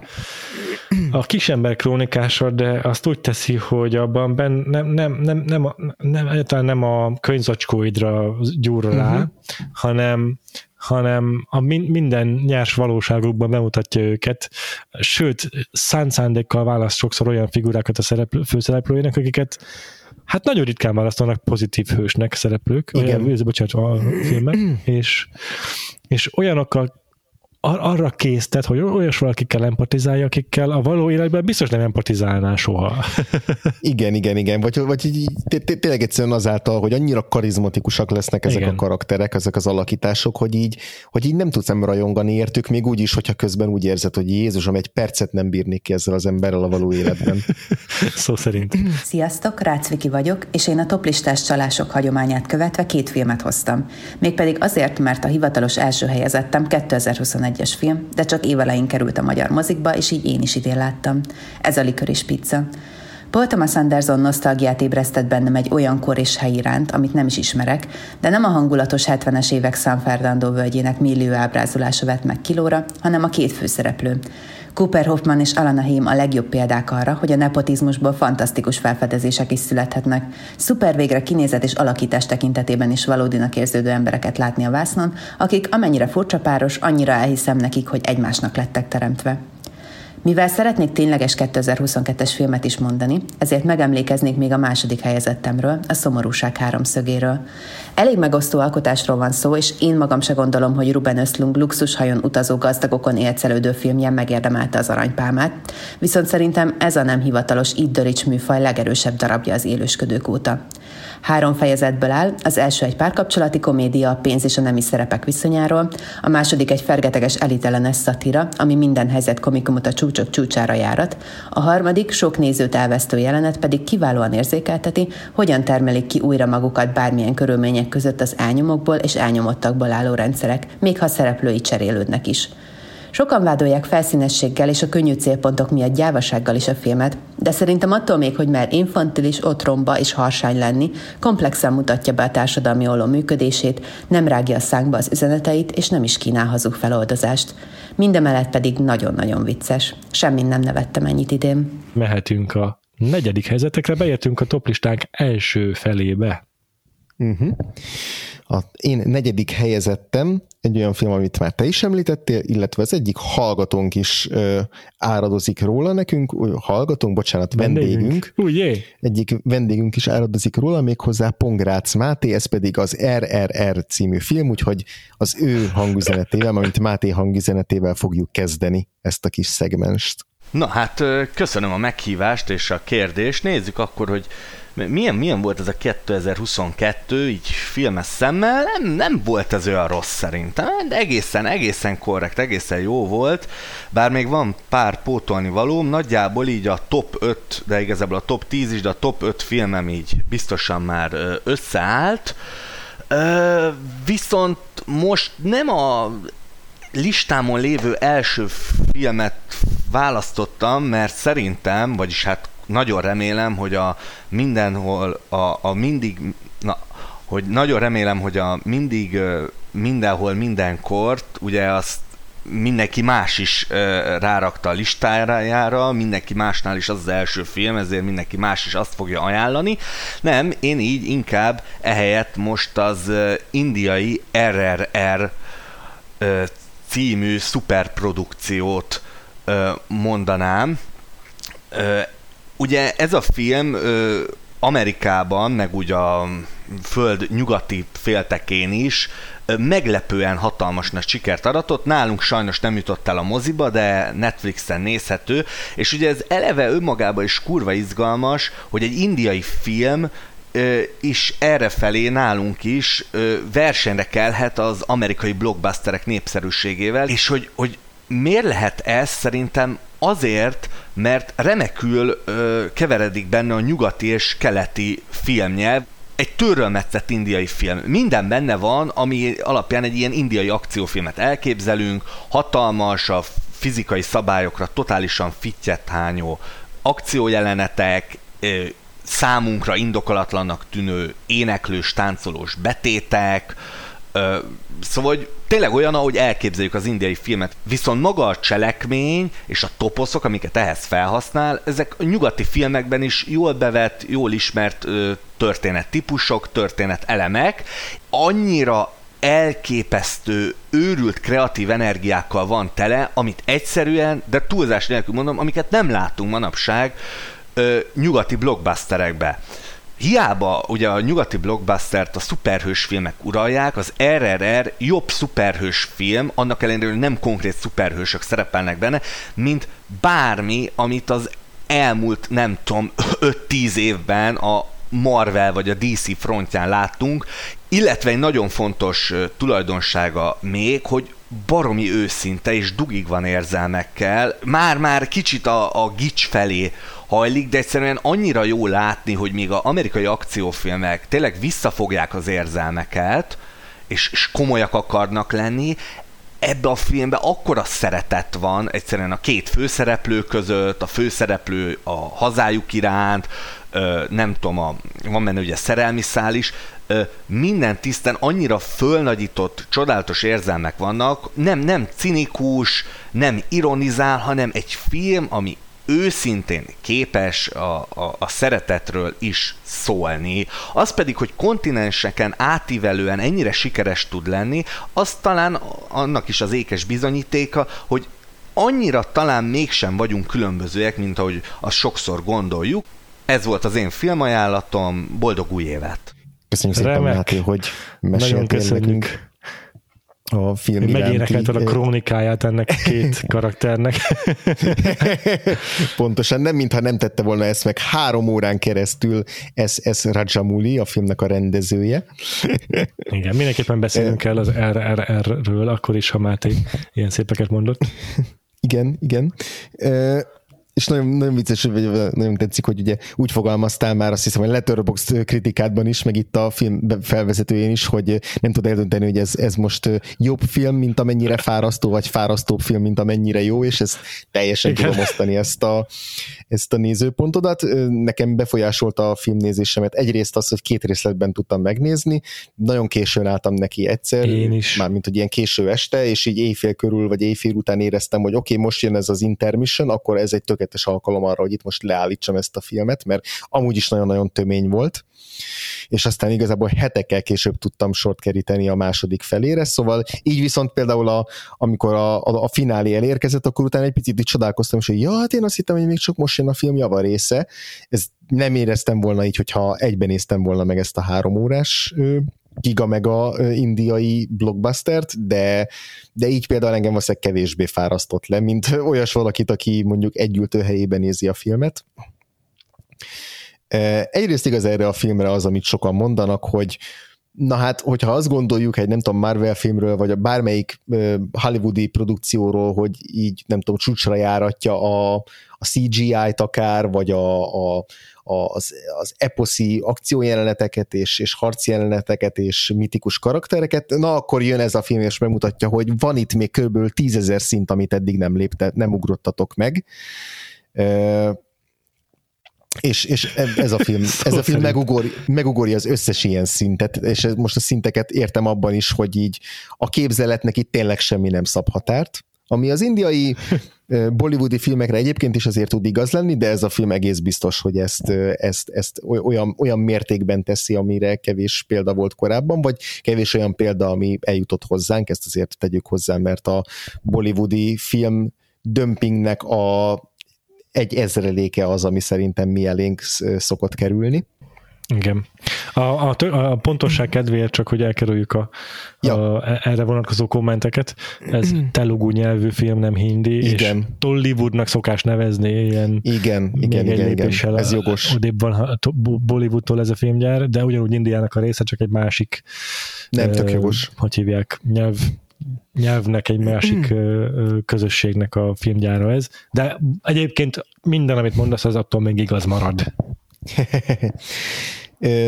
a kisember krónikása, de azt úgy teszi, hogy abban ben nem, nem, nem, nem, nem, nem, nem a könyvzacskóidra gyúr rá, uh-huh. hanem, hanem a minden nyers valóságukban bemutatja őket, sőt, szánt szándékkal választ sokszor olyan figurákat a szereplő, főszereplőjének, akiket hát nagyon ritkán választanak pozitív hősnek szereplők, Igen. Olyan, bocsánat, a filmek, és, és olyanokkal arra késztet, hogy olyas valakikkel empatizálja, akikkel a való életben biztos nem empatizálná soha. igen, igen, igen. Vagy, vagy így, tényleg egyszerűen azáltal, hogy annyira karizmatikusak lesznek ezek igen. a karakterek, ezek az alakítások, hogy így, hogy így nem tudsz ember rajongani értük, még úgy is, hogyha közben úgy érzed, hogy Jézusom, egy percet nem bírnék ki ezzel az emberrel a való életben. Szó szerint. Sziasztok, Rácviki vagyok, és én a toplistás csalások hagyományát követve két filmet hoztam. Mégpedig azért, mert a hivatalos első helyezettem 2021 2021-es film, de csak évelején került a magyar mozikba, és így én is idén láttam. Ez a Licorice Pizza. Paul Thomas Anderson nosztalgiát ébresztett bennem egy olyan kor és hely iránt, amit nem is ismerek, de nem a hangulatos 70-es évek San Fernando völgyének millió ábrázolása vett meg kilóra, hanem a két főszereplő. Cooper Hoffman és Alana Haim a legjobb példák arra, hogy a nepotizmusból fantasztikus felfedezések is születhetnek. Szuper végre kinézet és alakítás tekintetében is valódinak érződő embereket látni a vásznon, akik amennyire furcsa páros, annyira elhiszem nekik, hogy egymásnak lettek teremtve. Mivel szeretnék tényleges 2022-es filmet is mondani, ezért megemlékeznék még a második helyezettemről, a Szomorúság háromszögéről. Elég megosztó alkotásról van szó, és én magam se gondolom, hogy Ruben Östlund luxushajon utazó gazdagokon élcelődő filmje megérdemelte az aranypálmát, viszont szerintem ez a nem hivatalos Iddorics műfaj legerősebb darabja az élősködők óta. Három fejezetből áll, az első egy párkapcsolati komédia a pénz és a nemi szerepek viszonyáról, a második egy fergeteges elitellenes szatira, ami minden helyzet komikumot a csúcsok csúcsára járat, a harmadik sok nézőt elvesztő jelenet pedig kiválóan érzékelteti, hogyan termelik ki újra magukat bármilyen körülmények között az elnyomokból és elnyomottakból álló rendszerek, még ha szereplői cserélődnek is. Sokan vádolják felszínességgel és a könnyű célpontok miatt gyávasággal is a filmet, de szerintem attól még, hogy már infantilis, otromba és harsány lenni, komplexen mutatja be a társadalmi olló működését, nem rágja a szánkba az üzeneteit, és nem is kínál hazug feloldozást. Mindemellett pedig nagyon-nagyon vicces. Semmin nem nevettem ennyit idén. Mehetünk a negyedik helyzetekre, beértünk a toplistánk első felébe. Uh-huh. A én negyedik helyezettem egy olyan film, amit már te is említettél, illetve az egyik hallgatónk is ö, áradozik róla nekünk, hallgatónk, bocsánat, vendégünk. vendégünk. Ugye? Egyik vendégünk is áradozik róla, méghozzá Pongrác Máté, ez pedig az RRR című film, úgyhogy az ő hangüzenetével, mint Máté hangüzenetével fogjuk kezdeni ezt a kis szegmenst. Na hát köszönöm a meghívást és a kérdést. Nézzük akkor, hogy milyen, milyen volt ez a 2022, így filmes szemmel, nem, nem volt ez olyan rossz szerintem, de egészen, egészen korrekt, egészen jó volt, bár még van pár pótolni való, nagyjából így a top 5, de igazából a top 10 is, de a top 5 filmem így biztosan már összeállt, viszont most nem a listámon lévő első filmet választottam, mert szerintem, vagyis hát nagyon remélem, hogy a mindenhol, a, a mindig, na, hogy nagyon remélem, hogy a mindig, mindenhol, mindenkort, ugye azt mindenki más is uh, rárakta a listájára, mindenki másnál is az az első film, ezért mindenki más is azt fogja ajánlani. Nem, én így inkább ehelyett most az indiai RRR uh, című szuperprodukciót uh, mondanám. Uh, ugye ez a film ö, Amerikában, meg úgy a föld nyugati féltekén is meglepően hatalmas nagy sikert aratott, nálunk sajnos nem jutott el a moziba, de Netflixen nézhető, és ugye ez eleve önmagában is kurva izgalmas, hogy egy indiai film is errefelé nálunk is versenyre kelhet az amerikai blockbusterek népszerűségével, és hogy, hogy miért lehet ez szerintem azért, mert remekül ö, keveredik benne a nyugati és keleti filmnyelv, egy törölmetszett indiai film. Minden benne van, ami alapján egy ilyen indiai akciófilmet elképzelünk, hatalmas, a fizikai szabályokra totálisan fittyet hányó akciójelenetek, számunkra indokolatlannak tűnő éneklős, táncolós betétek, Szóval hogy tényleg olyan, ahogy elképzeljük az indiai filmet. Viszont maga a cselekmény és a toposzok, amiket ehhez felhasznál, ezek a nyugati filmekben is jól bevett, jól ismert történettípusok, történet elemek. Annyira elképesztő, őrült kreatív energiákkal van tele, amit egyszerűen, de túlzás nélkül mondom, amiket nem látunk manapság ö, nyugati blockbusterekbe. Hiába ugye a nyugati blockbustert a szuperhős filmek uralják, az RRR jobb szuperhős film, annak ellenére, hogy nem konkrét szuperhősök szerepelnek benne, mint bármi, amit az elmúlt, nem tudom, 5-10 évben a Marvel vagy a DC frontján láttunk, illetve egy nagyon fontos tulajdonsága még, hogy baromi őszinte és dugig van érzelmekkel, már-már kicsit a, a gics felé hajlik, de egyszerűen annyira jó látni, hogy még az amerikai akciófilmek tényleg visszafogják az érzelmeket, és, és komolyak akarnak lenni, ebbe a filmbe akkora szeretet van egyszerűen a két főszereplő között, a főszereplő a hazájuk iránt, nem tudom, a, van benne ugye szerelmi szál is, minden tiszten annyira fölnagyított, csodálatos érzelmek vannak, nem, nem cinikus, nem ironizál, hanem egy film, ami őszintén képes a, a, a szeretetről is szólni. Az pedig, hogy kontinenseken átívelően ennyire sikeres tud lenni, az talán annak is az ékes bizonyítéka, hogy annyira talán mégsem vagyunk különbözőek, mint ahogy azt sokszor gondoljuk. Ez volt az én filmajánlatom, boldog új évet! Köszönjük szépen, Máté, hogy meséltél nekünk a film Megénekelted a krónikáját ennek a két karakternek. Pontosan, nem mintha nem tette volna ezt meg három órán keresztül ez, ez Rajamouli, a filmnek a rendezője. Igen, mindenképpen beszélünk el az RRR-ről, akkor is, ha Máté ilyen szépeket mondott. Igen, igen és nagyon, nagyon vicces, vagy nagyon tetszik, hogy ugye úgy fogalmaztál már azt hiszem, hogy Letterboxd kritikádban is, meg itt a film felvezetőjén is, hogy nem tud eldönteni, hogy ez, ez most jobb film, mint amennyire fárasztó, vagy fárasztóbb film, mint amennyire jó, és ezt teljesen Igen. tudom osztani ezt a, ezt a nézőpontodat. Nekem befolyásolta a filmnézésemet egyrészt az, hogy két részletben tudtam megnézni, nagyon későn álltam neki egyszer, Én is. mármint hogy ilyen késő este, és így éjfél körül, vagy éjfél után éreztem, hogy oké, okay, most jön ez az intermission, akkor ez egy tökéletes alkalom arra, hogy itt most leállítsam ezt a filmet, mert amúgy is nagyon-nagyon tömény volt, és aztán igazából hetekkel később tudtam sort keríteni a második felére, szóval így viszont például a, amikor a, a, a finálé elérkezett, akkor utána egy picit így csodálkoztam, és hogy ja, hát én azt hittem, hogy még csak most jön a film java része, ez nem éreztem volna így, hogyha egyben néztem volna meg ezt a három órás giga mega indiai blockbustert, de, de így például engem valószínűleg kevésbé fárasztott le, mint olyas valakit, aki mondjuk egy helyében nézi a filmet. Egyrészt igaz erre a filmre az, amit sokan mondanak, hogy Na hát, hogyha azt gondoljuk egy nem tudom Marvel filmről, vagy a bármelyik hollywoodi produkcióról, hogy így nem tudom, csúcsra járatja a, a CGI-t akár, vagy a, a, az, az eposzi akciójeleneteket és, és harci jeleneteket és mitikus karaktereket, na akkor jön ez a film és megmutatja, hogy van itt még kb. tízezer szint, amit eddig nem lépte, nem ugrottatok meg. És, és ez a film, ez a film megugor, megugorja az összes ilyen szintet, és most a szinteket értem abban is, hogy így a képzeletnek itt tényleg semmi nem szab határt, ami az indiai bollywoodi filmekre egyébként is azért tud igaz lenni, de ez a film egész biztos, hogy ezt, ezt, ezt olyan, olyan mértékben teszi, amire kevés példa volt korábban, vagy kevés olyan példa, ami eljutott hozzánk, ezt azért tegyük hozzá, mert a bollywoodi film dömpingnek a egy ezreléke az, ami szerintem mi elénk szokott kerülni. Igen. A, a, a pontosság kedvéért csak, hogy elkerüljük a, ja. a, erre vonatkozó kommenteket, ez telugu nyelvű film, nem hindi, igen. és Tollywoodnak szokás nevezni ilyen igen, igen, igen, igen, ez jogos. Odébb van Bollywoodtól ez a filmgyár, de ugyanúgy Indiának a része, csak egy másik nem tök jogos. Hogy hívják, nyelv, nyelvnek, egy másik közösségnek a filmgyára ez, de egyébként minden, amit mondasz, az attól még igaz marad.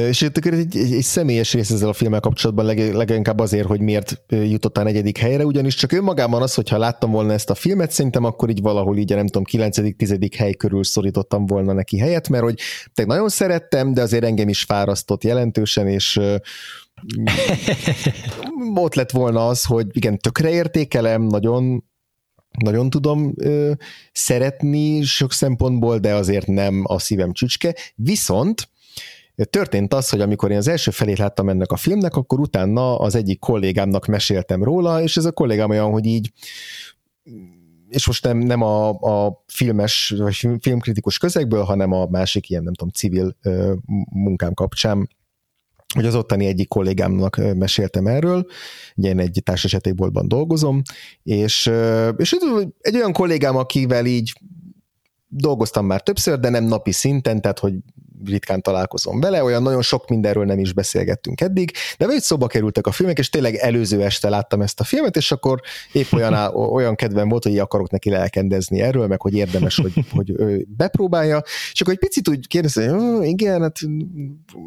És itt egy, egy, egy személyes rész ezzel a filmmel kapcsolatban leg, leginkább azért, hogy miért jutott a negyedik helyre, ugyanis csak önmagában az, hogyha láttam volna ezt a filmet, szerintem akkor így valahol így, nem tudom, kilencedik, tizedik hely körül szorítottam volna neki helyet, mert hogy te nagyon szerettem, de azért engem is fárasztott jelentősen, és ott lett volna az, hogy igen, tökre értékelem, nagyon nagyon tudom ö, szeretni sok szempontból, de azért nem a szívem csücske. Viszont történt az, hogy amikor én az első felét láttam ennek a filmnek, akkor utána az egyik kollégámnak meséltem róla, és ez a kollégám olyan, hogy így és most nem, nem a, a filmes vagy filmkritikus közegből, hanem a másik ilyen, nem tudom, civil ö, munkám kapcsán hogy az ottani egyik kollégámnak meséltem erről, ugye én egy társaságboltban dolgozom, és, és egy olyan kollégám, akivel így dolgoztam már többször, de nem napi szinten, tehát hogy ritkán találkozom vele, olyan nagyon sok mindenről nem is beszélgettünk eddig, de vagy szóba kerültek a filmek, és tényleg előző este láttam ezt a filmet, és akkor épp olyan, olyan kedvem volt, hogy akarok neki lelkendezni erről, meg hogy érdemes, hogy, hogy ő bepróbálja, és akkor egy picit úgy kérdezte, hogy igen, hát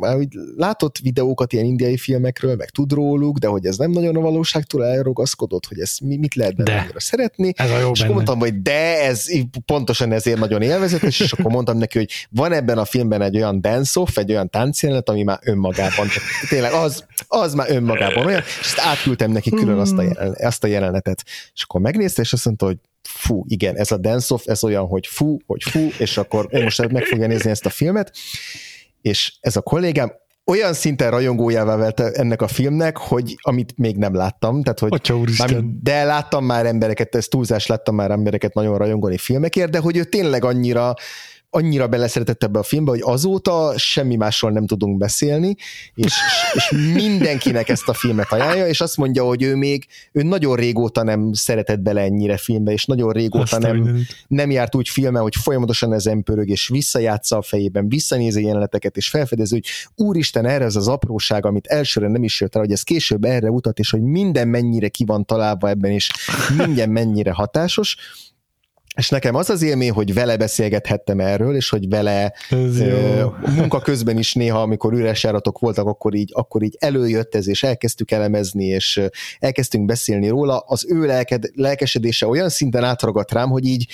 már úgy látott videókat ilyen indiai filmekről, meg tud róluk, de hogy ez nem nagyon a valóságtól elrogaszkodott, hogy ez mit lehet benne szeretni. Ez a jó és akkor mondtam, hogy de ez pontosan ezért nagyon élvezetes, és akkor mondtam neki, hogy van ebben a filmben egy olyan dance-off, egy olyan táncjelenet, ami már önmagában, tényleg az, az már önmagában olyan, és ezt átküldtem neki külön azt a, jelen, azt a jelenetet. És akkor megnézte, és azt mondta, hogy fú, igen, ez a dance-off, ez olyan, hogy fú, hogy fú, és akkor én most meg fogja nézni ezt a filmet, és ez a kollégám olyan szinten rajongójává vált ennek a filmnek, hogy amit még nem láttam, tehát hogy Atya, de láttam már embereket, ez túlzás, láttam már embereket nagyon rajongani filmekért, de hogy ő tényleg annyira annyira beleszeretett ebbe a filmbe, hogy azóta semmi másról nem tudunk beszélni, és, és mindenkinek ezt a filmet ajánlja, és azt mondja, hogy ő még, ő nagyon régóta nem szeretett bele ennyire filmbe, és nagyon régóta nem, nem járt úgy filme, hogy folyamatosan ezen pörög, és visszajátsza a fejében, visszanézi jeleneteket, és felfedezi, hogy úristen, erre ez az apróság, amit elsőre nem is jött el, hogy ez később erre utat, és hogy minden mennyire ki van találva ebben, és minden mennyire hatásos, és nekem az az élmény, hogy vele beszélgethettem erről, és hogy vele ö, munka közben is néha, amikor üres járatok voltak, akkor így, akkor így előjött ez, és elkezdtük elemezni, és elkezdtünk beszélni róla. Az ő lelked, lelkesedése olyan szinten átragadt rám, hogy így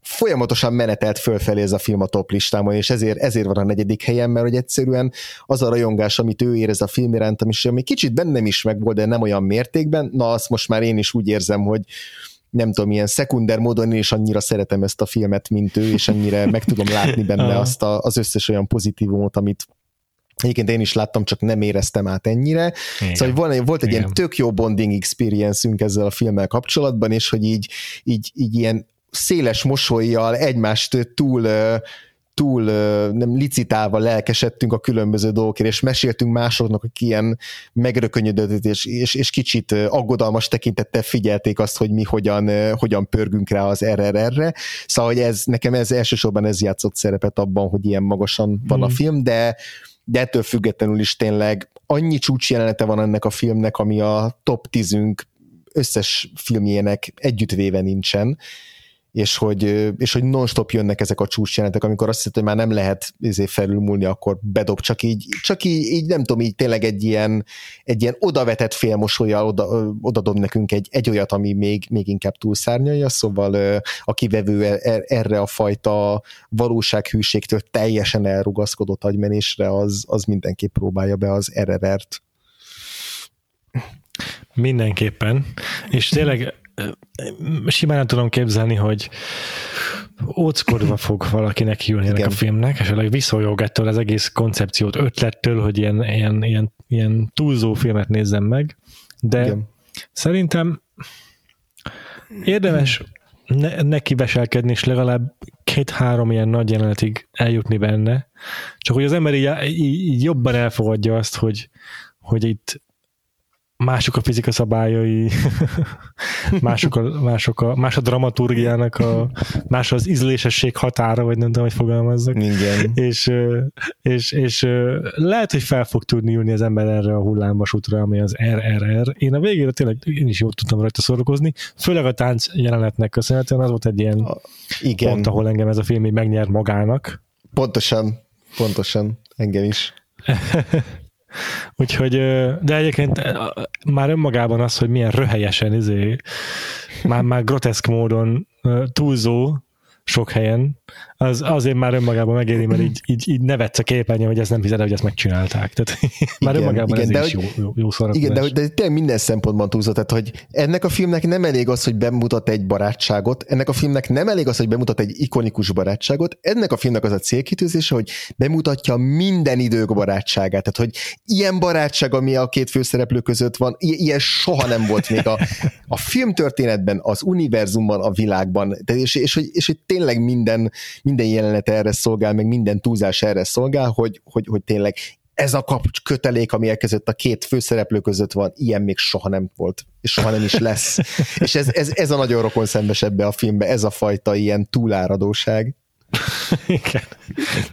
folyamatosan menetelt fölfelé ez a film a top listámon, és ezért, ezért van a negyedik helyen, mert hogy egyszerűen az a rajongás, amit ő érez a film iránt, ami kicsit bennem is meg volt, de nem olyan mértékben, na azt most már én is úgy érzem, hogy, nem tudom, ilyen szekunder módon én is annyira szeretem ezt a filmet, mint ő, és annyira meg tudom látni benne azt a, az összes olyan pozitívumot, amit Egyébként én is láttam, csak nem éreztem át ennyire. Igen. Szóval volt, volt egy Igen. ilyen tök jó bonding experience ezzel a filmmel kapcsolatban, és hogy így, így, így ilyen széles mosolyjal egymást túl túl nem licitálva lelkesedtünk a különböző dolgokért, és meséltünk másoknak, akik ilyen megrökönyödött, és, és, és kicsit aggodalmas tekintettel figyelték azt, hogy mi hogyan, hogyan pörgünk rá az RRR-re. Szóval, hogy ez, nekem ez elsősorban ez játszott szerepet abban, hogy ilyen magasan van mm. a film, de, de ettől függetlenül is tényleg annyi csúcsjelenete van ennek a filmnek, ami a top 10 összes filmjének együttvéve nincsen, és hogy, és hogy non-stop jönnek ezek a csúcsjelenetek, amikor azt hiszem, hogy már nem lehet izé felülmúlni, akkor bedob, csak így, csak így, így nem tudom, így tényleg egy ilyen, egy ilyen odavetett félmosolyjal oda, oda dob nekünk egy, egy olyat, ami még, még inkább túlszárnyalja, szóval a kivevő e, e, erre a fajta valósághűségtől teljesen elrugaszkodott agymenésre, az, az mindenképp próbálja be az RRR-t. Mindenképpen, és tényleg simán nem tudom képzelni, hogy óckodva fog valakinek jönni ennek a filmnek, és a visszajog ettől az egész koncepciót, ötlettől, hogy ilyen, ilyen, ilyen, ilyen túlzó filmet nézzem meg, de Igen. szerintem érdemes ne, neki veselkedni, és legalább két-három ilyen nagy jelenetig eljutni benne, csak hogy az ember így, így jobban elfogadja azt, hogy, hogy itt mások a fizika szabályai, mások a, mások a, más a dramaturgiának, a, más az ízlésesség határa, vagy nem tudom, hogy fogalmazzak. Igen. És, és, és lehet, hogy fel fog tudni ülni az ember erre a hullámvasútra, ami az RRR. Én a végére tényleg én is jól tudtam rajta szórakozni, főleg a tánc jelenetnek köszönhetően az volt egy ilyen a, igen. pont, ahol engem ez a film így megnyert magának. Pontosan, pontosan, engem is Úgyhogy, de egyébként már önmagában az, hogy milyen röhelyesen, izé, már, már groteszk módon túlzó sok helyen, az azért már önmagában megéri, mert így, így, így nevetsz a képernyő, hogy ezt nem hiszed, hogy ezt megcsinálták. Tehát már igen, önmagában igen, ez de is hogy, jó, jó Igen, de, de tényleg minden szempontban túlzott, tehát hogy ennek a filmnek nem elég az, hogy bemutat egy barátságot, ennek a filmnek nem elég az, hogy bemutat egy ikonikus barátságot, ennek a filmnek az a célkitűzése, hogy bemutatja minden idők barátságát, tehát hogy ilyen barátság, ami a két főszereplő között van, ilyen soha nem volt még a, a filmtörténetben, az univerzumban, a világban, és, és, és, és hogy tényleg minden, minden jelenet erre szolgál, meg minden túlzás erre szolgál, hogy, hogy, hogy tényleg ez a kapcs kötelék, ami elkezdett a két főszereplő között van, ilyen még soha nem volt, és soha nem is lesz. és ez, ez, ez a nagyon rokon szembes ebbe a filmbe, ez a fajta ilyen túláradóság. Igen.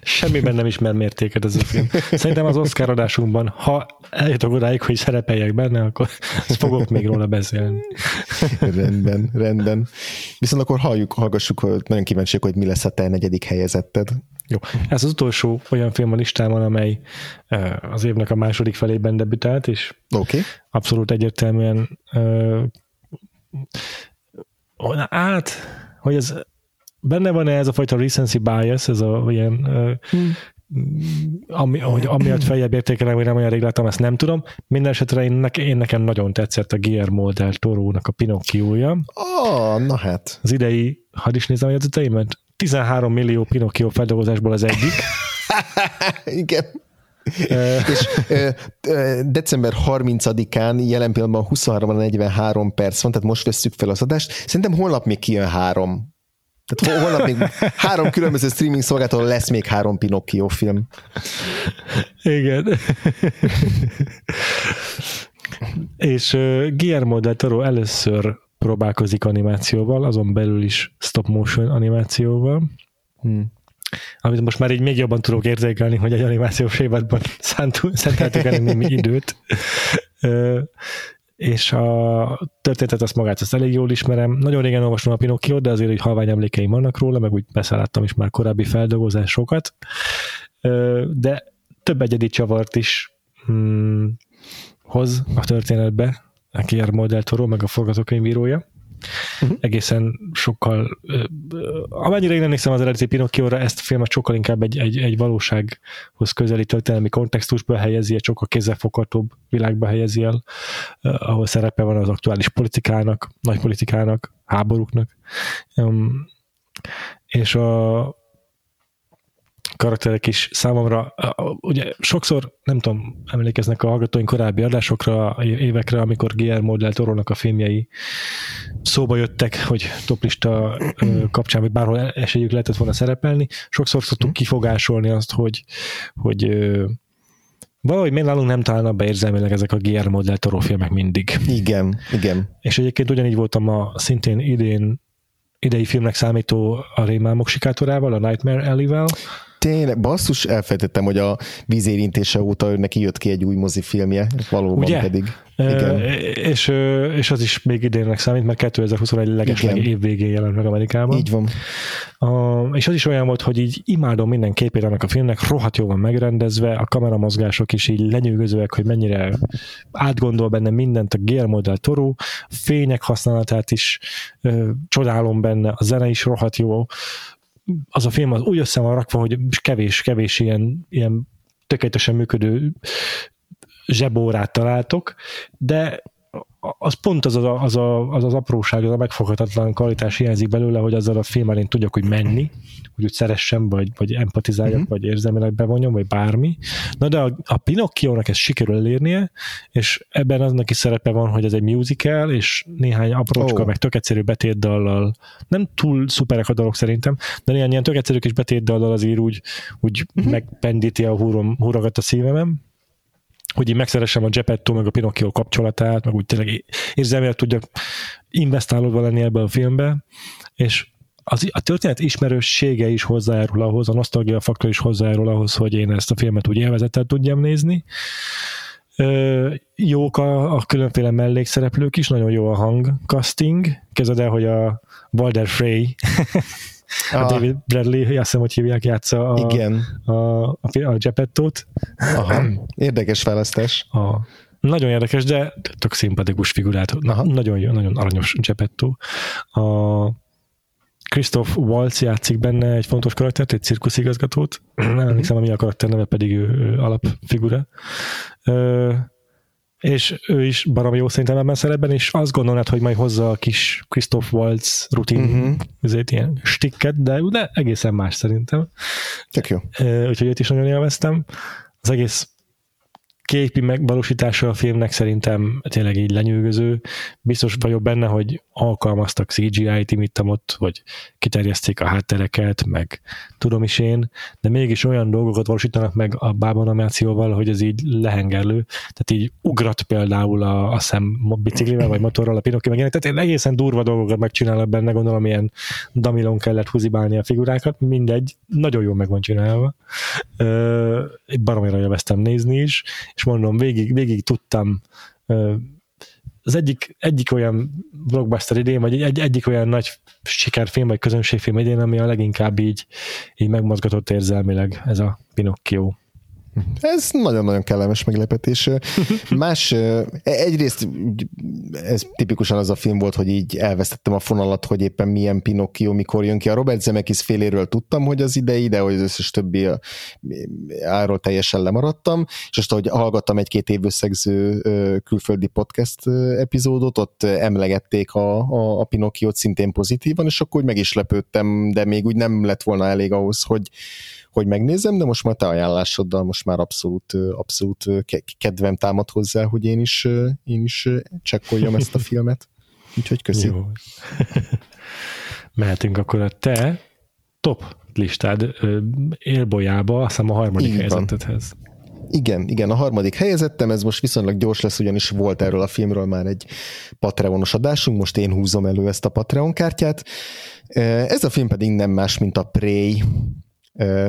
Semmiben nem ismer mértéket ez a film. Szerintem az Oscar adásunkban, ha eljutok odáig, hogy szerepeljek benne, akkor fogok még róla beszélni. rendben, rendben. Viszont akkor halljuk, hallgassuk, hogy nagyon kíváncsiak, hogy mi lesz a te negyedik helyezetted. Jó. Ez az utolsó olyan film a listámon, amely az évnek a második felében debütált, és okay. abszolút egyértelműen át, hogy ez benne van ez a fajta recency bias, ez a ilyen hmm ami, hogy amiatt feljebb értékelem, hogy nem olyan rég láttam, ezt nem tudom. Minden esetre én, neke, én nekem nagyon tetszett a Guillermo del Toro-nak a Pinocchio-ja. Oh, na hát. Az idei, hadd is nézem a jegyzeteimet, 13 millió Pinocchio feldolgozásból az egyik. Igen. és december 30-án jelen pillanatban 23-43 perc van, tehát most vesszük fel az adást. Szerintem holnap még kijön három tehát holnap még három különböző streaming szolgáltató lesz még három Pinocchio film. Igen. És uh, Guillermo del Toro először próbálkozik animációval, azon belül is stop motion animációval. Hmm. Amit most már így még jobban tudok érzékelni, hogy egy animációs évadban szenteltük el némi időt és a történetet azt magát azt elég jól ismerem. Nagyon régen olvastam a Pinocchio, de azért hogy halvány emlékeim vannak róla, meg úgy beszálltam is már korábbi feldolgozásokat. De több egyedi csavart is hmm, hoz a történetbe, a Guillermo del Toro, meg a forgatókönyvírója uh-huh. egészen sokkal, amennyire én emlékszem az eredeti Pinocchio-ra, ezt a filmet sokkal inkább egy, egy, egy valósághoz közeli történelmi kontextusba helyezi, egy sokkal kézzelfoghatóbb világba helyezi el, ahol szerepe van az aktuális politikának, nagy politikának, háborúknak. És a, karakterek is számomra, ugye sokszor, nem tudom, emlékeznek a hallgatóink korábbi adásokra, évekre, amikor Guillermo del Toro-nak a filmjei szóba jöttek, hogy toplista kapcsán, vagy bárhol esélyük lehetett volna szerepelni. Sokszor szoktuk mhm. kifogásolni azt, hogy, hogy valahogy még nálunk nem találnak be érzelmileg ezek a Guillermo del Toro filmek mindig. Igen, igen. És egyébként ugyanígy voltam a szintén idén idei filmnek számító a Rémálmok sikátorával, a Nightmare Alley-vel, Tényleg, basszus, elfejtettem, hogy a vízérintése óta neki jött ki egy új mozifilmje, valóban Ugye? pedig. Igen. E, és, és az is még idénnek számít, mert 2021 legesleg év végén jelent meg Amerikában. Így van. A, és az is olyan volt, hogy így imádom minden képét annak a filmnek, rohadt jól van megrendezve, a kameramozgások is így lenyűgözőek, hogy mennyire átgondol benne mindent a Guillermo del Toro, fények használatát is ö, csodálom benne, a zene is rohadt jó, az a film az úgy össze van rakva, hogy kevés, kevés ilyen, ilyen tökéletesen működő zsebórát találtok, de az pont az, a, az, a, az az apróság, az a megfoghatatlan kvalitás hiányzik belőle, hogy azzal a filmmel én tudjak hogy menni, hogy úgy szeressem, vagy, vagy empatizáljak, uh-huh. vagy érzelmileg bevonjam, vagy bármi. Na de a, a Pinocchio-nak ezt sikerül elérnie, és ebben aznak is szerepe van, hogy ez egy musical, és néhány aprócska, oh. meg tök egyszerű betétdallal, nem túl szuperek a dolog szerintem, de néhány ilyen tök egyszerű kis betétdallal azért úgy, úgy uh-huh. megpendíti a húrom, húrogat a szívemem, hogy én megszeressem a Geppetto meg a Pinocchio kapcsolatát, meg úgy tényleg érzelmileg tudjak investálódva lenni ebbe a filmbe, és az, a történet ismerőssége is hozzájárul ahhoz, a nosztalgia faktor is hozzájárul ahhoz, hogy én ezt a filmet úgy élvezettel tudjam nézni. Ö, jók a, a különféle mellékszereplők is, nagyon jó a hangcasting. Kezded el, hogy a Walder Frey A ah. David Bradley, azt hiszem, hogy hívják, játsza a, Igen. a, a, a Geppettót. Aha, érdekes választás. A, nagyon érdekes, de tök szimpatikus figurát. Na, nagyon nagyon aranyos Geppetto. A Christoph Waltz játszik benne egy fontos karaktert, egy cirkuszigazgatót. Nem emlékszem, mi a karakter neve, pedig ő, ő alapfigura. Ö, és ő is barom jó szerintem ebben szerepben, és azt gondolnád, hogy majd hozza a kis Christoph Waltz rutin, uh-huh. ezért ilyen stikket, de, de egészen más szerintem. Tök jó. Úgyhogy őt is nagyon élveztem. Az egész képi megvalósítása a filmnek szerintem tényleg így lenyűgöző. Biztos vagyok benne, hogy alkalmaztak CGI-t, imittam ott, vagy kiterjeszték a háttereket, meg tudom is én, de mégis olyan dolgokat valósítanak meg a bában animációval, hogy ez így lehengerlő. Tehát így ugrat például a, a szem biciklivel, vagy motorral a Pinocchio meg tehát én egészen durva dolgokat megcsinálok benne, gondolom ilyen damilon kellett húzibálni a figurákat, mindegy, nagyon jól meg van csinálva. baromira élveztem nézni is, és mondom, végig, végig tudtam az egyik, egyik olyan blockbuster idén, vagy egy, egyik olyan nagy sikerfilm, vagy közönségfilm idén, ami a leginkább így, így megmozgatott érzelmileg ez a Pinocchio. Ez nagyon-nagyon kellemes meglepetés. Más, egyrészt ez tipikusan az a film volt, hogy így elvesztettem a fonalat, hogy éppen milyen Pinocchio, mikor jön ki. A Robert Zemeckis féléről tudtam, hogy az idei, de hogy az összes többi áról teljesen lemaradtam, és azt, hogy hallgattam egy-két évösszegző külföldi podcast epizódot, ott emlegették a, a, a Pinocchio-t szintén pozitívan, és akkor úgy meg is lepődtem, de még úgy nem lett volna elég ahhoz, hogy, hogy megnézem, de most már te ajánlásoddal most már abszolút, abszolút kedvem támad hozzá, hogy én is, én is csekkoljam ezt a filmet. Úgyhogy köszi. Jó. Mehetünk akkor a te top listád élbolyába, azt hiszem a harmadik helyezetedhez. Igen, igen, a harmadik helyezettem, ez most viszonylag gyors lesz, ugyanis volt erről a filmről már egy Patreonos adásunk, most én húzom elő ezt a Patreon kártyát. Ez a film pedig nem más, mint a Prey,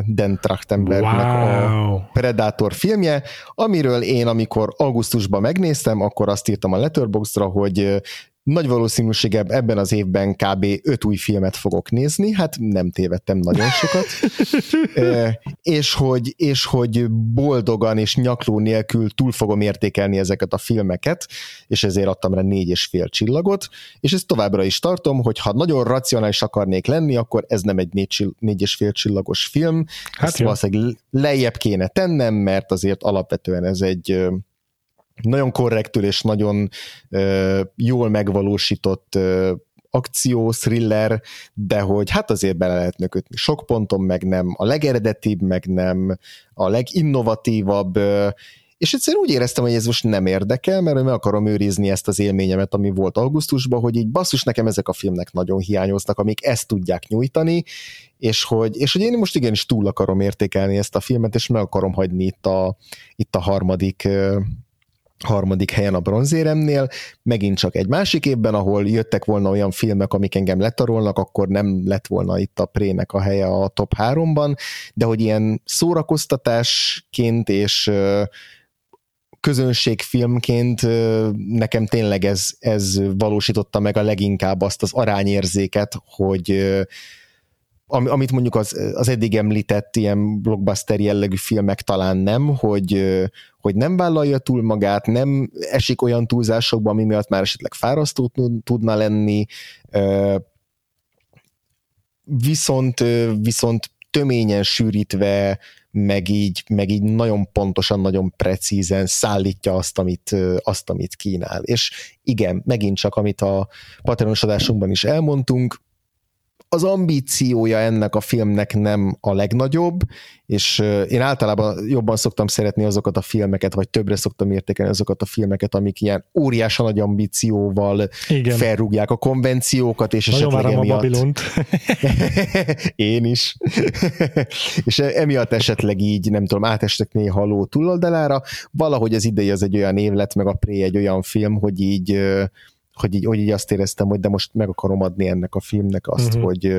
Dan Trachtenbergnek wow. a Predator filmje, amiről én, amikor augusztusban megnéztem, akkor azt írtam a Letterboxdra, hogy nagy valószínűséggel ebben az évben kb. öt új filmet fogok nézni, hát nem tévedtem nagyon sokat, e, és, hogy, és hogy boldogan és nyakló nélkül túl fogom értékelni ezeket a filmeket, és ezért adtam rá négy és fél csillagot, és ezt továbbra is tartom, hogy ha nagyon racionális akarnék lenni, akkor ez nem egy négy, csill- négy és fél csillagos film, hát ezt valószínűleg lejjebb kéne tennem, mert azért alapvetően ez egy nagyon korrektül és nagyon uh, jól megvalósított uh, akció, thriller, de hogy hát azért bele lehetne kötni. Sok ponton, meg nem a legeredetibb, meg nem a leginnovatívabb, uh, és egyszerűen úgy éreztem, hogy ez most nem érdekel, mert meg akarom őrizni ezt az élményemet, ami volt augusztusban, hogy így basszus, nekem ezek a filmnek nagyon hiányoznak, amik ezt tudják nyújtani, és hogy, és hogy én most igenis túl akarom értékelni ezt a filmet, és meg akarom hagyni itt a, itt a harmadik harmadik helyen a bronzéremnél, megint csak egy másik évben, ahol jöttek volna olyan filmek, amik engem letarolnak, akkor nem lett volna itt a Prének a helye a top 3-ban, de hogy ilyen szórakoztatásként és közönségfilmként nekem tényleg ez, ez valósította meg a leginkább azt az arányérzéket, hogy amit mondjuk az, az eddig említett ilyen blockbuster jellegű filmek talán nem, hogy, hogy nem vállalja túl magát, nem esik olyan túlzásokba, ami miatt már esetleg fárasztó tudna lenni, viszont, viszont töményen sűrítve, meg így, meg így nagyon pontosan, nagyon precízen szállítja azt, amit, azt, amit kínál. És igen, megint csak, amit a adásunkban is elmondtunk, az ambíciója ennek a filmnek nem a legnagyobb, és én általában jobban szoktam szeretni azokat a filmeket, vagy többre szoktam értékelni azokat a filmeket, amik ilyen óriási nagy ambícióval Igen. felrúgják a konvenciókat, és Nagyon esetleg emiatt... a Babilont. én is. és emiatt esetleg így, nem tudom, átestek néha a ló túloldalára. Valahogy az idei az egy olyan év lett, meg a Pré egy olyan film, hogy így hogy így, hogy így azt éreztem, hogy de most meg akarom adni ennek a filmnek azt, uh-huh. hogy,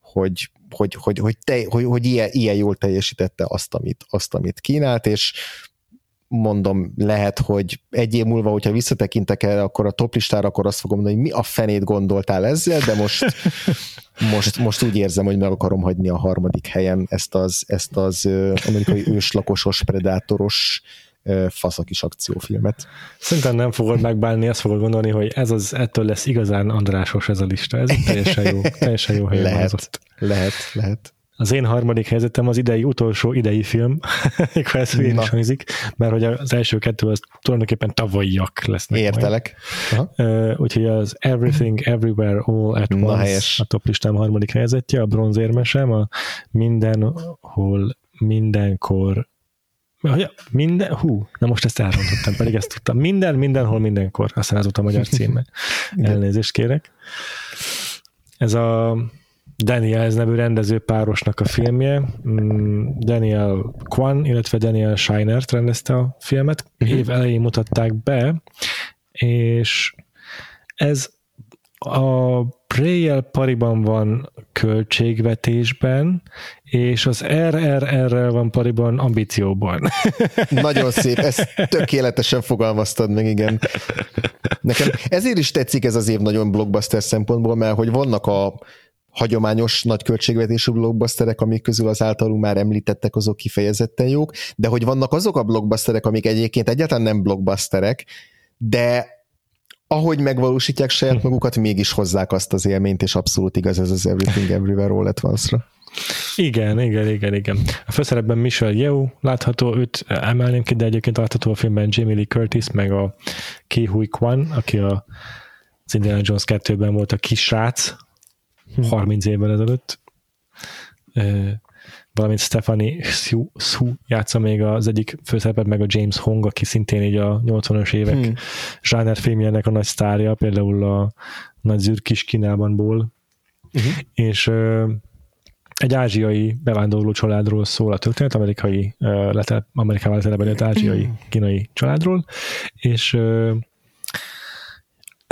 hogy, hogy, hogy, hogy, te, hogy, hogy ilyen, ilyen jól teljesítette azt amit, azt, amit kínált, és mondom, lehet, hogy egy év múlva, hogyha visszatekintek el, akkor a toplistára, akkor azt fogom mondani, hogy mi a fenét gondoltál ezzel, de most, most, most úgy érzem, hogy meg akarom hagyni a harmadik helyen ezt az, ezt az amerikai őslakosos, predátoros faszakis akciófilmet. Szerintem nem fogod megbánni, azt fogod gondolni, hogy ez az, ettől lesz igazán Andrásos ez a lista. Ez teljesen jó, teljesen jó helyen Lehet, lehet, lehet. Az én harmadik helyzetem az idei utolsó idei film, ha ez hülyén is hangzik, mert hogy az első kettő az tulajdonképpen tavalyiak lesznek. Értelek. Uh, úgyhogy az Everything Everywhere All at Na, Once helyes. a top listám harmadik helyzetje, a bronzérmesem, a mindenhol, mindenkor Ja, minden, hú, na most ezt elrontottam, pedig ezt tudtam. Minden, mindenhol, mindenkor. Aztán volt a magyar címe. Elnézést kérek. Ez a Daniels nevű rendező párosnak a filmje. Mm, Daniel Kwan, illetve Daniel Scheinert rendezte a filmet. Uh-huh. Év elején mutatták be, és ez a Preyel pariban van költségvetésben, és az RRR-rel van pariban ambícióban. Nagyon szép, ezt tökéletesen fogalmaztad meg, igen. Nekem ezért is tetszik ez az év nagyon blockbuster szempontból, mert hogy vannak a hagyományos nagy költségvetésű blockbusterek, amik közül az általunk már említettek, azok kifejezetten jók, de hogy vannak azok a blockbusterek, amik egyébként egyáltalán nem blockbusterek, de ahogy megvalósítják saját hm. magukat, mégis hozzák azt az élményt, és abszolút igaz ez az Everything Everywhere All at Once-ra. Igen, igen, igen, igen. A főszerepben Michelle Yeoh látható, őt emelném ki, de egyébként látható a filmben Jamie Lee Curtis, meg a Ki Hui Kwan, aki a az Indiana Jones 2-ben volt a kisrác, 30 évvel ezelőtt, valamint Stephanie Su, Su játsza még az egyik főszerepet, meg a James Hong, aki szintén így a 80-as évek hmm. zsáner filmjének a nagy sztárja, például a Nagy Zűr kis Kínálbanból, uh-huh. és egy ázsiai bevándorló családról szól a történet, amerikai, letel, Amerikával letelepedett ázsiai hmm. kínai családról, és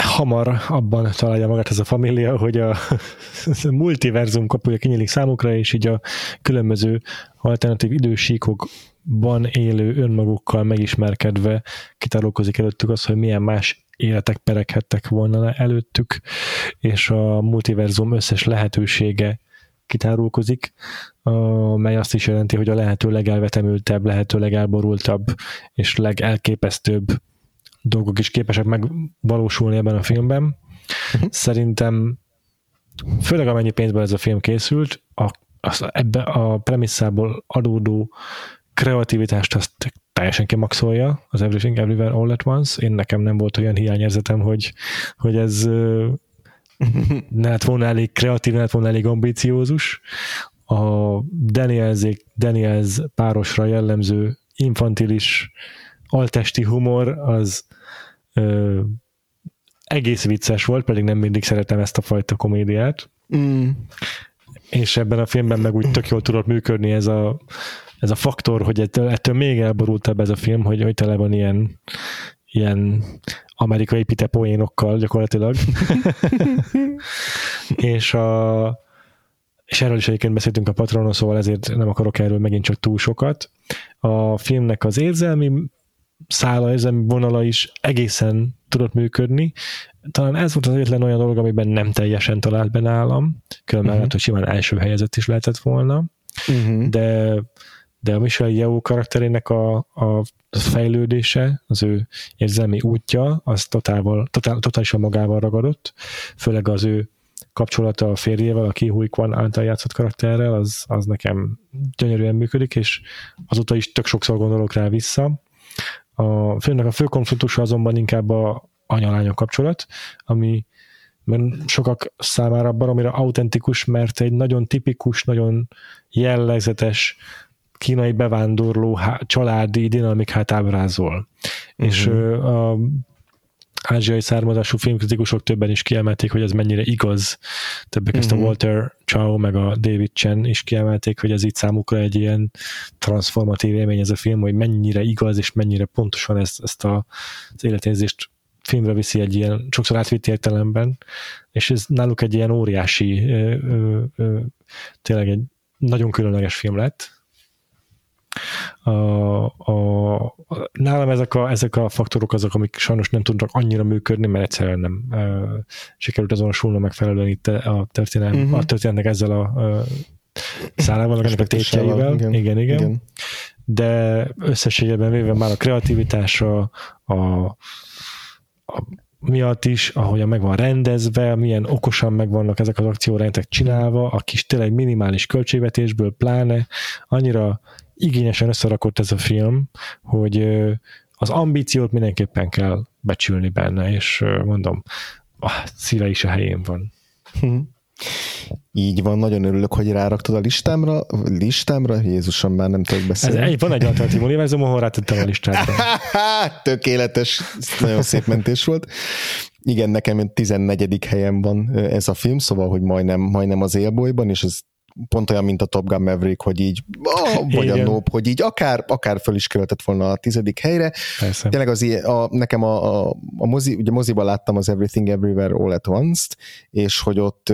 hamar abban találja magát ez a família, hogy a multiverzum kapuja kinyílik számukra, és így a különböző alternatív idősíkokban élő önmagukkal megismerkedve kitárulkozik előttük az, hogy milyen más életek pereghettek volna előttük, és a multiverzum összes lehetősége kitárulkozik, mely azt is jelenti, hogy a lehető legelvetemültebb, lehető legelborultabb és legelképesztőbb dolgok is képesek megvalósulni ebben a filmben. Szerintem főleg amennyi pénzben ez a film készült, a, az, ebbe a premisszából adódó kreativitást azt teljesen kimaxolja az Everything Everywhere All at Once. Én nekem nem volt olyan hiányérzetem, hogy, hogy ez ne lett volna elég kreatív, ne lett volna elég ambiciózus. A Daniels, Daniels párosra jellemző infantilis altesti humor az ö, egész vicces volt, pedig nem mindig szeretem ezt a fajta komédiát. Mm. És ebben a filmben meg úgy tök jól tudott működni ez a, ez a faktor, hogy ettől, ettől még elborultabb ez a film, hogy, hogy tele van ilyen, ilyen amerikai pite poénokkal gyakorlatilag. és a és erről is egyébként beszéltünk a patronon, szóval ezért nem akarok erről megint csak túl sokat. A filmnek az érzelmi szála, ezen vonala is egészen tudott működni. Talán ez volt az egyetlen olyan dolog, amiben nem teljesen talált be nálam, különben uh-huh. hogy simán első helyezett is lehetett volna, uh-huh. de de a Michel Yeoh karakterének a, a fejlődése, az ő érzelmi útja, az totál, totál, totálisan magával ragadott, főleg az ő kapcsolata a férjével, a Ki Hui Kwan által játszott karakterrel, az, az nekem gyönyörűen működik, és azóta is tök sokszor gondolok rá vissza. A filmnek a fő konfliktusa azonban inkább a anyalánya kapcsolat, ami mert sokak számára baromira autentikus, mert egy nagyon tipikus, nagyon jellegzetes kínai bevándorló családi dinamikát ábrázol. Uh-huh. És a ázsiai származású filmkritikusok többen is kiemelték, hogy ez mennyire igaz. Többek uh-huh. ezt a mhm. Walter Chow meg a David Chen is kiemelték, hogy ez itt számukra egy ilyen transformatív élmény ez a film, hogy mennyire igaz és mennyire pontosan ezt, ezt a, az életérzést filmre viszi egy ilyen sokszor átvitt értelemben, és ez náluk egy ilyen óriási, ö, ö, ö, tényleg egy nagyon különleges film lett, A, a, a, nálam ezek a, ezek a faktorok azok, amik sajnos nem tudnak annyira működni, mert egyszerűen nem uh, sikerült azonosulnom megfelelően itt a, történet, uh-huh. a történetnek ezzel a uh, szálával, ennek a tétjeivel. Igen, igen, igen. igen. De összességében véve már a kreativitása, a, a miatt is, ahogyan meg van rendezve, milyen okosan meg vannak ezek az akciórentek csinálva, a kis tényleg minimális költségvetésből pláne, annyira igényesen összerakott ez a film, hogy az ambíciót mindenképpen kell becsülni benne, és mondom, a szíve is a helyén van. Hm. Így van, nagyon örülök, hogy ráraktad a listámra. Listámra? Jézusom, már nem tudok beszélni. Ez egy, van egy alternatív univerzum, ahol rátettem a listámra. Tökéletes, nagyon szép mentés volt. Igen, nekem 14. helyen van ez a film, szóval, hogy majdnem, majdnem az élbolyban, és ez pont olyan, mint a Top Gun Maverick, hogy így, oh, vagy Igen. a Nope, hogy így akár, akár föl is kerültett volna a tizedik helyre. Persze. Tényleg az, a, nekem a, a, a mozi, ugye moziban láttam az Everything Everywhere All at Once-t, és hogy ott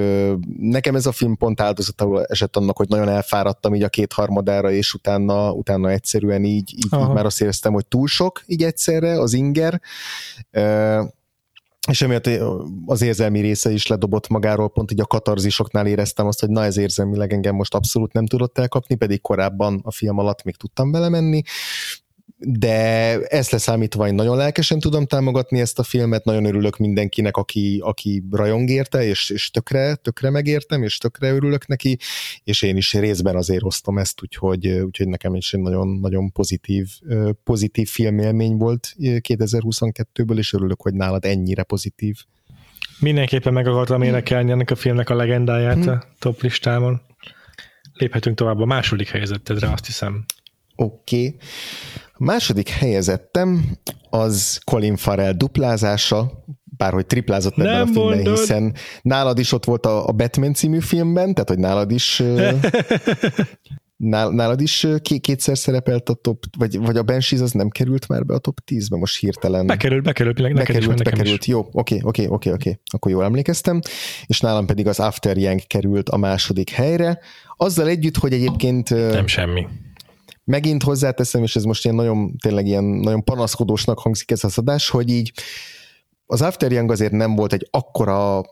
nekem ez a film pont áldozatául esett annak, hogy nagyon elfáradtam így a kétharmadára, és utána, utána egyszerűen így, így, így már azt éreztem, hogy túl sok így egyszerre az inger és emiatt az érzelmi része is ledobott magáról, pont így a katarzisoknál éreztem azt, hogy na ez érzelmileg engem most abszolút nem tudott elkapni, pedig korábban a film alatt még tudtam belemenni, de ezt leszámítva én nagyon lelkesen tudom támogatni ezt a filmet, nagyon örülök mindenkinek, aki, aki rajong érte, és, és tökre, tökre megértem, és tökre örülök neki, és én is részben azért osztom ezt, úgyhogy, úgyhogy nekem is egy nagyon, nagyon pozitív, pozitív filmélmény volt 2022-ből, és örülök, hogy nálad ennyire pozitív. Mindenképpen meg akartam énekelni ennek a filmnek a legendáját hmm. a top listámon. Léphetünk tovább a második helyzetedre, azt hiszem. Oké. Okay. Második helyezettem az Colin Farrell duplázása, bárhogy triplázott ebben Nem a filmben, mondod. hiszen nálad is ott volt a, a Batman című filmben, tehát hogy nálad is nálad is kétszer szerepelt a top, vagy, vagy a Banshees az nem került már be a top 10-be most hirtelen? Bekerült, bekerült, bekerült, bekerült, is, bekerült. Is. Jó, oké, oké, oké, oké, akkor jól emlékeztem, és nálam pedig az After Yang került a második helyre, azzal együtt, hogy egyébként... Nem semmi megint hozzáteszem, és ez most ilyen nagyon, tényleg ilyen nagyon panaszkodósnak hangzik ez az adás, hogy így az After Young azért nem volt egy akkora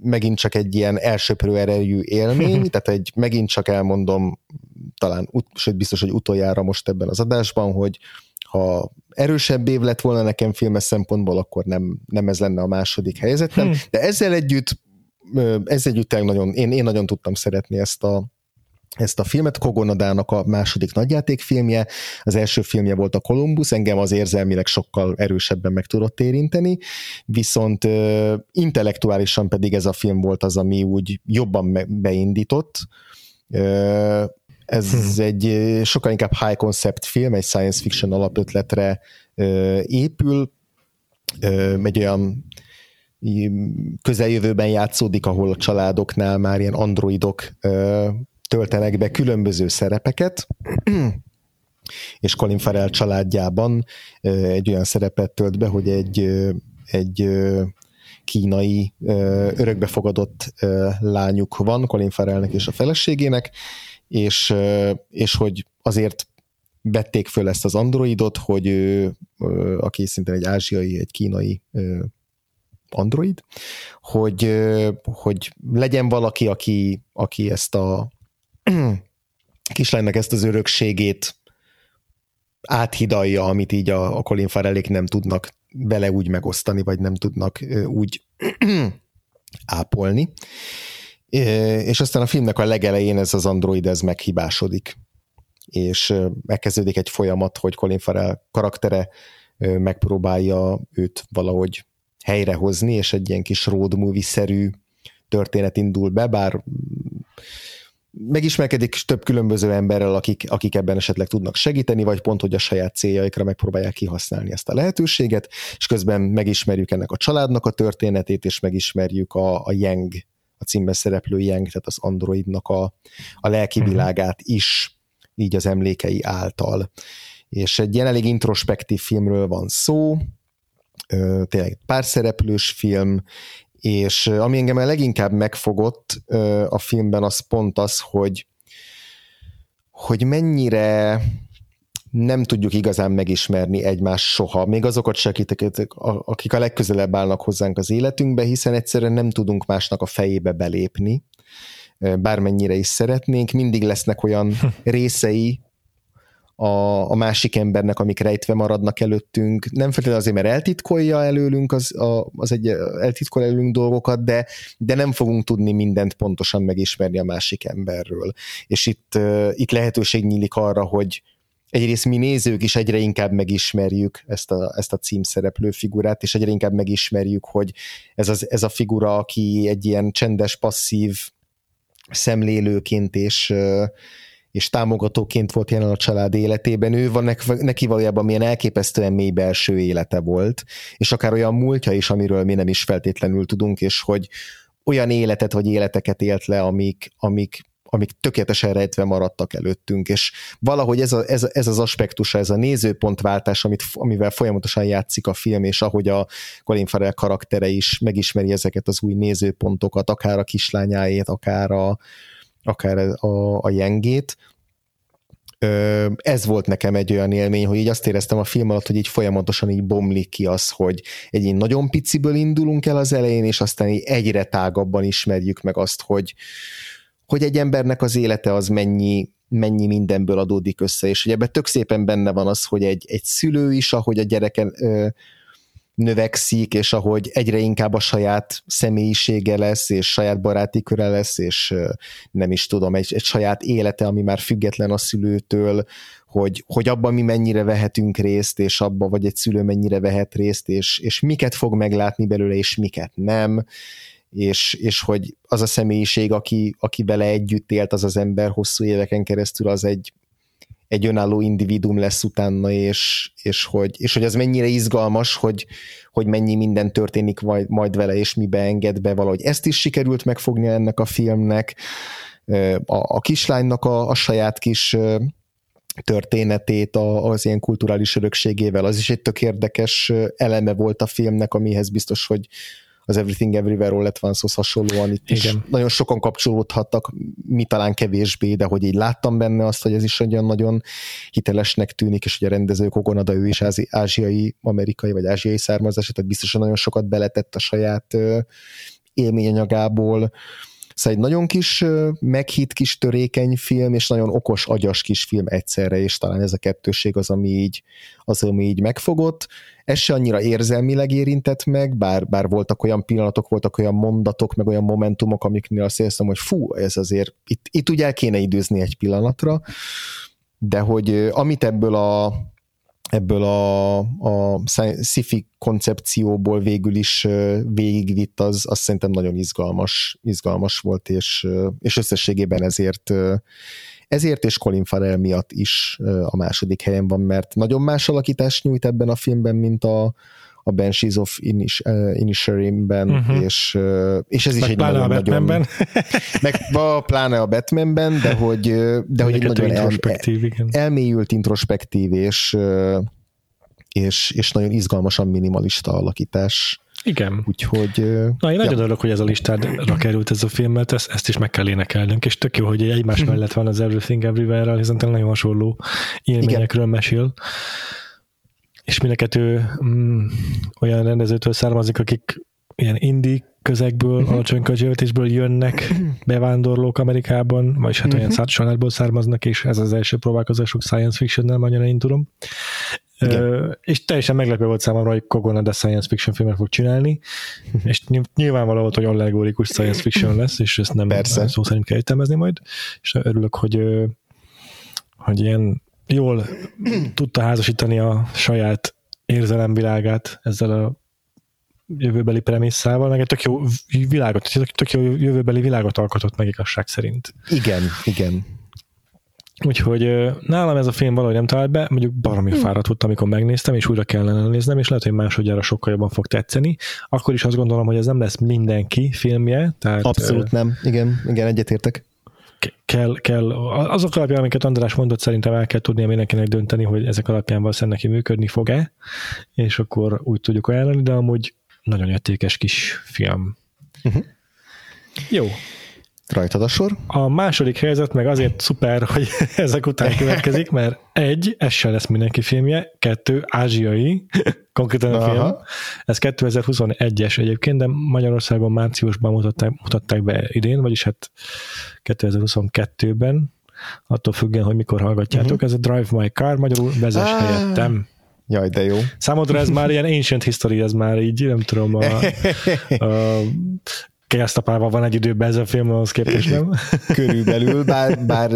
megint csak egy ilyen elsöprő erejű élmény, tehát egy megint csak elmondom, talán, sőt biztos, hogy utoljára most ebben az adásban, hogy ha erősebb év lett volna nekem filmes szempontból, akkor nem, nem ez lenne a második helyzetem, hmm. de ezzel együtt ezzel együtt nagyon, én, én nagyon tudtam szeretni ezt a, ezt a filmet, Kogonadának a második nagyjátékfilmje, az első filmje volt a Columbus, engem az érzelmileg sokkal erősebben meg tudott érinteni, viszont uh, intellektuálisan pedig ez a film volt az, ami úgy jobban beindított. Uh, ez hmm. egy sokkal inkább high concept film, egy science fiction alapötletre uh, épül, egy olyan közeljövőben játszódik, ahol a családoknál már ilyen androidok töltenek be különböző szerepeket, és Colin Farrell családjában egy olyan szerepet tölt be, hogy egy, egy kínai örökbefogadott lányuk van Colin Farrellnek és a feleségének, és, és hogy azért vették föl ezt az androidot, hogy ő, aki szintén egy ázsiai, egy kínai android, hogy, hogy legyen valaki, aki, aki ezt a kislánynak ezt az örökségét áthidalja, amit így a, a Colin Farrellék nem tudnak vele úgy megosztani, vagy nem tudnak úgy ápolni. És aztán a filmnek a legelején ez az android ez meghibásodik, és megkezdődik egy folyamat, hogy Colin Farrell karaktere megpróbálja őt valahogy helyrehozni, és egy ilyen kis road movie-szerű történet indul be, bár megismerkedik több különböző emberrel, akik, akik ebben esetleg tudnak segíteni, vagy pont, hogy a saját céljaikra megpróbálják kihasználni ezt a lehetőséget, és közben megismerjük ennek a családnak a történetét, és megismerjük a, a Yang, a címben szereplő Yang, tehát az androidnak a, a lelki mhm. világát is, így az emlékei által. És egy ilyen elég introspektív filmről van szó, tényleg pár szereplős film, és ami engem a leginkább megfogott a filmben, az pont az, hogy, hogy mennyire nem tudjuk igazán megismerni egymást soha, még azokat se, akik a legközelebb állnak hozzánk az életünkbe, hiszen egyszerűen nem tudunk másnak a fejébe belépni, bármennyire is szeretnénk, mindig lesznek olyan részei a, a másik embernek, amik rejtve maradnak előttünk, nem feltétlenül azért, mert eltitkolja előlünk, az, a, az egy eltitkol előlünk dolgokat, de, de nem fogunk tudni mindent pontosan megismerni a másik emberről. És itt, itt lehetőség nyílik arra, hogy, egyrészt mi nézők is egyre inkább megismerjük ezt a, ezt a címszereplő figurát, és egyre inkább megismerjük, hogy ez, az, ez a figura, aki egy ilyen csendes, passzív szemlélőként és, és támogatóként volt jelen a család életében, ő van neki valójában milyen elképesztően mély belső élete volt, és akár olyan múltja is, amiről mi nem is feltétlenül tudunk, és hogy olyan életet vagy életeket élt le, amik, amik amik tökéletesen rejtve maradtak előttünk, és valahogy ez, a, ez, ez az aspektusa, ez a nézőpontváltás, amit, amivel folyamatosan játszik a film, és ahogy a Colin Farrell karaktere is megismeri ezeket az új nézőpontokat, akár a kislányáét, akár a, akár a, a jengét, ez volt nekem egy olyan élmény, hogy így azt éreztem a film alatt, hogy így folyamatosan így bomlik ki az, hogy egy nagyon piciből indulunk el az elején, és aztán így egyre tágabban ismerjük meg azt, hogy, hogy egy embernek az élete az mennyi, mennyi mindenből adódik össze, és hogy ebben tök szépen benne van az, hogy egy, egy szülő is, ahogy a gyereken növekszik, és ahogy egyre inkább a saját személyisége lesz, és saját baráti köre lesz, és nem is tudom, egy, egy saját élete, ami már független a szülőtől, hogy, hogy abban mi mennyire vehetünk részt, és abban vagy egy szülő mennyire vehet részt, és, és miket fog meglátni belőle, és miket nem, és, és hogy az a személyiség, aki, aki vele együtt élt, az az ember hosszú éveken keresztül, az egy, egy önálló individum lesz utána, és, és, hogy, és hogy az mennyire izgalmas, hogy, hogy mennyi minden történik majd, majd vele, és mibe enged be valahogy. Ezt is sikerült megfogni ennek a filmnek, a, a kislánynak a, a saját kis történetét az ilyen kulturális örökségével. Az is egy tök érdekes eleme volt a filmnek, amihez biztos, hogy az Everything Everywhere All at Once-hoz hasonlóan itt Igen. is nagyon sokan kapcsolódhattak, mi talán kevésbé, de hogy így láttam benne azt, hogy ez is olyan nagyon hitelesnek tűnik, és hogy a rendező Kogonada ő is ázsiai, amerikai vagy ázsiai származás, tehát biztosan nagyon sokat beletett a saját élményanyagából, Szóval egy nagyon kis meghitt kis törékeny film, és nagyon okos, agyas kis film egyszerre, és talán ez a kettőség az, ami így, az, ami így megfogott. Ez se annyira érzelmileg érintett meg, bár, bár voltak olyan pillanatok, voltak olyan mondatok, meg olyan momentumok, amiknél azt érzem, hogy fú, ez azért, itt, itt ugye el kéne időzni egy pillanatra, de hogy amit ebből a ebből a, a sci-fi koncepcióból végül is végigvitt, az, az szerintem nagyon izgalmas, izgalmas volt, és, és összességében ezért ezért és Colin Farrell miatt is a második helyen van, mert nagyon más alakítást nyújt ebben a filmben, mint a, a Banshees of Inish, uh, Inisherim-ben, uh-huh. és, uh, és ez meg is egy nagyon, a nagyon... meg a, pláne a Batmanben, de hogy, de hogy egy nagyon introspektív, el, elmélyült introspektív, és, és, és nagyon izgalmasan minimalista alakítás. Igen. Úgyhogy... Na, én nagyon ja. örülök, hogy ez a listádra került ez a film, mert ezt, ezt is meg kell énekelnünk, és tök jó, hogy egymás mellett van az Everything Everywhere-rel, hiszen nagyon hasonló élményekről Igen. mesél és mindenket ő mm, olyan rendezőtől származik, akik ilyen indi közegből, uh-huh. alacsony költségvetésből jönnek bevándorlók Amerikában, vagy hát uh-huh. olyan családból származnak, és ez az első próbálkozásuk science fiction-nel, annyira én tudom. Uh, és teljesen meglepő volt számomra, hogy Kogona de science fiction filmet fog csinálni, és nyilvánvaló volt, hogy allegorikus science fiction lesz, és ezt nem Persze. szó szerint kell értelmezni majd, és örülök, hogy, hogy ilyen jól tudta házasítani a saját érzelemvilágát ezzel a jövőbeli premisszával, meg egy tök jó világot, tök jó jövőbeli világot alkotott meg igazság szerint. Igen, igen. Úgyhogy nálam ez a film valahogy nem talált be, mondjuk baromi hmm. fáradt volt, amikor megnéztem, és újra kellene néznem, és lehet, hogy másodjára sokkal jobban fog tetszeni. Akkor is azt gondolom, hogy ez nem lesz mindenki filmje. Tehát, Abszolút nem. Igen, igen, egyetértek kell, kell, azok alapján, amiket András mondott, szerintem el kell tudnia mindenkinek dönteni, hogy ezek alapján valószínűleg neki működni fog-e, és akkor úgy tudjuk ajánlani, de amúgy nagyon értékes kis film. Uh-huh. Jó. Rajtad a sor? A második helyzet meg azért szuper, hogy ezek után következik, mert egy, ez se lesz mindenki filmje, kettő, ázsiai, konkrétan a Aha. film. Ez 2021-es egyébként, de Magyarországon márciusban mutatták, mutatták be idén, vagyis hát 2022-ben, attól függően, hogy mikor hallgatjátok. Uh-huh. Ez a Drive My Car, magyarul vezes ah. helyettem. Jaj, de jó. Számodra ez már ilyen ancient history, ez már így, nem tudom, a, a keresztapával van egy időben ez a film, ahhoz képest nem? Körülbelül, bár, bár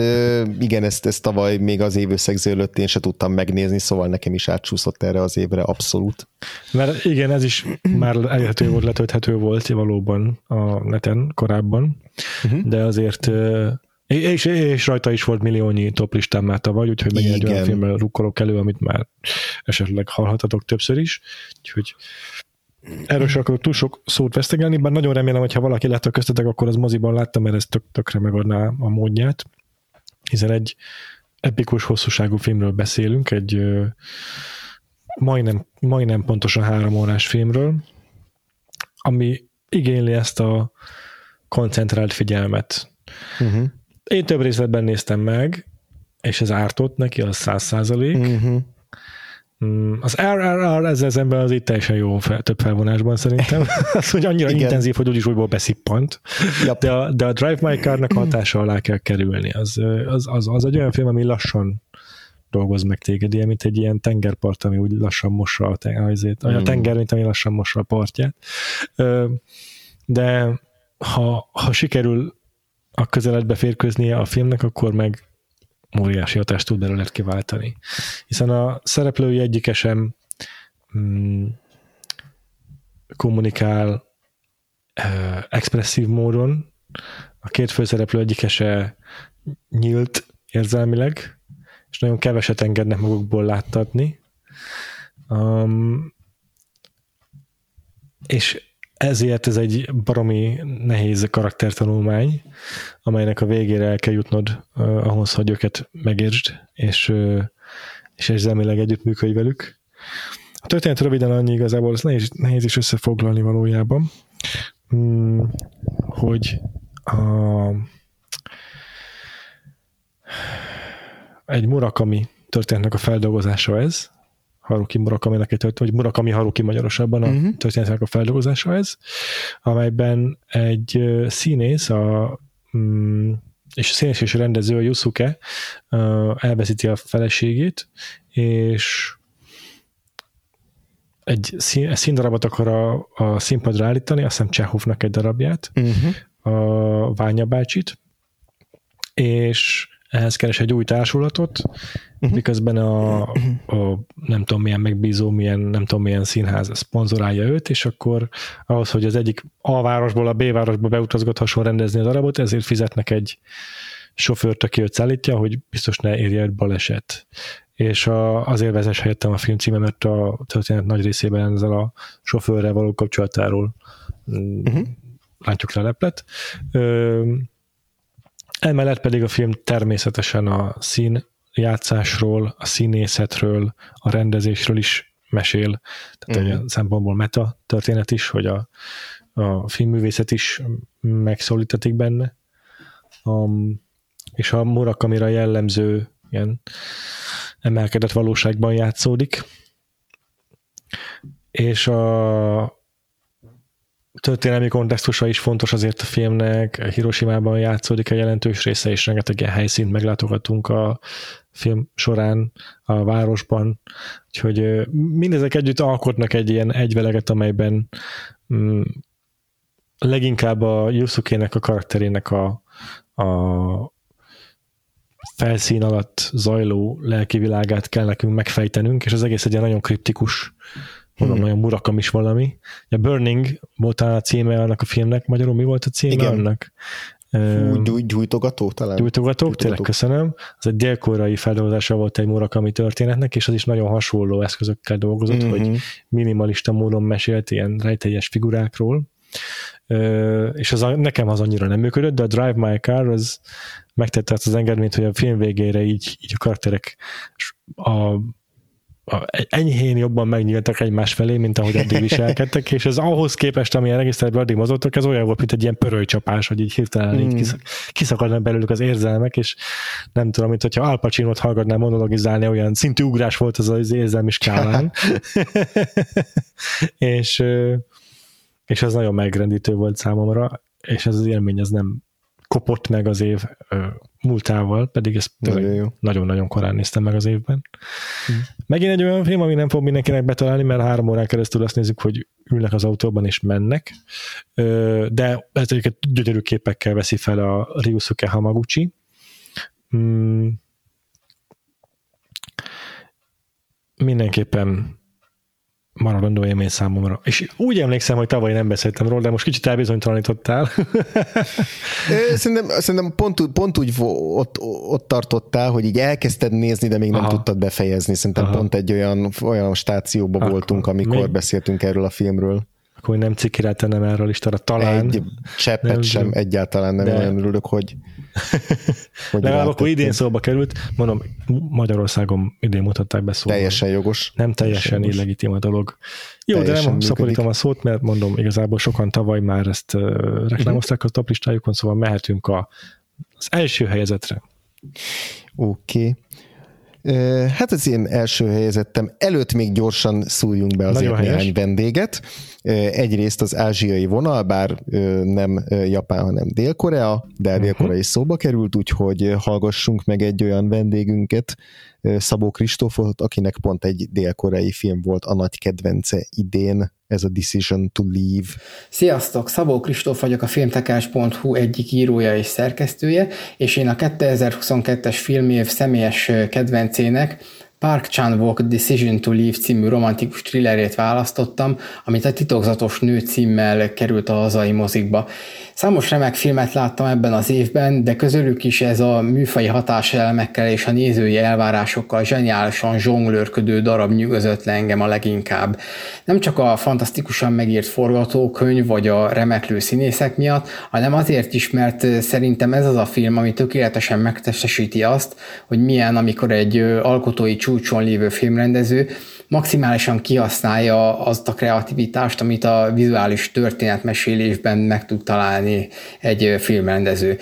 igen, ezt, ezt tavaly még az évösszegző előtt én se tudtam megnézni, szóval nekem is átsúszott erre az évre abszolút. Mert igen, ez is már elérhető volt, letölthető volt valóban a neten korábban, uh-huh. de azért és, és rajta is volt milliónyi top listán már tavaly, úgyhogy megint egy olyan filmmel rukkolok elő, amit már esetleg hallhatatok többször is. Úgyhogy erről sem akarok túl sok szót vesztegelni, bár nagyon remélem, hogy ha valaki látta köztetek, akkor az moziban látta, mert ez tök, tökre megadná a módját, hiszen egy epikus hosszúságú filmről beszélünk, egy majdnem, majdnem pontosan három órás filmről, ami igényli ezt a koncentrált figyelmet. Uh-huh. Én több részletben néztem meg, és ez ártott neki, az száz százalék. Uh-huh. Mm, az RRR ezzel szemben az itt teljesen jó fel, több felvonásban szerintem. az, hogy annyira Igen. intenzív, hogy úgyis újból beszippant. Yep. De, a, de a Drive My Car-nak hatása alá kell kerülni. Az, az, az, az egy olyan film, ami lassan dolgoz meg téged, ilyen, mint egy ilyen tengerpart, ami úgy lassan mossa a, ten, azért, mm. a tenger, mint ami lassan mossa a partját. De ha, ha sikerül a közeledbe férkőznie a filmnek, akkor meg óriási hatást tud belőle kiváltani. Hiszen a szereplői egyike sem mm, kommunikál uh, expresszív módon, a két főszereplő egyike se nyílt érzelmileg, és nagyon keveset engednek magukból láttatni. Um, és ezért ez egy baromi nehéz karaktertanulmány, amelynek a végére el kell jutnod uh, ahhoz, hogy őket megértsd, és, uh, és érzelmileg együttműködj velük. A történet röviden annyi igazából, ez nehéz, nehéz is összefoglalni valójában, mm, hogy a, egy Murakami történetnek a feldolgozása ez, Haruki murakami egy történet, vagy Murakami Haruki magyarosabban a uh-huh. történetnek a feldolgozása ez, amelyben egy színész, a, mm, és a színész és a rendező, a Yusuke elveszíti a feleségét, és egy szín, színdarabot akar a, a színpadra állítani, azt hiszem Csehovnak egy darabját, uh-huh. a Ványa bácsit, és ehhez keres egy új társulatot, uh-huh. miközben a, a nem tudom milyen megbízó, milyen nem tudom milyen színház szponzorálja őt, és akkor ahhoz, hogy az egyik A városból a B városba beutazgathasson rendezni a darabot, ezért fizetnek egy sofőrt, aki őt szállítja, hogy biztos ne érje egy baleset. És a, azért vezes helyettem a film címe, mert a történet nagy részében ezzel a sofőrrel való kapcsolatáról uh-huh. látjuk le leplet. Ö, Emellett pedig a film természetesen a szín játszásról, a színészetről, a rendezésről is mesél, tehát uh-huh. olyan szempontból meta történet is, hogy a, a filmművészet is megszólítatik benne. Um, és a Murakamira jellemző ilyen emelkedett valóságban játszódik. És a, történelmi kontextusa is fontos azért a filmnek, Hiroshima-ban játszódik a jelentős része, és rengeteg ilyen helyszínt meglátogatunk a film során a városban, úgyhogy mindezek együtt alkotnak egy ilyen egyveleget, amelyben mm, leginkább a Yusuke-nek a karakterének a, a felszín alatt zajló lelki világát kell nekünk megfejtenünk, és az egész egy ilyen nagyon kriptikus mondom, hmm. olyan murakam is valami. A Burning volt a címe annak a filmnek, magyarul mi volt a címe Igen. annak? Fú, gyújtogató talán? Gyújtogató, tényleg köszönöm. Az egy délkorai feldolgozása volt egy Murakami történetnek, és az is nagyon hasonló eszközökkel dolgozott, mm-hmm. hogy minimalista módon mesélt ilyen rejtélyes figurákról. és az a, nekem az annyira nem működött, de a Drive My Car az megtette azt az engedményt, hogy a film végére így, így a karakterek a enyhén jobban megnyíltak egymás felé, mint ahogy eddig viselkedtek, és ez ahhoz képest, amilyen regisztrálban addig mozogtak, ez olyan volt, mint egy ilyen pörölycsapás, hogy így hirtelen mm. így hmm. kiszakadnak belőlük az érzelmek, és nem tudom, mint hogyha Al Pacino-t hallgatnám monologizálni, olyan szintű ugrás volt az az érzelmi skálán. és, és ez nagyon megrendítő volt számomra, és ez az élmény, ez nem kopott meg az év múltával, pedig ezt nagyon-nagyon korán néztem meg az évben. Hmm. Megint egy olyan film, ami nem fog mindenkinek betalálni, mert három órán keresztül azt nézzük, hogy ülnek az autóban és mennek, de ez egyébként gyönyörű képekkel veszi fel a Ryusuke Hamaguchi. Hmm. Mindenképpen maradandó élmény számomra. És úgy emlékszem, hogy tavaly nem beszéltem róla, de most kicsit elbizonytalanítottál. szerintem, szerintem pont, pont úgy ott, ott tartottál, hogy így elkezdted nézni, de még nem Aha. tudtad befejezni. Szerintem Aha. pont egy olyan, olyan stációban Akkor voltunk, amikor még... beszéltünk erről a filmről akkor nem cikire tennem erre a listára, talán. Egy cseppet nem, sem, egyáltalán nem de... olyan örülök, hogy, hogy Legalább akkor idén szóba került, mondom, Magyarországon idén mutatták be szóba. Teljesen jogos. Nem teljesen jogos. illegitim a dolog. Jó, teljesen de nem szaporítom a szót, mert mondom, igazából sokan tavaly már ezt uh, reklámozták a top listájukon, szóval mehetünk a, az első helyezetre. Oké. Okay. Hát az én első helyezettem előtt még gyorsan szúrjunk be azért néhány vendéget. Egyrészt az ázsiai vonal, bár nem Japán, hanem Dél-Korea, de uh-huh. Dél-Korea is szóba került, úgyhogy hallgassunk meg egy olyan vendégünket, Szabó Kristófot, akinek pont egy dél-koreai film volt a nagy kedvence idén, ez a Decision to Leave. Sziasztok! Szabó Kristóf vagyok a filmtekás.hu egyik írója és szerkesztője, és én a 2022-es filmév személyes kedvencének Park Chan-wook Decision to Leave című romantikus thrillerét választottam, amit a titokzatos nő címmel került a hazai mozikba. Számos remek filmet láttam ebben az évben, de közülük is ez a műfai hatáselemekkel és a nézői elvárásokkal zseniálisan zsonglőrködő darab nyugodott le engem a leginkább. Nem csak a fantasztikusan megírt forgatókönyv vagy a remeklő színészek miatt, hanem azért is, mert szerintem ez az a film, ami tökéletesen megtestesíti azt, hogy milyen, amikor egy alkotói csúcson lévő filmrendező maximálisan kihasználja azt a kreativitást, amit a vizuális történetmesélésben meg tud találni egy filmrendező.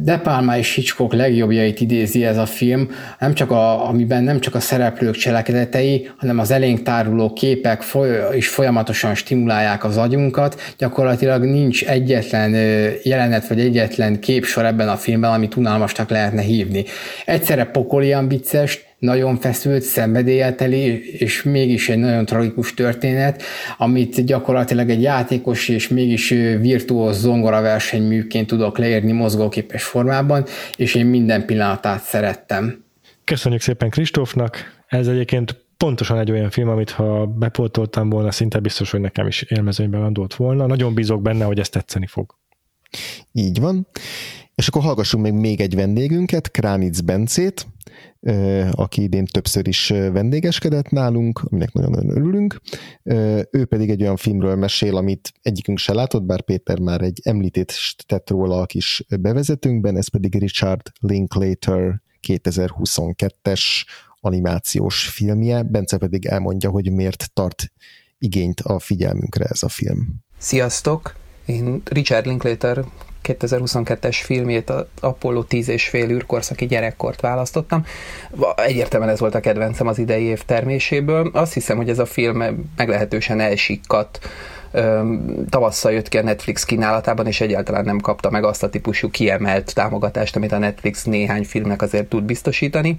De Palma és Hitchcock legjobbjait idézi ez a film, nem csak a, amiben nem csak a szereplők cselekedetei, hanem az elénk táruló képek foly- is folyamatosan stimulálják az agyunkat. Gyakorlatilag nincs egyetlen jelenet vagy egyetlen képsor ebben a filmben, amit unalmasnak lehetne hívni. Egyszerre pokolian vicces, nagyon feszült, szenvedélyelteli, és mégis egy nagyon tragikus történet, amit gyakorlatilag egy játékos és mégis virtuóz zongora versenyműként tudok leírni mozgóképes formában, és én minden pillanatát szerettem. Köszönjük szépen Kristófnak, ez egyébként pontosan egy olyan film, amit ha bepoltoltam volna, szinte biztos, hogy nekem is élmezőnyben landolt volna. Nagyon bízok benne, hogy ezt tetszeni fog. Így van. És akkor hallgassunk még még egy vendégünket, Kránic Bencét, aki idén többször is vendégeskedett nálunk, aminek nagyon-nagyon örülünk. Ő pedig egy olyan filmről mesél, amit egyikünk se látott, bár Péter már egy említést tett róla a kis bevezetőnkben, ez pedig Richard Linklater 2022-es animációs filmje. Bence pedig elmondja, hogy miért tart igényt a figyelmünkre ez a film. Sziasztok! Én Richard Linklater 2022-es filmjét, a Apollo 10 és fél űrkorszaki gyerekkort választottam. Egyértelműen ez volt a kedvencem az idei év terméséből. Azt hiszem, hogy ez a film meglehetősen elsikkadt tavasszal jött ki a Netflix kínálatában, és egyáltalán nem kapta meg azt a típusú kiemelt támogatást, amit a Netflix néhány filmnek azért tud biztosítani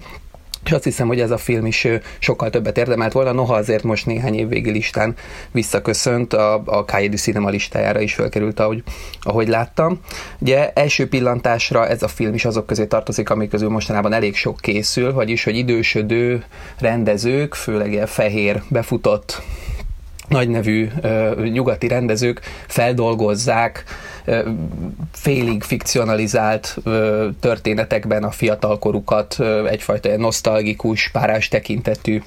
és azt hiszem, hogy ez a film is sokkal többet érdemelt volna, noha azért most néhány évvégi listán visszaköszönt, a, a du Cinema listájára is felkerült, ahogy, ahogy láttam. Ugye első pillantásra ez a film is azok közé tartozik, amik közül mostanában elég sok készül, vagyis, hogy idősödő rendezők, főleg ilyen fehér, befutott nagynevű nyugati rendezők feldolgozzák félig fikcionalizált történetekben a fiatalkorukat egyfajta nosztalgikus, párás tekintetű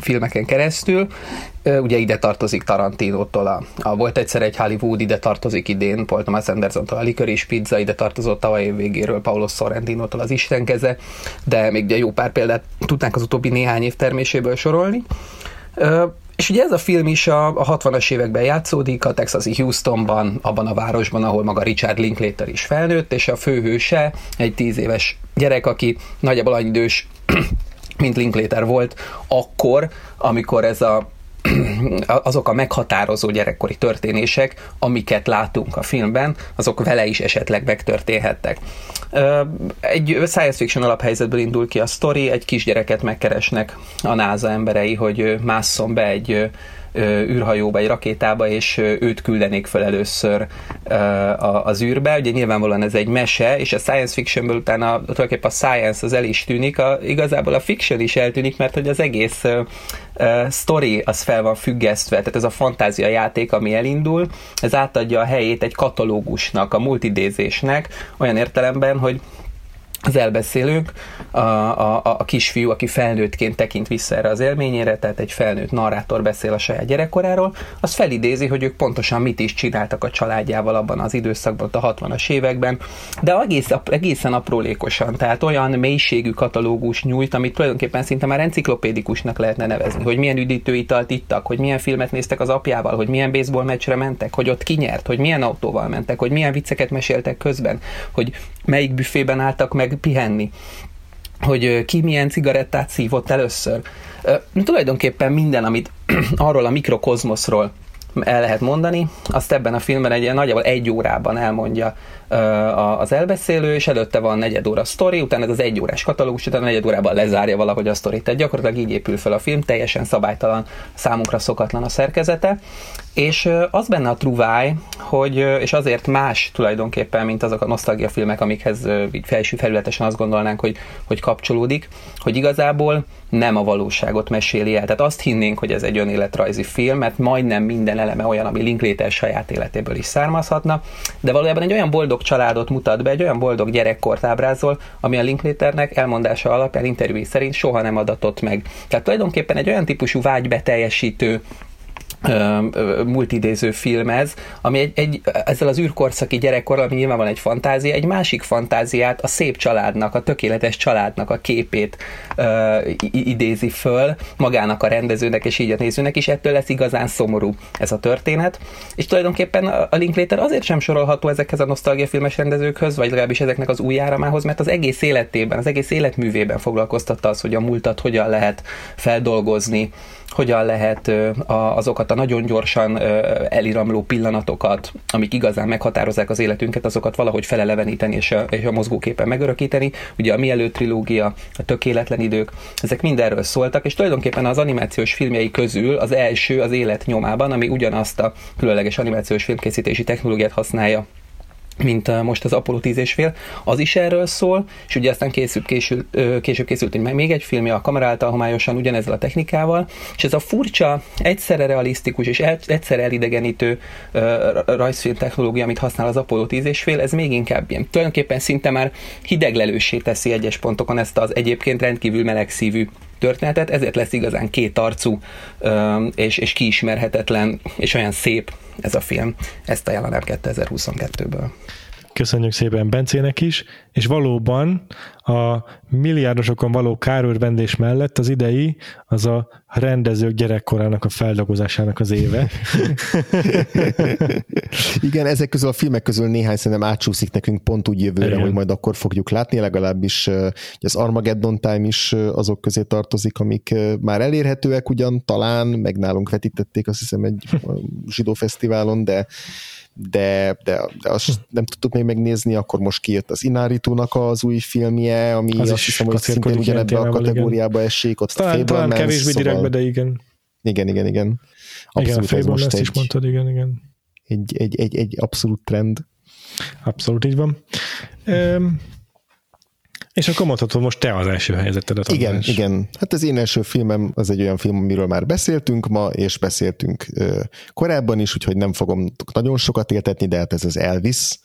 filmeken keresztül. Ugye ide tartozik Tarantino-tól a, a volt egyszer egy Hollywood, ide tartozik idén Paul Thomas Anderson-tól a Licorice Pizza, ide tartozott tavaly év végéről Paulo Sorrentino-tól az Istenkeze, de még ugye jó pár példát tudnánk az utóbbi néhány év terméséből sorolni. És ugye ez a film is a, a 60-as években játszódik, a texasi Houstonban, abban a városban, ahol maga Richard Linklater is felnőtt, és a főhőse egy tíz éves gyerek, aki nagyjából annyi idős, mint Linklater volt, akkor, amikor ez a azok a meghatározó gyerekkori történések, amiket látunk a filmben, azok vele is esetleg megtörténhettek. Egy science fiction alaphelyzetből indul ki a sztori, egy kisgyereket megkeresnek a NASA emberei, hogy másszon be egy űrhajóba, egy rakétába, és őt küldenék fel először az űrbe. Ugye nyilvánvalóan ez egy mese, és a science fictionből utána tulajdonképpen a science az el is tűnik, a, igazából a fiction is eltűnik, mert hogy az egész story az fel van függesztve, tehát ez a fantázia játék, ami elindul, ez átadja a helyét egy katalógusnak, a multidézésnek, olyan értelemben, hogy az elbeszélők, a, a, a kisfiú, aki felnőttként tekint vissza erre az élményére, tehát egy felnőtt narrátor beszél a saját gyerekkoráról, az felidézi, hogy ők pontosan mit is csináltak a családjával abban az időszakban, a 60-as években, de egész, egészen aprólékosan, tehát olyan mélységű katalógus nyújt, amit tulajdonképpen szinte már enciklopédikusnak lehetne nevezni, hogy milyen üdítőitalt ittak, hogy milyen filmet néztek az apjával, hogy milyen baseball meccsre mentek, hogy ott kinyert, hogy milyen autóval mentek, hogy milyen vicceket meséltek közben, hogy melyik büfében álltak meg pihenni hogy ki milyen cigarettát szívott először. Tulajdonképpen minden, amit arról a mikrokozmoszról el lehet mondani, azt ebben a filmben egy nagyjából egy órában elmondja az elbeszélő, és előtte van negyed óra sztori, utána ez az egy órás katalógus, utána negyed órában lezárja valahogy a sztorit. Tehát gyakorlatilag így épül fel a film, teljesen szabálytalan, számunkra szokatlan a szerkezete, és az benne a truváj, hogy, és azért más tulajdonképpen, mint azok a nosztalgia filmek, amikhez így felső felületesen azt gondolnánk, hogy, hogy kapcsolódik, hogy igazából nem a valóságot meséli el. Tehát azt hinnénk, hogy ez egy önéletrajzi film, mert majdnem minden eleme olyan, ami Linklater saját életéből is származhatna, de valójában egy olyan boldog családot mutat be, egy olyan boldog gyerekkort ábrázol, ami a Linklaternek elmondása alapján interjúi szerint soha nem adatott meg. Tehát tulajdonképpen egy olyan típusú vágybeteljesítő multidéző film ez, ami egy, egy, ezzel az űrkorszaki gyerekkor, ami nyilván van egy fantázia, egy másik fantáziát, a szép családnak, a tökéletes családnak a képét uh, idézi föl magának a rendezőnek és így a nézőnek, és ettől lesz igazán szomorú ez a történet. És tulajdonképpen a Linklater azért sem sorolható ezekhez a nosztalgiafilmes rendezőkhöz, vagy legalábbis ezeknek az új áramához, mert az egész életében, az egész életművében foglalkoztatta az, hogy a múltat hogyan lehet feldolgozni, hogyan lehet azokat a nagyon gyorsan eliramló pillanatokat, amik igazán meghatározzák az életünket, azokat valahogy feleleveníteni és a, és a mozgóképen megörökíteni. Ugye a mielőtt trilógia, a tökéletlen idők, ezek mindenről szóltak, és tulajdonképpen az animációs filmjei közül az első az élet nyomában, ami ugyanazt a különleges animációs filmkészítési technológiát használja mint most az Apollo 10 és fél, az is erről szól, és ugye aztán később, később, később készült egy, még egy filmje a kamera által homályosan ugyanezzel a technikával, és ez a furcsa, egyszerre realisztikus és egyszerre elidegenítő rajzfilm technológia, amit használ az Apollo 10 és fél, ez még inkább ilyen. Tulajdonképpen szinte már hideglelősé teszi egyes pontokon ezt az egyébként rendkívül melegszívű történetet, ezért lesz igazán két arcú és, és kiismerhetetlen, és olyan szép ez a film. Ezt ajánlanám 2022-ből. Köszönjük szépen Bencének is, és valóban a milliárdosokon való kárőrvendés mellett az idei az a rendezők gyerekkorának a feldolgozásának az éve. Igen, ezek közül a filmek közül néhány szerintem átsúszik nekünk pont úgy jövőre, Igen. hogy majd akkor fogjuk látni, legalábbis az Armageddon Time is azok közé tartozik, amik már elérhetőek ugyan, talán, meg nálunk vetítették azt hiszem egy zsidó fesztiválon, de de, de, de azt nem tudtuk még megnézni, akkor most kijött az Inaritu-nak az új filmje, ami az azt hiszem, hogy szintén ugyanebbe a kategóriába igen. esik, ott talán, a talán kevésbé szóval... direktbe, de igen. Igen, igen, igen. Abszolút igen, a most egy, is mondtad, igen, igen. Egy, egy, egy, egy abszolút trend. Abszolút így van. Um, És akkor mondhatod most te az első helyzetedet. Igen, András. igen. Hát az én első filmem az egy olyan film, amiről már beszéltünk ma, és beszéltünk ö, korábban is, úgyhogy nem fogom nagyon sokat éltetni, de hát ez az Elvis.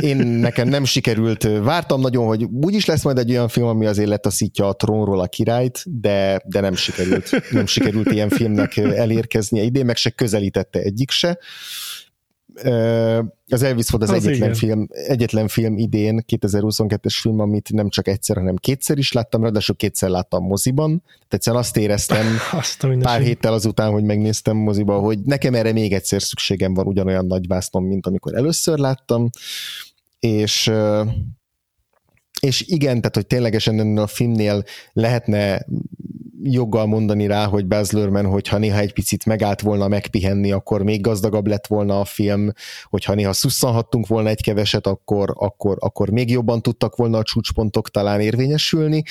Én nekem nem sikerült, vártam nagyon, hogy úgyis lesz majd egy olyan film, ami azért letaszítja a trónról a királyt, de, de nem sikerült. Nem sikerült ilyen filmnek elérkeznie idén, meg se közelítette egyik se. Az Elvis volt az, az egyetlen film, egyetlen film idén, 2022-es film, amit nem csak egyszer, hanem kétszer is láttam, ráadásul kétszer láttam moziban. Tehát egyszerűen azt éreztem azt pár héttel azután, hogy megnéztem moziba, hogy nekem erre még egyszer szükségem van ugyanolyan nagy vásznom, mint amikor először láttam. És és igen, tehát hogy ténylegesen ennél a filmnél lehetne joggal mondani rá, hogy Baz Luhrmann, hogyha néha egy picit megállt volna megpihenni, akkor még gazdagabb lett volna a film, hogyha néha szusszanhattunk volna egy keveset, akkor, akkor, akkor még jobban tudtak volna a csúcspontok talán érvényesülni,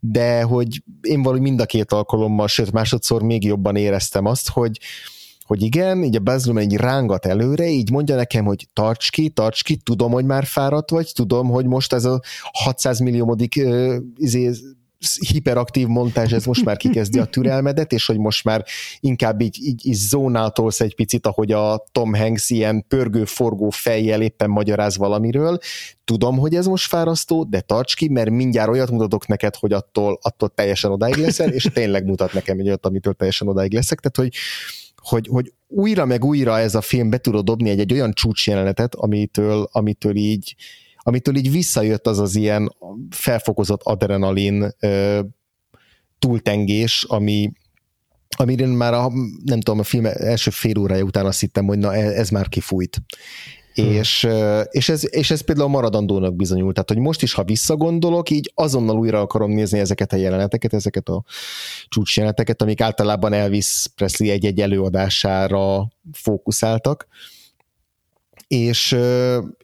de hogy én valahogy mind a két alkalommal, sőt másodszor még jobban éreztem azt, hogy, hogy igen, így a Luhrmann így rángat előre, így mondja nekem, hogy tarts ki, tarts ki, tudom, hogy már fáradt vagy, tudom, hogy most ez a 600 milliómodik uh, izé, hiperaktív montázs, ez most már kikezdi a türelmedet, és hogy most már inkább így, így, így zónáltolsz egy picit, ahogy a Tom Hanks ilyen pörgő-forgó fejjel éppen magyaráz valamiről. Tudom, hogy ez most fárasztó, de tarts ki, mert mindjárt olyat mutatok neked, hogy attól, attól teljesen odáig leszel, és tényleg mutat nekem egy olyat, amitől teljesen odáig leszek. Tehát, hogy, hogy, hogy újra meg újra ez a film be tudod dobni egy, egy olyan csúcsjelenetet, amitől, amitől így, amitől így visszajött az az ilyen felfokozott adrenalin ö, túltengés, ami, amiről már a, nem tudom, a film első fél órája után azt hittem, hogy na ez már kifújt. Hmm. És, és, ez, és ez például maradandónak bizonyult. Tehát, hogy most is, ha visszagondolok, így azonnal újra akarom nézni ezeket a jeleneteket, ezeket a csúcsjeleneteket, amik általában Elvis Presley egy-egy előadására fókuszáltak és,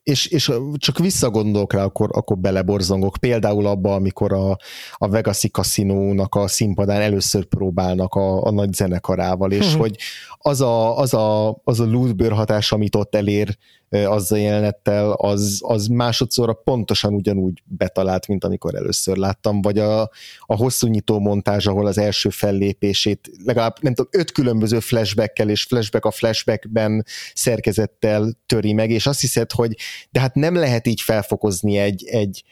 és, és csak visszagondolok rá, akkor, akkor beleborzongok. Például abba, amikor a, a Vegasi kaszinónak a színpadán először próbálnak a, a nagy zenekarával, és hogy az a, az a, az a lúzbőr hatás, amit ott elér azzal jelenettel, az, az másodszorra pontosan ugyanúgy betalált, mint amikor először láttam, vagy a, a hosszú nyitó montázs, ahol az első fellépését legalább nem tudom, öt különböző flashbackkel és flashback a flashbackben szerkezettel töri meg, és azt hiszed, hogy de hát nem lehet így felfokozni egy, egy,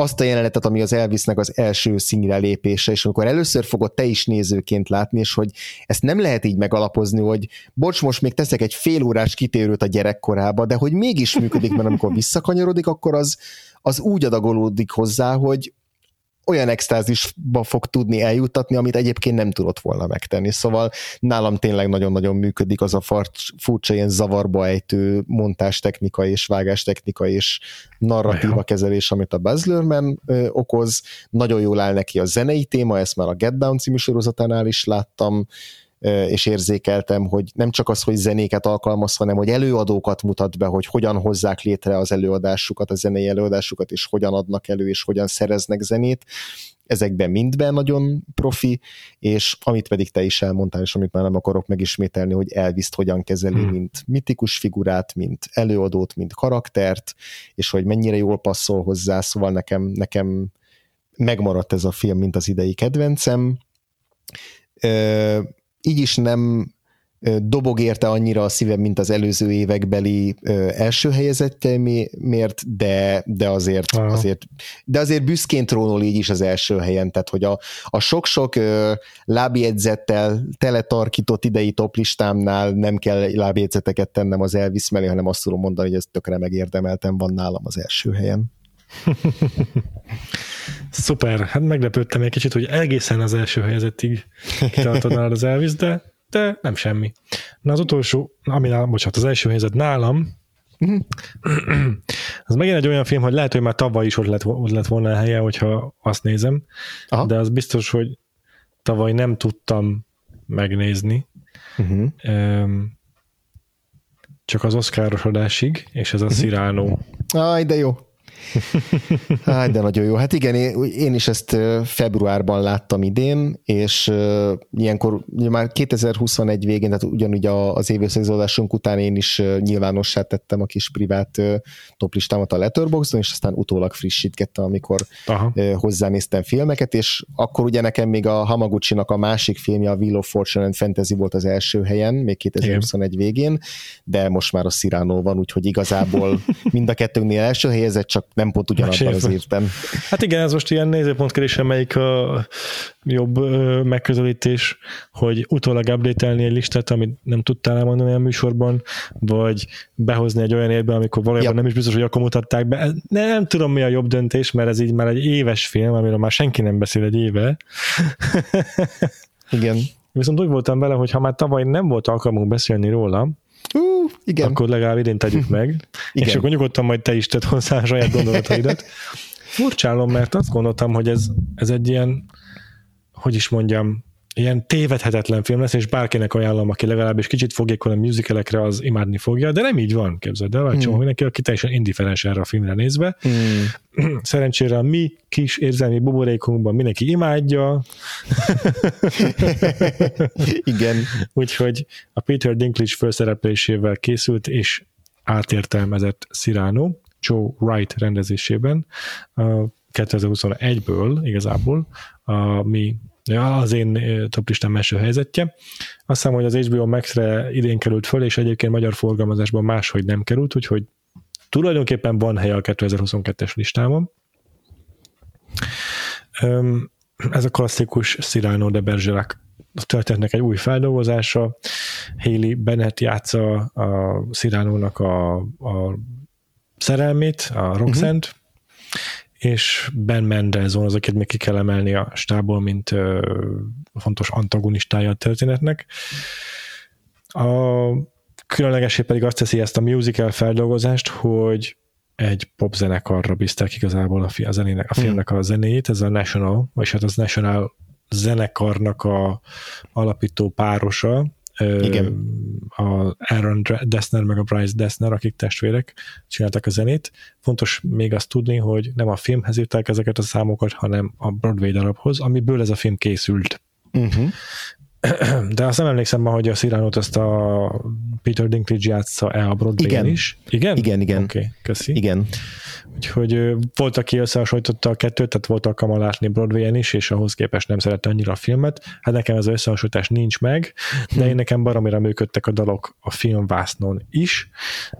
azt a jelenetet, ami az Elvisnek az első színre lépése, és amikor először fogod te is nézőként látni, és hogy ezt nem lehet így megalapozni, hogy bocs, most még teszek egy fél órás kitérőt a gyerekkorába, de hogy mégis működik, mert amikor visszakanyarodik, akkor az, az úgy adagolódik hozzá, hogy, olyan extázisba fog tudni eljutatni, amit egyébként nem tudott volna megtenni. Szóval nálam tényleg nagyon-nagyon működik az a furcsa ilyen zavarba ejtő technika és technika és narratíva kezelés, amit a Baz Luhrmann ö, okoz. Nagyon jól áll neki a zenei téma, ezt már a Get Down című sorozatánál is láttam, és érzékeltem, hogy nem csak az, hogy zenéket alkalmaz, hanem hogy előadókat mutat be, hogy hogyan hozzák létre az előadásukat, a zenei előadásukat, és hogyan adnak elő, és hogyan szereznek zenét. Ezekben mindben nagyon profi, és amit pedig te is elmondtál, és amit már nem akarok megismételni, hogy Elviszt hogyan kezeli, hmm. mint mitikus figurát, mint előadót, mint karaktert, és hogy mennyire jól passzol hozzá, szóval nekem, nekem megmaradt ez a film, mint az idei kedvencem így is nem dobog érte annyira a szívem, mint az előző évekbeli első helyezettje miért, de, de azért, azért, de azért büszkén trónol így is az első helyen, tehát hogy a, a sok-sok lábjegyzettel teletarkított idei toplistámnál nem kell lábjegyzeteket tennem az Elvis mellé, hanem azt tudom mondani, hogy ez tökre megérdemeltem van nálam az első helyen. Szuper, hát meglepődtem egy kicsit, hogy egészen az első helyezettig tartod az Elvis, de, de nem semmi. Na az utolsó, ami nálam, bocsánat, az első helyzet nálam, az megint egy olyan film, hogy lehet, hogy már tavaly is ott lett, ott lett volna a helye, hogyha azt nézem, Aha. de az biztos, hogy tavaly nem tudtam megnézni. Uh-huh. Csak az oszkárosodásig, és ez a uh-huh. Cyrano. Aj, de jó. Hát, de nagyon jó. Hát igen, én is ezt februárban láttam idén, és ilyenkor már 2021 végén, tehát ugyanúgy az évőszegzódásunk után én is nyilvánossá tettem a kis privát toplistámat a Letterboxdon, és aztán utólag frissítgettem, amikor Aha. hozzánéztem filmeket, és akkor ugye nekem még a Hamaguchi-nak a másik filmje, a Wheel of Fortune and Fantasy volt az első helyen, még 2021 igen. végén, de most már a Cyrano van, úgyhogy igazából mind a kettőnknél első helyezett, csak nem pont ugyanabban az évben. Hát igen, ez most ilyen nézőpontkérdés, melyik a jobb megközelítés, hogy utólag update egy listát, amit nem tudtál elmondani a műsorban, vagy behozni egy olyan évben, amikor valójában ja. nem is biztos, hogy akkor mutatták be. Nem, nem tudom, mi a jobb döntés, mert ez így már egy éves film, amiről már senki nem beszél egy éve. igen. Viszont úgy voltam vele, hogy ha már tavaly nem volt alkalmunk beszélni róla, Uh, igen. Akkor legalább idén tegyük meg. igen. És akkor nyugodtan majd te is tedd hozzá a saját gondolataidat. Furcsálom, mert azt gondoltam, hogy ez, ez egy ilyen, hogy is mondjam, ilyen tévedhetetlen film lesz, és bárkinek ajánlom, aki legalábbis kicsit fogékony a musicalekre, az imádni fogja, de nem így van, képzeld el, vagy hmm. csomó mindenki, aki teljesen indiferens erre a filmre nézve. Hmm. Szerencsére a mi kis érzelmi buborékunkban mindenki imádja. Igen. Úgyhogy a Peter Dinklage felszereplésével készült, és átértelmezett Cyrano, Joe Wright rendezésében, 2021-ből igazából, a mi Ja, az én toplistám első helyzetje. Azt hiszem, hogy az HBO Max-re idén került föl, és egyébként magyar forgalmazásban máshogy nem került, úgyhogy tulajdonképpen van helye a 2022-es listámon. Ez a klasszikus Cyrano de Bergerac történetnek egy új feldolgozása. Haley Bennett játsza a Cyrano-nak a, a szerelmét, a Roxanne-t, uh-huh és Ben Mendelsohn az, akit még ki kell emelni a stából, mint ö, fontos antagonistája a történetnek. A különlegesé pedig azt teszi ezt a musical feldolgozást, hogy egy popzenekarra bízták igazából a, fi, a, zenének, a filmnek a zenéjét, ez a National, vagy hát az National zenekarnak a alapító párosa, igen. A Aaron Dessner meg a Bryce Dessner, akik testvérek, csináltak a zenét. Fontos még azt tudni, hogy nem a filmhez írták ezeket a számokat, hanem a Broadway darabhoz, amiből ez a film készült. Uh-huh. De azt nem emlékszem ma, hogy a Cyrano-t azt a Peter Dinklage játsza el a broadway igen. is. Igen? Igen, igen. Oké, okay, köszi. Igen. Úgyhogy volt, aki összehasonlította a kettőt, tehát volt alkalma látni Broadway-en is, és ahhoz képest nem szerette annyira a filmet. Hát nekem ez az összehasonlítás nincs meg, de én nekem baromira működtek a dalok a filmvásznon is.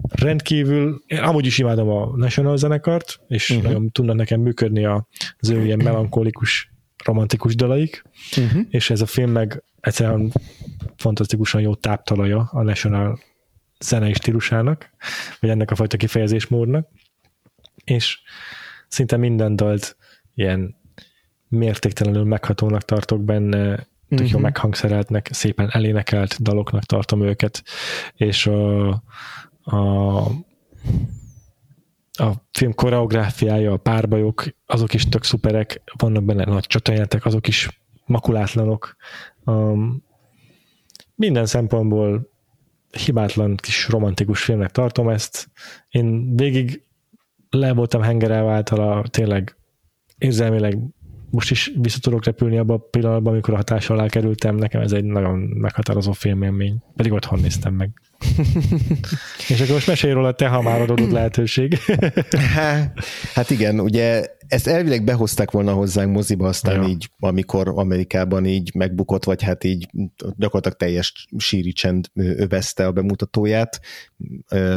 Rendkívül, én amúgy is imádom a National zenekart, és uh-huh. nagyon tudnak nekem működni az ő ilyen melankolikus romantikus dalaik, uh-huh. és ez a film meg egyszerűen fantasztikusan jó táptalaja a National zenei stílusának, vagy ennek a fajta kifejezésmódnak, és szinte minden dalt ilyen mértéktelenül meghatónak tartok benne, tök uh-huh. jó mhm. meghangszereltnek, szépen elénekelt daloknak tartom őket, és a, a, a film koreográfiája, a párbajok, azok is tök szuperek, vannak benne nagy csatajátek, azok is makulátlanok. Um, minden szempontból hibátlan kis romantikus filmnek tartom ezt. Én végig le voltam hengerelve általa, tényleg érzelmileg most is vissza tudok repülni abban a pillanatban, amikor a hatás alá kerültem, nekem ez egy nagyon meghatározó filmélmény, pedig otthon néztem meg. És akkor most mesélj róla te, ha már adott lehetőség. hát igen, ugye ezt elvileg behozták volna hozzánk moziba, aztán ja. így, amikor Amerikában így megbukott, vagy hát így gyakorlatilag teljes síri csend övezte a bemutatóját,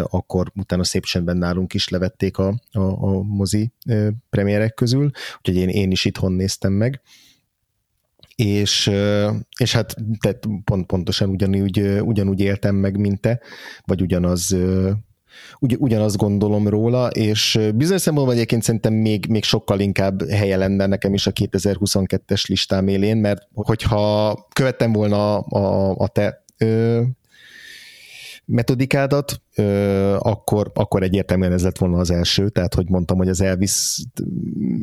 akkor utána szép csendben nálunk is levették a, a, a mozi premierek közül, úgyhogy én, én is itthon néztem meg és, és hát te pont, pontosan ugyanúgy, ugyanúgy éltem meg, mint te, vagy ugyanaz ugy, ugyanazt gondolom róla, és bizonyos szempontból egyébként szerintem még, még sokkal inkább helye lenne nekem is a 2022-es listám élén, mert hogyha követtem volna a, a, a te metodikádat, akkor, akkor egyértelműen ez lett volna az első, tehát hogy mondtam, hogy az Elvis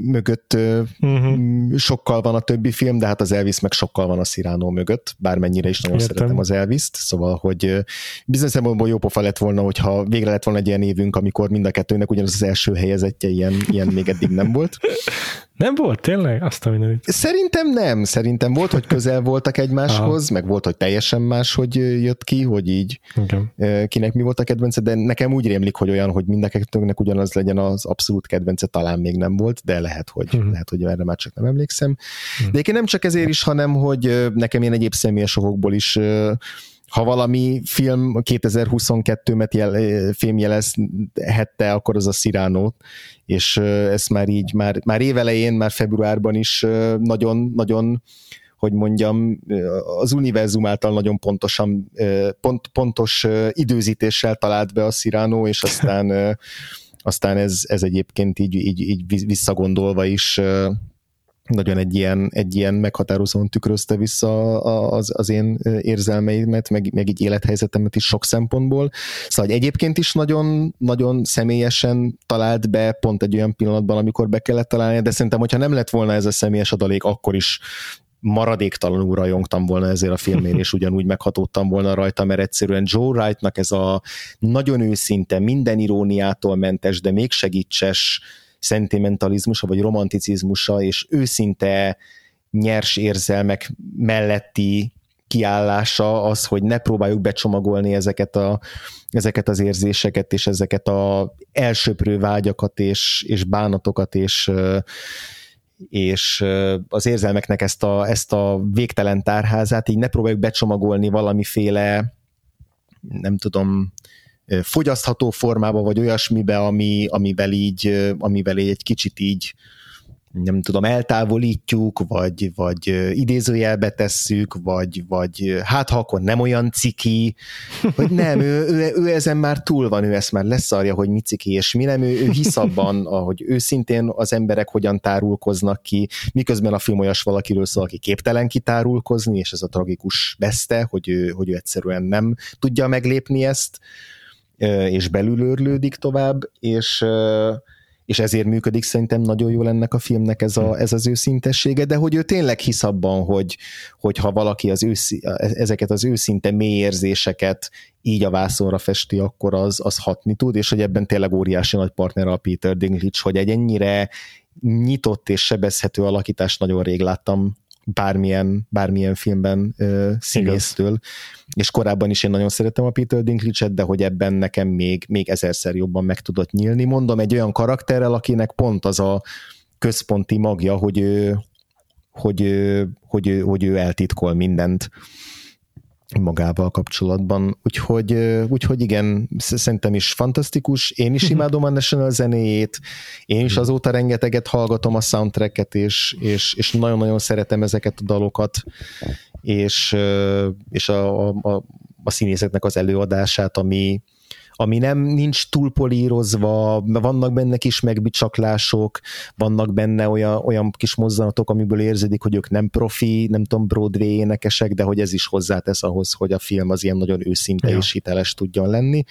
mögött uh-huh. sokkal van a többi film, de hát az Elvis meg sokkal van a Cyrano mögött, bármennyire is nagyon Értem. szeretem az Elvis-t, szóval, hogy bizonyos szempontból jó pofa lett volna, hogyha végre lett volna egy ilyen évünk, amikor mind a kettőnek ugyanaz az első helyezettje, ilyen, ilyen még eddig nem volt. Nem volt, tényleg? Azt a mindenit. Szerintem nem. Szerintem volt, hogy közel voltak egymáshoz, meg volt, hogy teljesen más, hogy jött ki, hogy így okay. kinek mi volt a kedvence, de nekem úgy rémlik, hogy olyan, hogy mind a kettőnknek ugyanaz legyen az abszolút kedvence, talán még nem volt, de lehet, hogy, uh-huh. lehet, hogy erre már csak nem emlékszem. Uh-huh. De én nem csak ezért is, hanem, hogy nekem ilyen egyéb személyes okokból is ha valami film 2022-met jel, fémjelezhette, akkor az a Cyrano, és ezt már így, már, már évelején, már februárban is nagyon, nagyon hogy mondjam, az univerzum által nagyon pontosan, pont, pontos időzítéssel talált be a Cyrano, és aztán, aztán ez, ez egyébként így, így, így visszagondolva is nagyon egy ilyen, egy ilyen meghatározóan tükrözte vissza az, az én érzelmeimet, meg, meg így élethelyzetemet is sok szempontból. Szóval egyébként is nagyon, nagyon személyesen talált be pont egy olyan pillanatban, amikor be kellett találni, de szerintem, hogyha nem lett volna ez a személyes adalék, akkor is maradéktalanul rajongtam volna ezért a filmért, és ugyanúgy meghatódtam volna rajta, mert egyszerűen Joe Wrightnak ez a nagyon őszinte, minden iróniától mentes, de még segítses szentimentalizmusa, vagy romanticizmusa, és őszinte nyers érzelmek melletti kiállása az, hogy ne próbáljuk becsomagolni ezeket, a, ezeket az érzéseket, és ezeket a elsöprő vágyakat, és, és bánatokat, és, és az érzelmeknek ezt a, ezt a végtelen tárházát, így ne próbáljuk becsomagolni valamiféle nem tudom, fogyasztható formába, vagy olyasmibe, ami, amivel, így, amivel így egy kicsit így nem tudom, eltávolítjuk, vagy, vagy idézőjelbe tesszük, vagy, vagy hát ha akkor nem olyan ciki, hogy nem, ő, ő, ő ezen már túl van, ő ezt már leszarja, hogy mi ciki és mi nem, ő, ő hisz abban, ahogy őszintén az emberek hogyan tárulkoznak ki, miközben a film olyas valakiről szól, aki képtelen kitárulkozni, és ez a tragikus veszte, hogy ő, hogy ő egyszerűen nem tudja meglépni ezt, és belülőrlődik tovább, és és ezért működik szerintem nagyon jól ennek a filmnek ez, a, ez az őszintessége, de hogy ő tényleg hisz abban, hogy, hogy ha valaki az őszi, ezeket az őszinte mély érzéseket így a vászonra festi, akkor az, az hatni tud, és hogy ebben tényleg óriási nagy partner a Peter Dinklage, hogy egy ennyire nyitott és sebezhető alakítást nagyon rég láttam bármilyen, bármilyen filmben uh, színésztől. És korábban is én nagyon szeretem a Peter Dinklage-et, de hogy ebben nekem még, még ezerszer jobban meg tudott nyílni. Mondom, egy olyan karakterrel, akinek pont az a központi magja, hogy ő, hogy, ő, hogy, ő, hogy ő eltitkol mindent magával kapcsolatban. Úgyhogy, úgyhogy igen, szerintem is fantasztikus. Én is imádom a National zenéjét, én is azóta rengeteget hallgatom a soundtracket, és, és, és nagyon-nagyon szeretem ezeket a dalokat, és, és a, a, a színészeknek az előadását, ami, ami nem nincs túl polírozva, vannak benne kis megbicsaklások, vannak benne olyan, olyan kis mozzanatok, amiből érződik, hogy ők nem profi, nem tudom, Broadway énekesek, de hogy ez is hozzátesz ahhoz, hogy a film az ilyen nagyon őszinte ja. és hiteles tudjon lenni.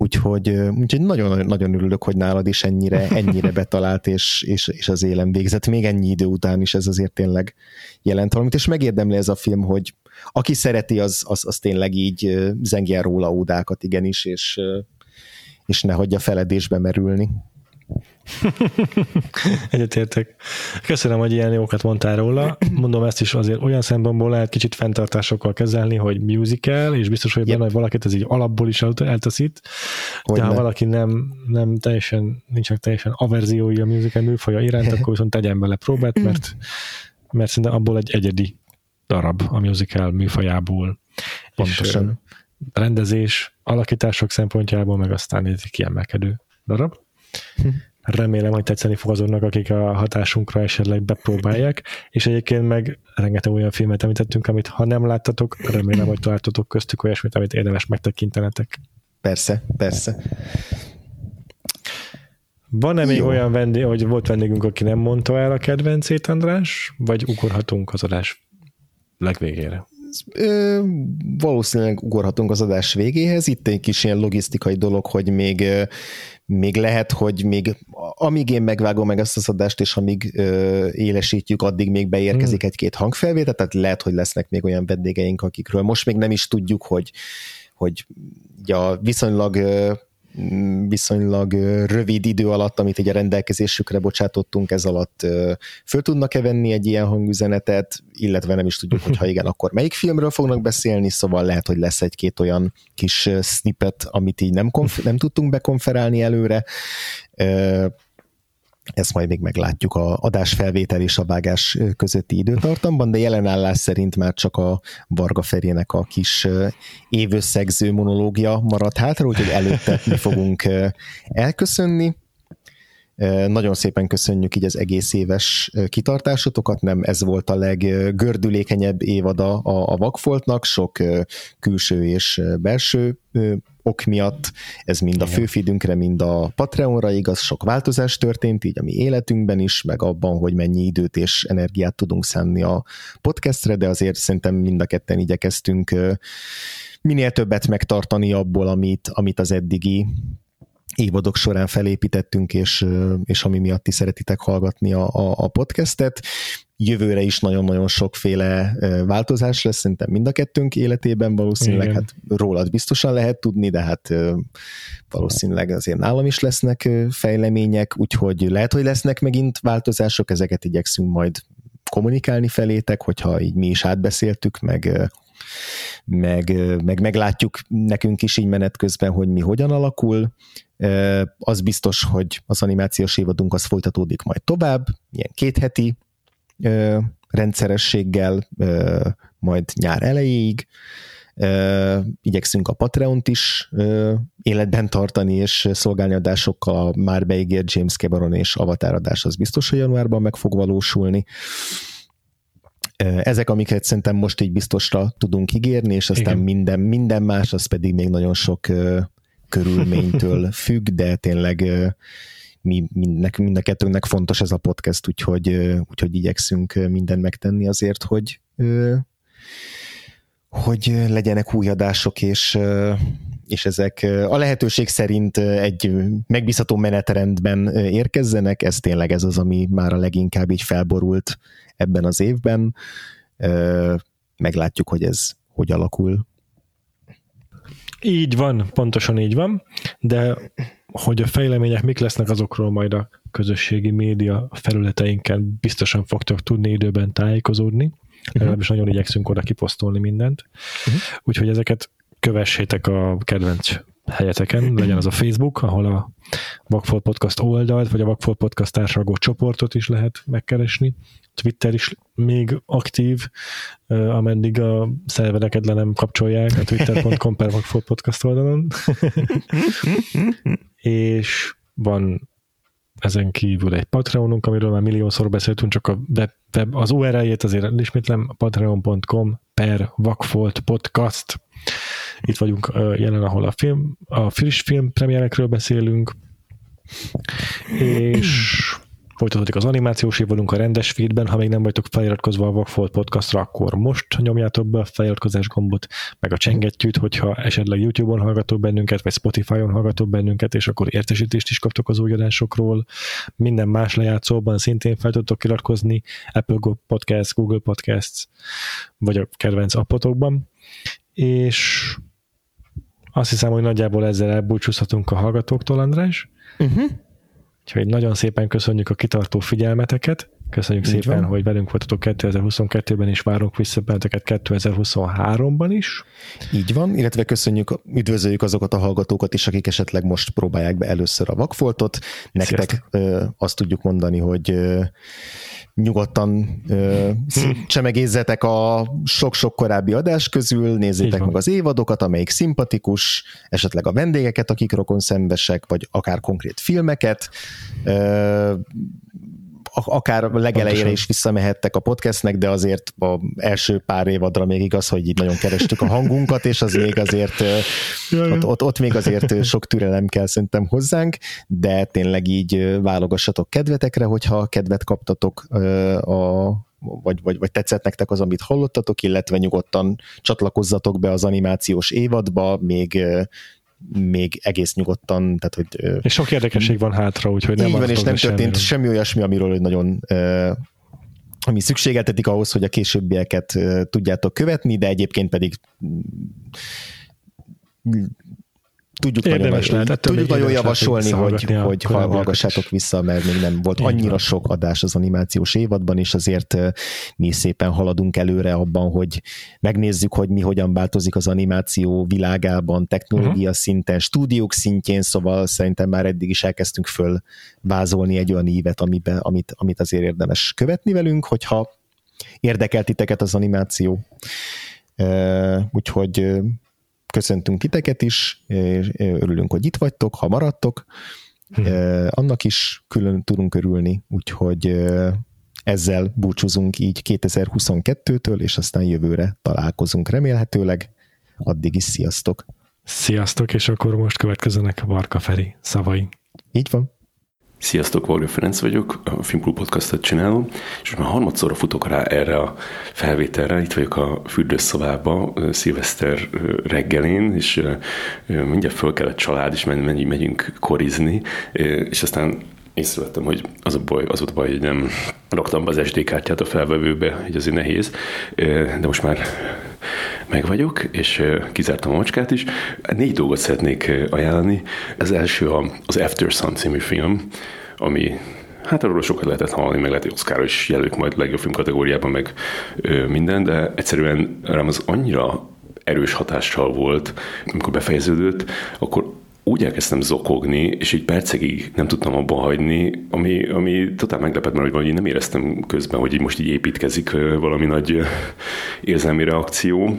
Úgyhogy, úgyhogy nagyon, nagyon örülök, hogy nálad is ennyire, ennyire betalált, és, és, és az élem végzett. Még ennyi idő után is ez azért tényleg jelent valamit, és megérdemli ez a film, hogy aki szereti, az, az, az tényleg így zengjen róla ódákat igenis, és, és ne hagyja feledésbe merülni. Egyetértek. Köszönöm, hogy ilyen jókat mondtál róla. Mondom ezt is azért olyan szempontból lehet kicsit fenntartásokkal kezelni, hogy musical, és biztos, hogy yep. benne valakit ez így alapból is eltaszít. Hogy de ha ne. valaki nem, nem teljesen, nincsenek teljesen averziói a musical műfaja iránt, akkor viszont tegyen bele próbát, mert, mert szerintem abból egy egyedi darab a musical műfajából. Pontosan. És rendezés, alakítások szempontjából, meg aztán egy kiemelkedő darab. Hm. Remélem, hogy tetszeni fog azonnak, akik a hatásunkra esetleg bepróbálják, és egyébként meg rengeteg olyan filmet említettünk, amit ha nem láttatok, remélem, hogy találtatok köztük olyasmit, amit érdemes megtekintenetek. Persze, persze. Van-e még Jó. olyan vendég, hogy volt vendégünk, aki nem mondta el a kedvencét, András? Vagy ugorhatunk az adás legvégére? ö, valószínűleg ugorhatunk az adás végéhez. Itt egy kis ilyen logisztikai dolog, hogy még, még lehet, hogy még amíg én megvágom meg ezt az adást, és amíg ö, élesítjük, addig még beérkezik hmm. egy-két hangfelvétel, tehát lehet, hogy lesznek még olyan vendégeink, akikről most még nem is tudjuk, hogy, hogy ja, viszonylag viszonylag rövid idő alatt, amit egy a rendelkezésükre bocsátottunk, ez alatt föl tudnak-e venni egy ilyen hangüzenetet, illetve nem is tudjuk, hogy ha igen, akkor melyik filmről fognak beszélni, szóval lehet, hogy lesz egy-két olyan kis snippet, amit így nem, konf- nem tudtunk bekonferálni előre ezt majd még meglátjuk. A adásfelvétel és a vágás közötti időtartamban, de jelenállás szerint már csak a Varga Ferének a kis évösszegző monológia maradt hátra, úgyhogy előtte mi fogunk elköszönni. Nagyon szépen köszönjük így az egész éves kitartásotokat, nem ez volt a leggördülékenyebb évada a, a Vakfoltnak, sok külső és belső ok miatt, ez mind a főfidünkre, mind a Patreonra igaz, sok változás történt, így a mi életünkben is, meg abban, hogy mennyi időt és energiát tudunk szánni a podcastre, de azért szerintem mind a ketten igyekeztünk minél többet megtartani abból, amit, amit az eddigi évadok során felépítettünk, és, és ami miatt ti szeretitek hallgatni a, a, a podcastet. Jövőre is nagyon-nagyon sokféle változás lesz, szerintem mind a kettőnk életében valószínűleg, Igen. hát rólad biztosan lehet tudni, de hát valószínűleg azért nálam is lesznek fejlemények, úgyhogy lehet, hogy lesznek megint változások, ezeket igyekszünk majd kommunikálni felétek, hogyha így mi is átbeszéltük, meg meg, meg meglátjuk nekünk is így menet közben, hogy mi hogyan alakul. Az biztos, hogy az animációs évadunk az folytatódik majd tovább, ilyen két heti rendszerességgel, majd nyár elejéig. Igyekszünk a Patreon-t is életben tartani, és szolgálni adásokkal a már beígért James Cameron és Avatar adás az biztos, hogy januárban meg fog valósulni. Ezek, amiket szerintem most így biztosra tudunk ígérni, és aztán minden, minden más, az pedig még nagyon sok körülménytől függ, de tényleg mi, mind, mind a kettőnknek fontos ez a podcast, úgyhogy, úgyhogy igyekszünk mindent megtenni azért, hogy hogy legyenek új adások, és, és ezek a lehetőség szerint egy megbízható menetrendben érkezzenek, ez tényleg ez az, ami már a leginkább így felborult ebben az évben. Meglátjuk, hogy ez hogy alakul. Így van, pontosan így van, de hogy a fejlemények mik lesznek, azokról majd a közösségi média felületeinken biztosan fogtok tudni időben tájékozódni. Uh-huh. Legalábbis nagyon igyekszünk oda kiposztolni mindent. Uh-huh. Úgyhogy ezeket kövessétek a kedvenc helyeteken, legyen az a Facebook, ahol a Vagfolt Podcast oldalt, vagy a Vagfolt Podcast társadalmú csoportot is lehet megkeresni. Twitter is még aktív, ameddig a szervereket le nem kapcsolják a twitter.com per Podcast oldalon. és van ezen kívül egy Patreonunk, amiről már milliószor beszéltünk, csak a web, web az URL-jét azért ismétlem, patreon.com per Vagfolt Podcast itt vagyunk jelen, ahol a, film, a friss film premierekről beszélünk, és folytatódik az animációs évadunk a rendes feedben, ha még nem vagytok feliratkozva a Vagfolt podcastra, akkor most nyomjátok be a feliratkozás gombot, meg a csengettyűt, hogyha esetleg YouTube-on hallgatok bennünket, vagy Spotify-on hallgatok bennünket, és akkor értesítést is kaptok az új adásokról. Minden más lejátszóban szintén fel tudtok iratkozni, Apple Podcast, Google Podcasts, vagy a kedvenc appotokban. És azt hiszem, hogy nagyjából ezzel elbúcsúzhatunk a hallgatóktól, András. Uh-huh. Úgyhogy nagyon szépen köszönjük a kitartó figyelmeteket, köszönjük Így szépen, van. hogy velünk voltatok 2022-ben, és várunk vissza benneteket 2023-ban is. Így van, illetve köszönjük, üdvözöljük azokat a hallgatókat is, akik esetleg most próbálják be először a vakfoltot. Nektek ö, azt tudjuk mondani, hogy ö, nyugodtan ö, csemegézzetek a sok-sok korábbi adás közül, nézzétek meg az évadokat, amelyik szimpatikus, esetleg a vendégeket, akik rokon szembesek, vagy akár konkrét filmeket. Ö, akár legelejére is visszamehettek a podcastnek, de azért a első pár évadra még igaz, hogy így nagyon kerestük a hangunkat, és az még azért ott, ott, ott még azért sok türelem kell szerintem hozzánk, de tényleg így válogassatok kedvetekre, hogyha kedvet kaptatok a vagy, vagy, vagy tetszett nektek az, amit hallottatok, illetve nyugodtan csatlakozzatok be az animációs évadba, még még egész nyugodtan, tehát hogy... És sok érdekesség van hátra, úgyhogy nem van, és nem történt semmi, semmi olyasmi, amiről hogy nagyon ami szükségeltetik ahhoz, hogy a későbbieket tudjátok követni, de egyébként pedig tudjuk Érdemes nagyon, lehet, tudjuk nagyon javasolni, hogy, hogy hallgassátok vissza, mert még nem volt annyira sok adás az animációs évadban, és azért mi szépen haladunk előre abban, hogy megnézzük, hogy mi hogyan változik az animáció világában, technológia uh-huh. szinten, stúdiók szintjén, szóval szerintem már eddig is elkezdtünk föl vázolni egy olyan ívet, amiben, amit, amit azért érdemes követni velünk, hogyha érdekel titeket az animáció. Uh, úgyhogy köszöntünk titeket is, örülünk, hogy itt vagytok, ha maradtok, hm. annak is külön tudunk örülni, úgyhogy ezzel búcsúzunk így 2022-től, és aztán jövőre találkozunk remélhetőleg. Addig is sziasztok! Sziasztok, és akkor most következzenek Varka Feri szavai. Így van. Sziasztok, Varga Ferenc vagyok, a Filmklub podcastot csinálom, és már harmadszorra futok rá erre a felvételre, itt vagyok a fürdőszobába, szilveszter reggelén, és mindjárt föl kellett család, és megyünk korizni, és aztán észrevettem, hogy az a baj, az a baj, hogy nem raktam be az SD kártyát a felvevőbe, hogy azért nehéz, de most már meg vagyok, és kizártam a macskát is. Négy dolgot szeretnék ajánlani. Az első az After Sun című film, ami Hát arról sokat lehetett hallani, meg lehet, hogy Oscar is jelölik majd legjobb film kategóriában, meg ö, minden, de egyszerűen rám az annyira erős hatással volt, amikor befejeződött, akkor úgy elkezdtem zokogni, és egy percegig nem tudtam abba hagyni, ami, ami totál meglepett, mert hogy nem éreztem közben, hogy így most így építkezik valami nagy érzelmi reakció,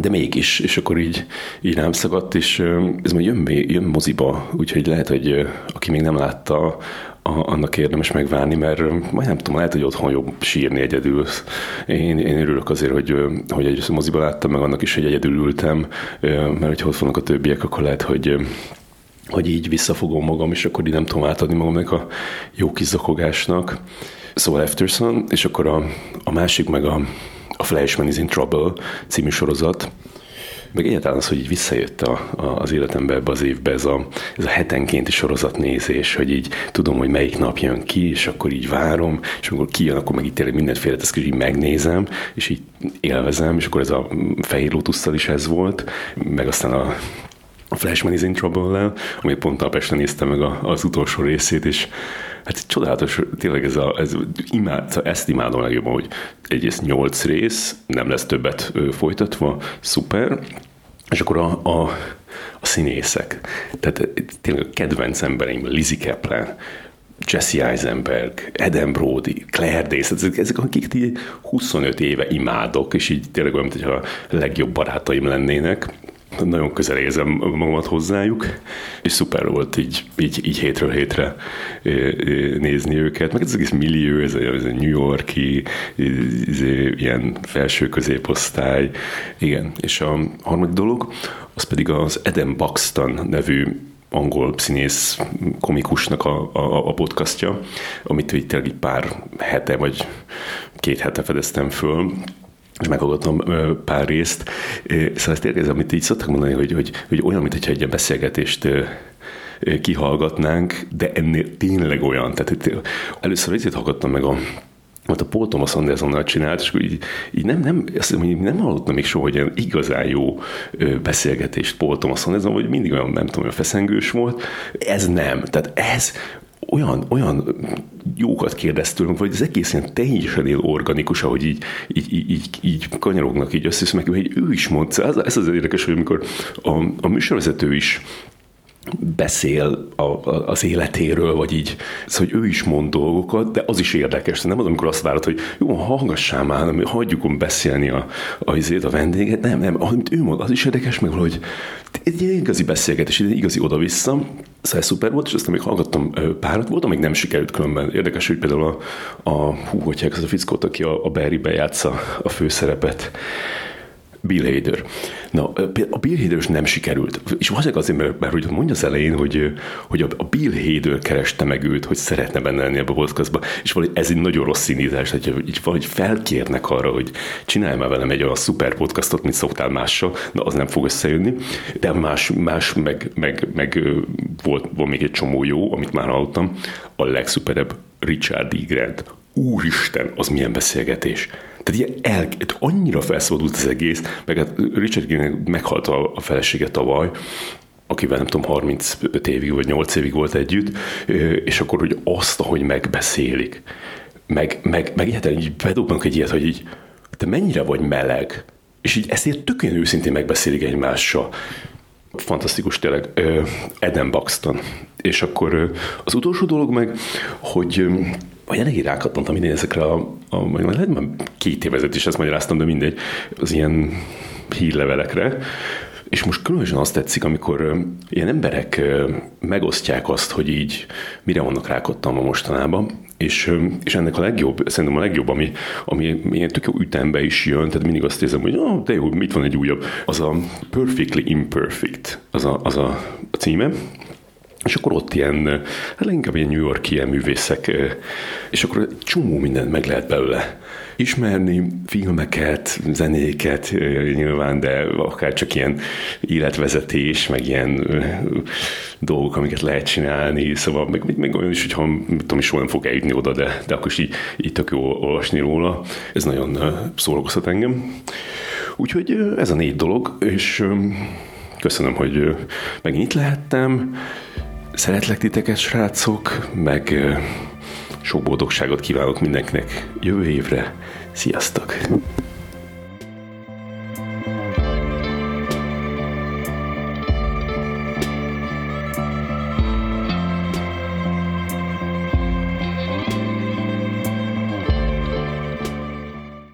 de mégis, és akkor így, így rám szagadt, és ez majd jön, jön moziba, úgyhogy lehet, hogy aki még nem látta, a, annak érdemes megvárni, mert majd nem tudom, lehet, hogy otthon jobb sírni egyedül. Én, én örülök azért, hogy, hogy egy moziba láttam, meg annak is, hogy egyedül ültem, mert hogyha ott vannak a többiek, akkor lehet, hogy hogy így visszafogom magam, és akkor így nem tudom átadni magamnak a jó kis zakogásnak. Szóval Afterson, és akkor a, a másik meg a, a Flashman is in Trouble című sorozat, meg egyáltalán az, hogy így visszajött a, a, az életembe ebbe az évbe ez a, ez a hetenkénti sorozatnézés, hogy így tudom, hogy melyik nap jön ki, és akkor így várom, és amikor kijön, akkor meg itt tényleg mindent félretesz, és így megnézem, és így élvezem, és akkor ez a Fehér Lotusszal is ez volt, meg aztán a a Flashman is in Trouble-lel, amit pont a Pesten néztem meg a, az utolsó részét, és hát csodálatos, tényleg ez a, ez imád, ezt imádom legjobban, hogy egyrészt nyolc rész, nem lesz többet folytatva, szuper, és akkor a, a, a színészek, tehát tényleg a kedvenc embereim, Lizzie Kaplan, Jesse Eisenberg, Eden Brody, Claire Danes, ezek, ezek akik így 25 éve imádok, és így tényleg olyan, mintha a legjobb barátaim lennének, nagyon közel érzem magamat hozzájuk, és szuper volt így, így, így hétről hétre nézni őket, meg ez az egész millió, ez a, ez a New Yorki, ez ilyen felső középosztály, igen, és a harmadik dolog, az pedig az Eden Buxton nevű angol színész komikusnak a, a, a podcastja, amit így tényleg pár hete vagy két hete fedeztem föl, és meghallgattam pár részt. Szóval ezt érkezem, amit így szoktak mondani, hogy, hogy, hogy olyan, mintha egy ilyen beszélgetést kihallgatnánk, de ennél tényleg olyan. Tehát először ezért hallgattam meg a mert a Paul Thomas Andersonnal csinált, és így, így nem, nem, azt mondom, nem hallottam még soha, hogy ilyen igazán jó beszélgetést Paul Thomas Anderson, hogy mindig olyan, nem tudom, olyan feszengős volt. Ez nem. Tehát ez olyan, olyan jókat kérdez tőlünk, vagy az egész ilyen teljesen él organikus, ahogy így, így, így, így, így kanyarognak így össze, meg hogy ő is mondta, ez, ez az érdekes, hogy amikor a, a műsorvezető is beszél a, a, az életéről, vagy így, szóval, hogy ő is mond dolgokat, de az is érdekes. Nem az, amikor azt várod, hogy jó, hallgassál már, hagyjuk beszélni a, a, a vendéget. Nem, nem, amit ő mond, az is érdekes, meg hogy egy igazi beszélgetés, egy igazi oda-vissza, szóval szuper volt, és aztán még hallgattam párat, volt, amíg nem sikerült különben. Érdekes, hogy például a, a hú, hogy az a fickót, aki a, a Barry-be játsza a főszerepet, Bill Hader. Na, a Bill Hader nem sikerült. És valószínűleg azért, mert, mert hogy mondja az elején, hogy, hogy a Bill Hader kereste meg őt, hogy szeretne benne lenni a podcastba, és valahogy ez egy nagyon rossz színítás, hogy így valahogy felkérnek arra, hogy csinálj már velem egy olyan szuper podcastot, mint szoktál mással, na az nem fog összejönni, de más, más meg, meg, meg volt, volt még egy csomó jó, amit már hallottam, a legszuperebb Richard E. Grant. Úristen, az milyen beszélgetés. Tehát ilyen el, annyira felszabadult az egész, meg hát Richard Gere meghalt a, a felesége tavaly, akivel nem tudom, 35 évig vagy 8 évig volt együtt, és akkor, hogy azt, ahogy megbeszélik, meg, meg, meg egyáltalán így bedobnak egy ilyet, hogy így, te mennyire vagy meleg, és így ezt ilyen tökéletesen őszintén megbeszélik egymással. Fantasztikus tényleg. Eden Buxton. És akkor az utolsó dolog meg, hogy vagy eléggé rákattantam idén ezekre a, a majd lehet már két évezet is ezt magyaráztam, de mindegy, az ilyen hírlevelekre, és most különösen azt tetszik, amikor ilyen emberek megosztják azt, hogy így mire vannak rákottam mostanában, és, és ennek a legjobb, szerintem a legjobb, ami, ami ilyen tök jó ütembe is jön, tehát mindig azt érzem, hogy oh, de jó, mit van egy újabb, az a Perfectly Imperfect, az a, az a címe, és akkor ott ilyen, hát leginkább ilyen New York ilyen művészek, és akkor egy csomó mindent meg lehet belőle ismerni, filmeket, zenéket nyilván, de akár csak ilyen életvezetés, meg ilyen dolgok, amiket lehet csinálni, szóval meg, meg olyan is, hogyha mit tudom, is nem fog eljutni oda, de, de akkor is így, így tök jó olvasni róla. Ez nagyon szórakoztat engem. Úgyhogy ez a négy dolog, és köszönöm, hogy megint itt lehettem. Szeretlek titeket, srácok, meg sok boldogságot kívánok mindenkinek jövő évre. Sziasztok!